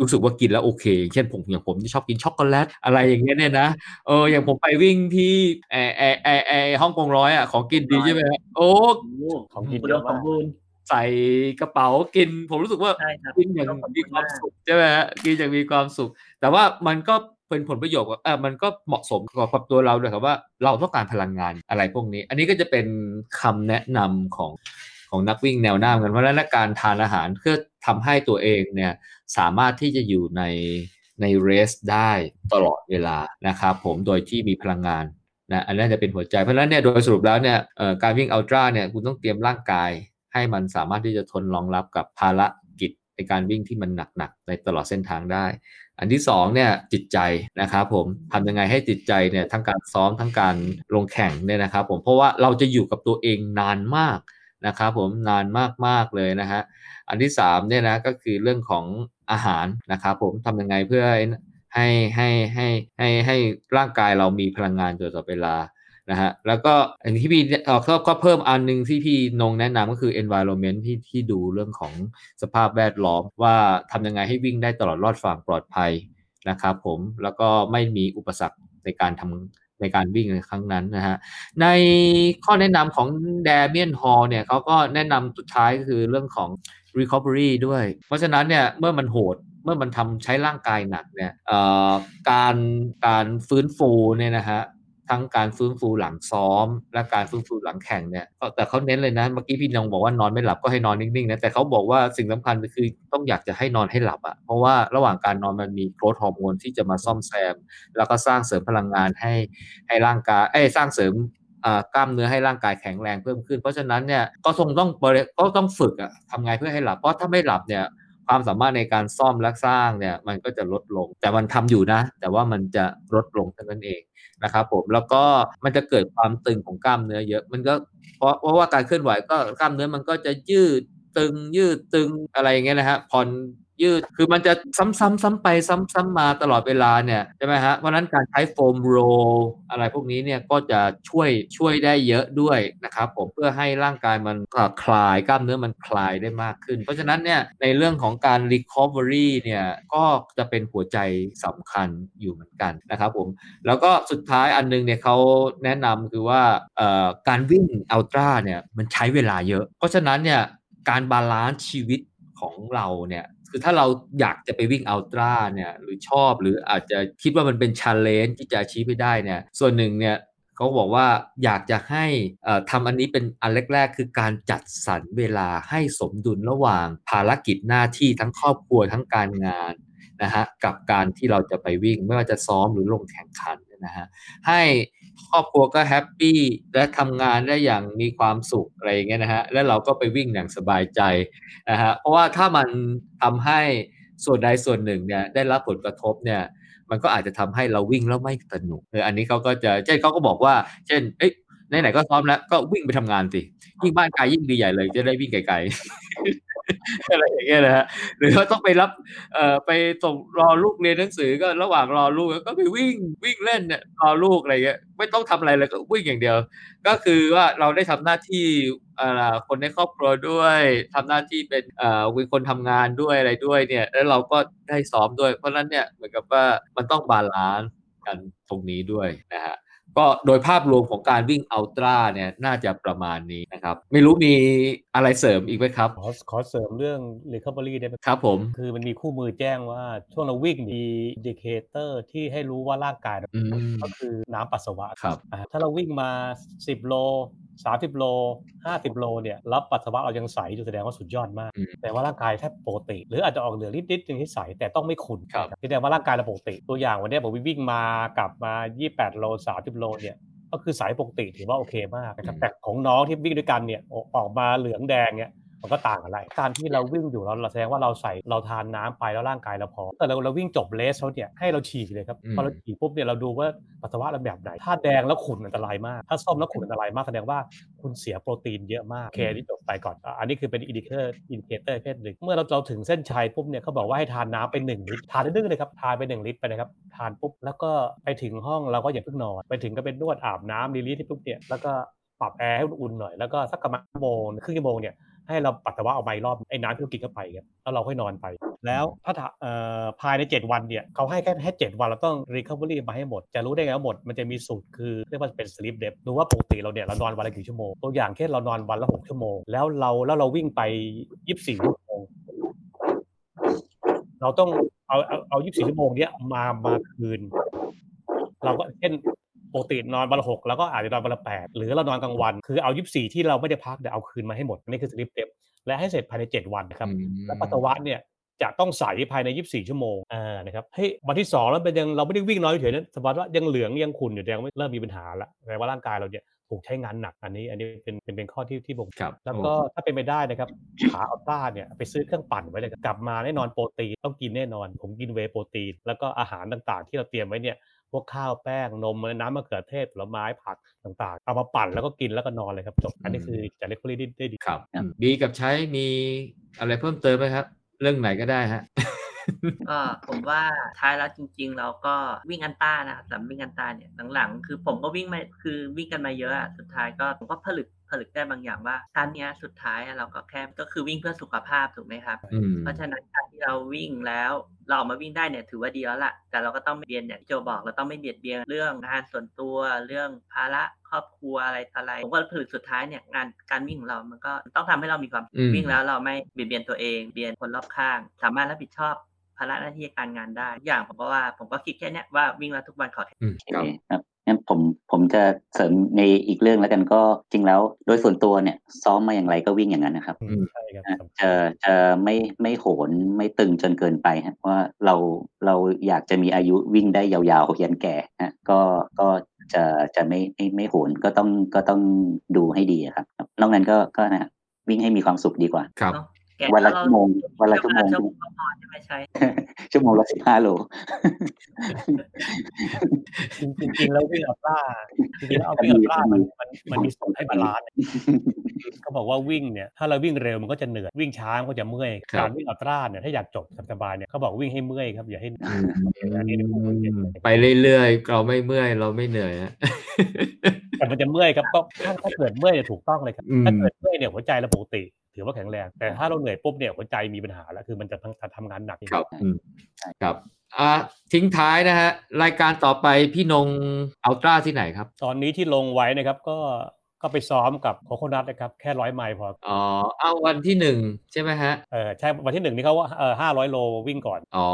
รู้สึกว่ากินแล้วโอเคอย่างเช่นผมอย่างผมที่ชอบกินช็อกโกแลตอะไรอย่างเงี้ยเนี่ยนะ เอออย่างผมไปวิ่งที่ไอไอไอไอฮ่องกงร้อยอะของกินดีใช่ไหมฮะโอ้ของกินอุเยดอะมสมามกบูรณ์ใส่กระเป๋ากิน ผมรู้สึกว่าใช่ครับกินอย่างอุดมสมบูรณ์มีความสุขใช่ไหมฮะกินอย่างมีความสุข แต่ว่ามันก็เป็นผลประโยชน์ว่าเออมันก็เหมาะสมกับตัวเราด้วยครับว่าเราต้องการพลังงานอะไรพวกนี้ อันนี้ก็จะเป็นคำแนะนำของของนักวิ่งแนวหน้ากันเพราะฉะนั้นการทานอาหารเพื่อทำให้ตัวเองเนี่ยสามารถที่จะอยู่ในในเรสได้ตลอดเวลานะครับผมโดยที่มีพลังงานนะอันนั้นจะเป็นหัวใจเพราะฉะนั้นเนี่ยโดยสรุปแล้วเนี่ยการวิ่งอัลตร้าเนี่ยคุณต้องเตรียมร่างกาย ให้มันสามารถที่จะทนรองรับกับภารกิจในการวิ่งที่มันหนักๆในตลอดเส้นทางได้ อันที่สองเนี่ยจิตใจนะครับผมทำยังไงให้จิตใจเนี่ยทั้งการซ้อมทั้งการลงแข่งเนี่ยนะครับผมเพราะว่าเราจะอยู่กับตัวเองนานมากนะครับผมนานมากๆเลยนะฮะอันที่สามเนี่ยนะก็คือเรื่องของอาหารนะครับผมทำยังไงเพื่อให้ให้ให้ให้ให้ให้ร่างกายเรามีพลังงานตลอดเวลา นะฮะแล้วก็อันที่พี่เออก็ก็เพิ่มอันหนึงที่พี่นงแนะนำก็คือ environment ที่ที่ดูเรื่องของสภาพแวดล้อม ว่าทำยังไงให้วิ่งได้ตลอดรอดฝั่งปลอดภัยนะครับผมแล้วก็ไม่มีอุปสรรคในการทำในการวิ่งในครั้งนั้นนะฮะ ในข้อแนะนำของ Damien Hall เนี่ยเขาก็แนะนำสุดท้ายก็คือเรื่องของ recovery ด้วย เพราะฉะนั้นเนี่ยเมื่อมันโหดเมื่อมันทำใช้ร่างกายหนักเนี่ยการการฟื้นฟูเนี่ยนะฮะ ทั้งการฟื้นฟูหลังซ้อม และการฟื้นฟูหลังแข่งเนี่ยแต่เขาเน้นเลยนะเมื่อกี้พี่นงบอกว่านอนไม่หลับก็ให้นอนนิ่งๆนะแต่เขาบอกว่าสิ่งสำคัญคือต้องอยากจะให้นอนให้หลับอะ่ะเพราะว่าระหว่างการนอนมันมีโกรทฮอร์โมนที่จะมาซ่อมแซม แล้วก็สร้างเสริมพลังงานให้ให้ร่างกายเอ้ยสร้างเสริมกล้ามเนื้อให้ร่างกายแข็งแรงเพิ่มขึ้น เพราะฉะนั้นเนี่ยก็คงต้องก็ต้องฝึกอะทำไงเพื่อให้หลับเพราะถ้าไม่หลับเนี่ย ความสามารถในการซ่อมและสร้างเนี่ยมันก็จะลดลง แต่มันทำอยู่นะ แต่ว่ามันจะลดลงเท่านั้นเองนะครับผมแล้วก็มันจะเกิดความตึงของกล้ามเนื้อเยอะมันก็เพราะเพราะว่าการเคลื่อนไหวก็กล้ามเนื้อมันก็จะยืดตึงยืดตึงอะไรอย่างเงี้ยนะฮะผ่อน ยืด คือมันจะซ้ำๆซ้ำไปซ้ำๆมาตลอดเวลาเนี่ยใช่ไหมฮะเพราะนั้นการใช้โฟมโรลอะไรพวกนี้เนี่ยก็จะช่วยช่วยได้เยอะด้วยนะครับผมเพื่อให้ร่างกายมันคลายกล้ามเนื้อมันคลายได้มากขึ้น เพราะฉะนั้นเนี่ยในเรื่องของการ recovery เนี่ยก็จะเป็นหัวใจสำคัญอยู่เหมือนกันนะครับผมแล้วก็สุดท้ายอันนึงเนี่ยเขาแนะนำคือว่าการวิ่ง ultra เนี่ยมันใช้เวลาเยอะ เพราะฉะนั้นเนี่ยการ balance ชีวิตของเราเนี่ย คือถ้าเราอยากจะไปวิ่ง ultra เนี่ยหรือชอบหรืออาจจะคิดว่ามันเป็นช l เลนที่จะชีพไปได้เนี่ยส่วนหนึ่งเนี่ยเขาบอกว่าอยากจะให้อ่อทำอันนี้เป็นอันแรก ๆ คือการจัดสรรเวลาให้สมดุลระหว่างภารกิจหน้าที่ทั้งครอบครัวทั้งการงานนะฮะกับการที่เราจะไปวิ่งไม่ว่าจะซ้อมหรือลงแข่งขันเนี่ยนะฮะให้ ครอบครัวก็แฮปปี้และทำงานได้อย่างมีความสุขอะไรอย่างเงี้ยนะฮะแล้วเราก็ไปวิ่งอย่างสบายใจนะฮะเพราะว่าถ้ามันทำให้ส่วนใดส่วนหนึ่งเนี่ยได้รับผลกระทบเนี่ยมันก็อาจจะทำให้เราวิ่งแล้วไม่สนุกเอออันนี้เขาก็จะเช่นเขาก็บอกว่า เช่น เอ้ยไหนๆก็ซ้อมแล้วก็วิ่งไปทำงานสิยิ่งบ้านไกลยิ่งดีใหญ่เลยจะได้วิ่งไกล อะไรอย่างเงี้ยนะฮะหรือว่าต้องไปรับเอ่อไปส่งรอลูกเรียนหนังสือก็ระหว่างรอลูกก็ไปวิ่งวิ่งเล่นเนี่ยรอลูกอะไรเงี้ยไม่ต้องทำอะไรเลยก็วิ่งอย่างเดียว ก็คือว่าเราได้ทำหน้าที่เอ่อคนในครอบครัวด้วยทำหน้าที่เป็นเอ่อเป็นคนทำงานด้วยอะไรด้วยเนี่ย แล้วเราก็ได้ซ้อมด้วย เพราะนั้นเนี่ยเหมือนกับว่ามันต้อง balance กันตรงนี้ด้วยนะฮะ ก็โดยภาพรวมของการวิ่ง ultra เนี่ยน่าจะประมาณนี้นะครับ ไม่รู้มีอะไรเสริมอีกไหมครับ ขอขอเสริมเรื่อง recovery ได้ไหมครับผม คือมันมีคู่มือแจ้งว่าช่วงเราวิ่งมี indicator ที่ให้รู้ว่าร่างกายเราอืมก็คือน้ำปัสสาวะครับอ่าถ้าเราวิ่งมา 10 โล30โล50โลเนี่ยแล้วปัสสาวะเรายังใสอยู่แสดงว่าสุดยอดมากอืมแต่ว่าร่างกายแทบปกติ หรืออาจจะออกเหลืองนิดๆนึงที่ใสแต่ต้องไม่ขุ่นครับแสดงว่าร่างกายเราปกติ ตัวอย่างวันเนี้ยผมวิ่งมากลับมา 28 โล 30 โลเนี่ยก็คือใสปกติถือว่าโอเคมากนะครับแต่ของน้องที่วิ่งด้วยกันเนี่ยออกออกมาเหลืองแดงเนี่ย มันก็ต่างกันแหละการที่เราวิ่งอยู่เราเราแสดงว่าเราใสเราทานน้ำไปแล้วร่างกายเราพอแต่เราเราวิ่งจบ race เขาเนี่ยให้เราฉี่เลยครับอืมพอเราฉี่ปุ๊บเนี่ยเราดูว่าปัสสาวะเราแบบไหน ถ้าแดงแล้วขุ่นอันตรายมาก ถ้าส้มแล้วขุ่นอันตรายมากแสดงว่าคุณเสียโปรตีนเยอะมากโอเคที่จบไปก่อนอะอันนี้คือเป็น indicator indicator เพศหนึ่งเมื่อเราเราถึงเส้นชัยปุ๊บเนี่ยเขาบอกว่าให้ทานน้ำไปหนึ่งลิตรทานดื้อๆเลยครับทานไปหนึ่งลิตรไปนะครับทานปุ๊บแล้วก็ไปถึงห้องเราก็อย่าเพิ่งนอนไปถึงก็เป็นนวดอาบน้ำรีลีสที่ปุ๊บเนี่ยแล้วก็ปรับแอร์ให้อุ่นๆหน่อยแล้วก็สักประมาณชั่วโมงครึ่งชั่วโมงเนี่ย ให้เราปัสสาวะออกมาอีกรอบไอ้น้ำที่เรากินเข้าไปครับแล้วเราค่อยนอนไป แล้วถ้าถาเอ่อภายใน 7 วันเนี่ยเขาให้แค่แค่7วันเราต้อง recovery มาให้หมด จะรู้ได้ไงว่าหมดมันจะมีสูตรคือเรียกว่าเป็น sleep depth ดูว่าปกติเราเนี่ยเรานอนวันละกี่ชั่วโมงตัวอย่างเช่นเรานอนวันละ6ชั่วโมง แล้วเราแล้วเราวิ่งไป 24ชั่วโมงเราต้องเอาเอาเอา24ชั่วโมงเนี้ยมามาคืน เราก็เช่น ปกตินอนวันละหกแล้วก็อาจจะนอนวันละแปดหรือเรานอนกลางวัน คือเอา24ที่เราไม่ได้พักเดี๋ยวเอาคืนมาให้หมดอันนี่คือ sleep depth และให้เสร็จภายใน7วันนะครับอืมและปัสสาวะเนี่ยจะต้องใสภายใน 24 ชั่วโมงอ่านะครับให้วันที่ 2 แล้วเป็นยังเราไม่ได้วิ่งน้อยเฉยๆนะสมมติว่ายังเหลืองยังขุ่นอยู่ยังไม่เริ่มมีปัญหาละแปลว่าร่างกายเราเนี่ยถูกใช้งานหนักอันนี้ อันนี้เป็นเป็นเป็นข้อที่ที่ผมครับแล้วก็ถ้าเป็นไปได้นะครับขา ultra เนี่ยไปซื้อเครื่องปั่นไว้เลยครับกลับมาแน่นอนโปรตีนต้องกินแน่นอน ผมกิน whey protein แล้วก็อาหารต่างๆ ที่เราเตรียมไว้เนี่ย พวกข้าวแป้งนมน้ำมะเขือเทศผลไม้ผักต่างๆ เอามาปั่นแล้วก็กินแล้วก็นอนเลยครับจบอันนี้คือจะเล็กได้ได้ดีครับบีกับชัยมีอะไรเพิ่มเติมไหมครับ เรื่องไหนก็ได้ฮะก็ผมว่าท้ายแล้วจริง ๆ เราก็วิ่งอันต้านะครับสำหรับวิ่งอันต้าเนี่ยหลังๆ คือผมก็วิ่งมาคือวิ่งกันมาเยอะอะสุดท้ายก็ผมก็ผลึก ผลึกได้บางอย่างว่าการเนี้ยสุดท้ายอะเราก็แค่ก็คือวิ่งเพื่อสุขภาพถูกไหมครับอืมเพราะฉะนั้นการที่เราวิ่งแล้วเราออกมาวิ่งได้เนี่ยถือว่าดีแล้วล่ะ แต่เราก็ต้องไม่เบียดอย่างที่โจบอกเราต้องไม่เบียดเบียนเรื่องงานส่วนตัวเรื่องภาระครอบครัวอะไรต่ออะไรผมว่าผลึกสุดท้ายเนี่ยงานการวิ่งของเรา มันก็ต้องทำให้เรามีความอืมวิ่งแล้วเราไม่เบียดเบียนตัวเองเบียนคนรอบข้าง สามารถรับผิดชอบภาระหน้าที่การงานได้ทุกอย่างผมก็ว่าผมก็คิดแค่เนี้ยว่าวิ่งแล้วทุกวันขอแค่อืมโอครับเคครับ งั้นผมผมจะเสริมในอีกเรื่องแล้วกันก็จริงแล้วโดยส่วนตัวเนี่ย ซ้อมมาอย่างไรก็วิ่งอย่างนั้นนะครับอืมใช่ครับอะจะจะไม่ไม่โหมไม่ตึงจนเกินไปฮะเพราะว่าเราเราอยากจะมีอายุวิ่งได้ยาวๆยันแก่ฮะก็ก็จะจะไม่ไม่ไม่โหมก็ต้องก็ต้องดูให้ดีอะครับนอกนั้นก็ก็นะวิ่งให้มีความสุขดีกว่าครับเนาะแก วันละชั่วโมงวันละชั่วโมงชั่วโมงก็พอใช่ไหมใช่ชั่วโมงละสิบห้าโลจริงๆจริงๆแล้ววิ่ง ultraจริงๆแล้วเอาวิ่ง ultra มันมันมันมีสูตรให้ balanceเขาบอกว่าวิ่งเนี่ยถ้าเราวิ่งเร็วมันก็จะเหนื่อยวิ่งช้ามันก็จะเมื่อยครับการวิ่งอัลตร้าเนี่ยถ้าอยากจบสบายๆเนี่ยเขาบอกวิ่งให้เมื่อยครับอย่าให้เหนื่อยอืมอันนี้เป็นข้อมูลเด็ดเลยไปเรื่อยๆเราไม่เมื่อยเราไม่เหนื่อยฮะแต่มันจะเมื่อยครับก็ถ้าถ้าเกิดเมื่อยเนี่ยถูกต้องเลยครับอืมถ้าเกิดเมื่อยเนี่ยหัวใจเราปกติ ถือว่าแข็งแรง แต่ถ้าเราเหนื่อยปุ๊บเนี่ยหัวใจมีปัญหาแล้วคือมันจะทั้งทำงานหนักครับอืมครับอะทิ้งท้ายนะฮะรายการต่อไปพี่นงอัลตร้าที่ไหนครับ ตอนนี้ที่ลงไว้นะครับก็ ก็ไปซ้อมกับโคโคนัทนะครับแค่ร้อยไมล์พออ๋อเอาวันที่หนึ่งใช่ไหมฮะเออใช่วันที่หนึ่งนี่เขาว่าเออห้าร้อยโลวิ่งก่อน อ๋อ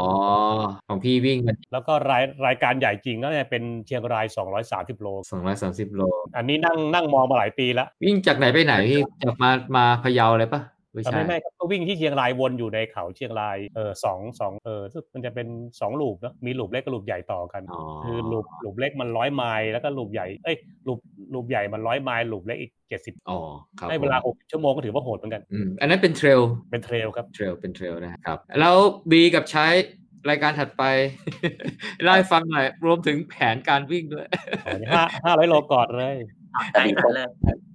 ของพี่วิ่งมันแล้วก็รายรายการใหญ่จริงก็เนี่ยเป็นเชียงราย 230 โลสองร้อยสามสิบโล อันนี้นั่งนั่งมองมาหลายปีแล้ว วิ่งจากไหนไปไหนพี่จากมามาพะเยาเลยปะ ไม่แต่ใช่ไม่ไม่ครับก็วิ่งที่เชียงรายวนอยู่ในเขาเชียงรายเออสองสองเออซึ่งมันจะเป็นสองลูปเนอะมีลูปเล็กกับลูปใหญ่ต่อกันอ๋อคือลูปลูปเล็กมันร้อยไมล์แล้วก็ลูปใหญ่เอ้ยลูปลูปใหญ่มันร้อยไมล์ลูปเล็กอีกเจ็ดสิบอ๋อครับให้เวลาผมหกชั่วโมงก็ถือว่าโหดเหมือนกันอืมอันนั้นเป็นเทรลเป็นเทรลครับเทรลเป็นเทรลนะครับแล้วบีกับใช้รายการถัดไปเล่าให้ฟังหน่อยรวมถึงแผนการวิ่งด้วยห้าห้าร้อยโลก่อนเลยจะมีใช่โฆเลย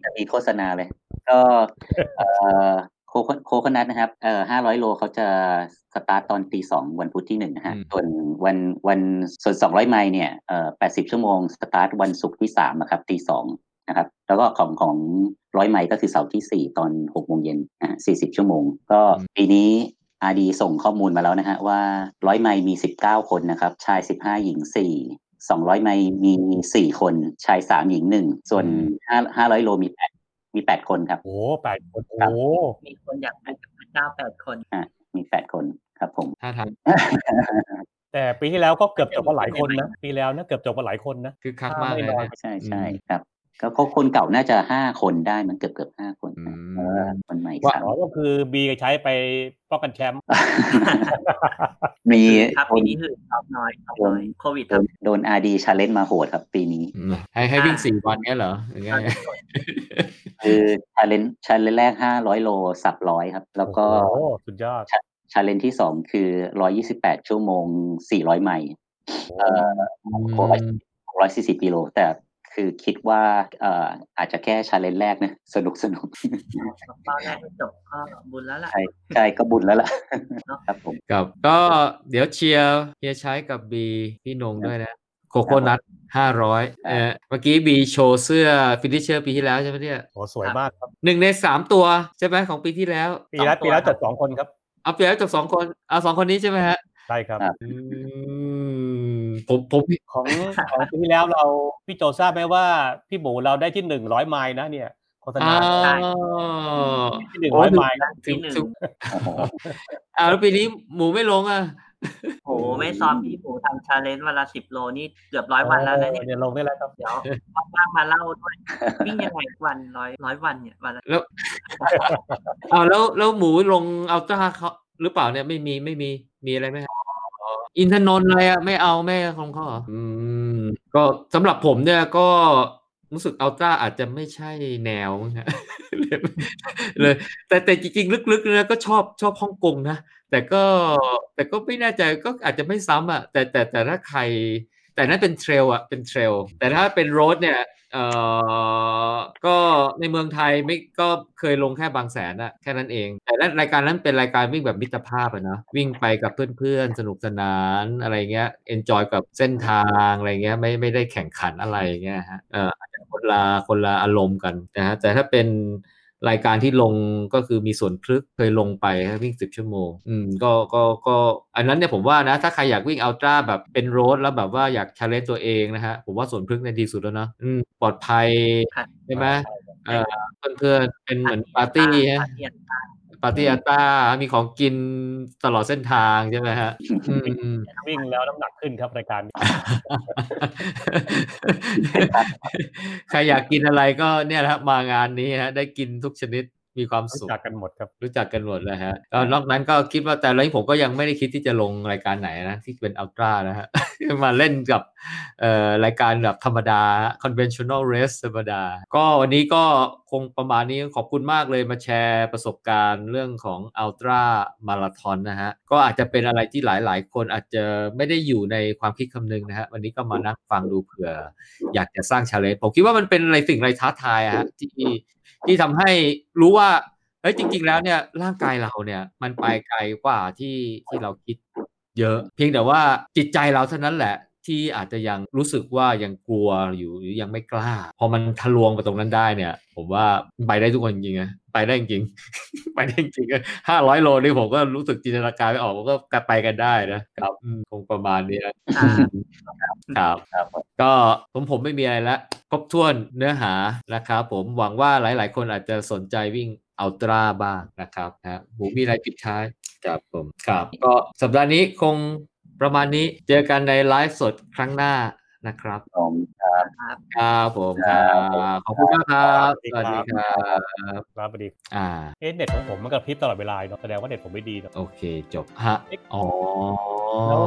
จะมีโฆษณาเลย ก็เอ่อ โคโค Coconut นะครับเอ่อห้าร้อยโลเขาจะสตาร์ตตอนตีสองวันพุธที่หนึ่งนะฮะอืมส่วนวันวันส่วนสองร้อยไมล์เนี่ยเอ่อแปดสิบชั่วโมงสตาร์ทวันศุกร์ที่สามนะครับตีสองนะครับ แล้วก็ของของร้อยไมล์ก็คือเสาร์ที่สี่ตอนหกโมงเย็นนะฮะสี่สิบชั่วโมง ก็ปีนี้อาดีส่งข้อมูลมาแล้วนะฮะว่าร้อยไมล์มีสิบเก้าคนนะครับ ชายสิบห้าหญิงสี่200ไมล์มี4คนชาย3หญิง1ส่วน5 500โลมี8 มี8คนครับ โอ้แปดคนครับโอ้มีคนอยากไปกับพระเจ้าแปดคนมี8คนครับผมถ้าทางแต่ปีที่แล้วก็เกือบจบมาหลายคนนะปีแล้วนะเกือบจบมาหลายคนนะคือคักมากเลยนะใช่ใช่อืมครับ ก็เขาคนเก่าน่าจะ5คนได้มันเกือบเกือบ5คนอืมเออคนใหม่ว่าสามอ๋อก็คือบีใช้ไปป้องกันแชมป์มีครับคปีนนี้คือท็อปน้อยท็อปน้อยโควิดโดครับนโดนอาดีชาเลนจ์มาโหดครับปีนี้อืมให้ให้วิ่งสี่วันเนี้ยเหรอหรือไงคือชาเลนจ์ชาเลนจ์แรก500โลสับร้อยครับ แล้วก็โอ้สุดยอดชาเลนจ์ที่2คือ128ชั่วโมง400ไมล์เอ่อโอ้ย140กิโลแต่ คือคิดว่าเอ่ออาจจะแค่ชาเลนจ์แรกนะสนุกสนุกเป้าแรกให้จบก็บุญแล้วล่ะใช่ใช่ก็บุญแล้วล่ะเนอะครับผมกับก็เดี๋ยวเชียร์เฮียใช้กับบีพี่นงด้วยนะโคโคนัทห้าร้อยเออเมื่อกี้บีโชว์เสื้อฟินิชเชอร์ปีที่แล้วใช่ไหมเนี่ยโอ้สวยมากครับหนึ่งในสามตัวใช่ไหมของปีที่แล้ว ปีแล้วสองตัวปีแล้วจบสองคนครับเอาปีแล้วจบสองคนเอาสองคนนี้ใช่ไหมฮะใช่ครับอืม ผมผมของของปีที่แล้วเราพี่โจทราบไหมว่าพี่หมูเราได้ที่หนึ่งร้อยไมล์นะเนี่ยโฆษอ้าณาวที่หนึ่งโอ้ร้อยถึงไมล์นะถึงที่หนึ่งถึงโอ้โหอ้าวแล้วปีนี้หมูไม่ลงอะโอ้โหไม่ซ้อมพี่หมูทำชาเลนจ์วันละสิบโลนี่เกือบร้อยวันแล้วนะเนี่ยเดี๋ยวลงได้แล้วครับเดี๋ยวว่างๆมาเล่าด้วยวิ่งยังไงวันร้อยร้อยวันเนี่ยวันละแล้วอ้าวแล้วแล้วหมูลงอัลตร้าเขาหรือเปล่าเนี่ยไม่มีไม่มีมีอะไรไหมครับ อินทนนท์อะไรอะไม่เอาไม่ของเขาเหรออืม ก็สำหรับผมเนี่ยก็รู้สึกอัลตร้าอาจจะไม่ใช่แนวมั้งฮะเลย แต่แต่จริงๆ ลึกๆเนี่ยก็ชอบชอบฮ่องกงนะ แต่ก็แต่ก็ไม่แน่ใจก็อาจจะไม่ซ้ำอะแต่แต่แต่ถ้าใคร แต่นั้นเป็นเทรลอะเป็นเทรลแต่ถ้าเป็นโรดเนี่ยเอ่อก็ในเมืองไทยไม่ก็เคยลงแค่บางแสนอะแค่นั้นเอง แต่รายการนั้นเป็นรายการวิ่งแบบมิตรภาพอะนะวิ่งไปกับเพื่อนๆ สนุกสนานอะไรเงี้ย enjoy กับเส้นทางอะไรเงี้ยไม่ไม่ได้แข่งขันอะไรเงี้ยฮะเอออคนละคนละอารมณ์กันนะฮะแต่ถ้าเป็น รายการที่ลงก็คือมีสวนพฤกษ์เคยลงไปฮะวิ่งสิบชั่วโมง อืมก็ก็ก็อันนั้นเนี่ยผมว่านะถ้าใครอยากวิ่ง ultra แบบเป็น road แล้วแบบว่าอยาก challenge ตัวเองนะฮะผมว่าสวนพฤกษ์เนี่ยดีสุดแล้วเนอะอืมปลอดภัยค่ะใช่ไหมเออเพื่อนๆเป็นเหมือนปาร์ตี้ฮะ ปาร์ตี้ปาร์ตี้อัลตร้ามีของกินตลอดเส้นทางใช่ไหมฮะอืมอืมวิ่งแล้วน้ำหนักขึ้นครับรายการนี้ใครอยากกินอะไรก็เนี่ยแหละครับมางานนี้ฮะ ได้กินทุกชนิด มีความรู้สุขจักกันหมดครับ รู้จักกันหมดเลยฮะก็นอกนั้นก็คิดว่าแต่ละนี้ผมก็ยังไม่ได้คิดที่จะลงรายการไหนนะที่เป็นอัลตร้านะฮะมาเล่นกับเอ่อรายการแบบธรรมดา conventional race ธรรมดา ก็วันนี้ก็คงประมาณนี้ขอบคุณมากเลยมาแชร์ประสบการณ์เรื่องของอัลตร้ามาราธอนนะฮะ ก็อาจจะเป็นอะไรที่หลายๆ คนอาจจะไม่ได้อยู่ในความคิดคำนึงนะฮะ วันนี้ก็มานั่งฟังดูเผื่อ อยากจะสร้างชาเลนจ์ผมคิดว่ามันเป็นอะไรสิ่งอะไรท้าทายอะฮะที่ ที่ทำให้รู้ว่าเฮ้ยจริง ๆ แล้วเนี่ยร่างกายเราเนี่ยมันไปไกลกว่าที่ที่เราคิดเยอะ เพียงแต่ว่าจิตใจเราเท่านั้นแหละ ที่อาจจะยังรู้สึกว่ายังกลัวอยู่หรือยังไม่กล้า พอมันทะลวงไปตรงนั้นได้เนี่ย ผมว่าไปได้ทุกคนจริงๆนะไปได้จริง ไปได้จริงห้าร้อยโลนี่ผมก็รู้สึกจินตนาการไม่ออกผมก็กลับไปกันได้นะครับอืมคงประมาณนี้นะอ่าครับครับ ก็ผมผมไม่มีอะไรละครบถ้วนเนื้อหานะครับผมหวังว่าหลาย ๆ คนอาจจะสนใจวิ่งอัลตร้าบ้างนะครับนะหมูมีอะไรปิดท้ายครับผมครับ ก็สัปดาห์นี้คง ประมาณนี้เจอกันในไลฟ์สดครั้งหน้านะครับผมครับผมครับขอบคุณมากครับสวัสดีครับครับสวัสดีอ่าเอ๊ะเน็ตของผมมันกระพริบตลอดเวลาเนาะแสดงว่าเน็ตผมไม่ดีเนาะโอเคจบฮะอ๋อแล้ว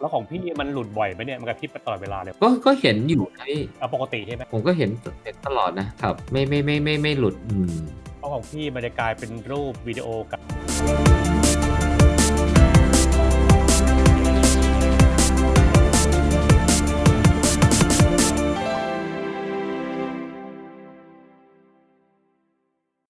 แล้วของพี่มันหลุดบ่อยไหมเนี่ยมันกระพริบตลอดเวลาเลยก็ก็เห็นอยู่นะพี่เอาปกติใช่ไหมผมก็เห็นเห็นตลอดนะครับ ไม่ไม่ไม่ไม่ไม่หลุดอืมเพราะของพี่มันจะกลายเป็นรูปวิดีโอกับ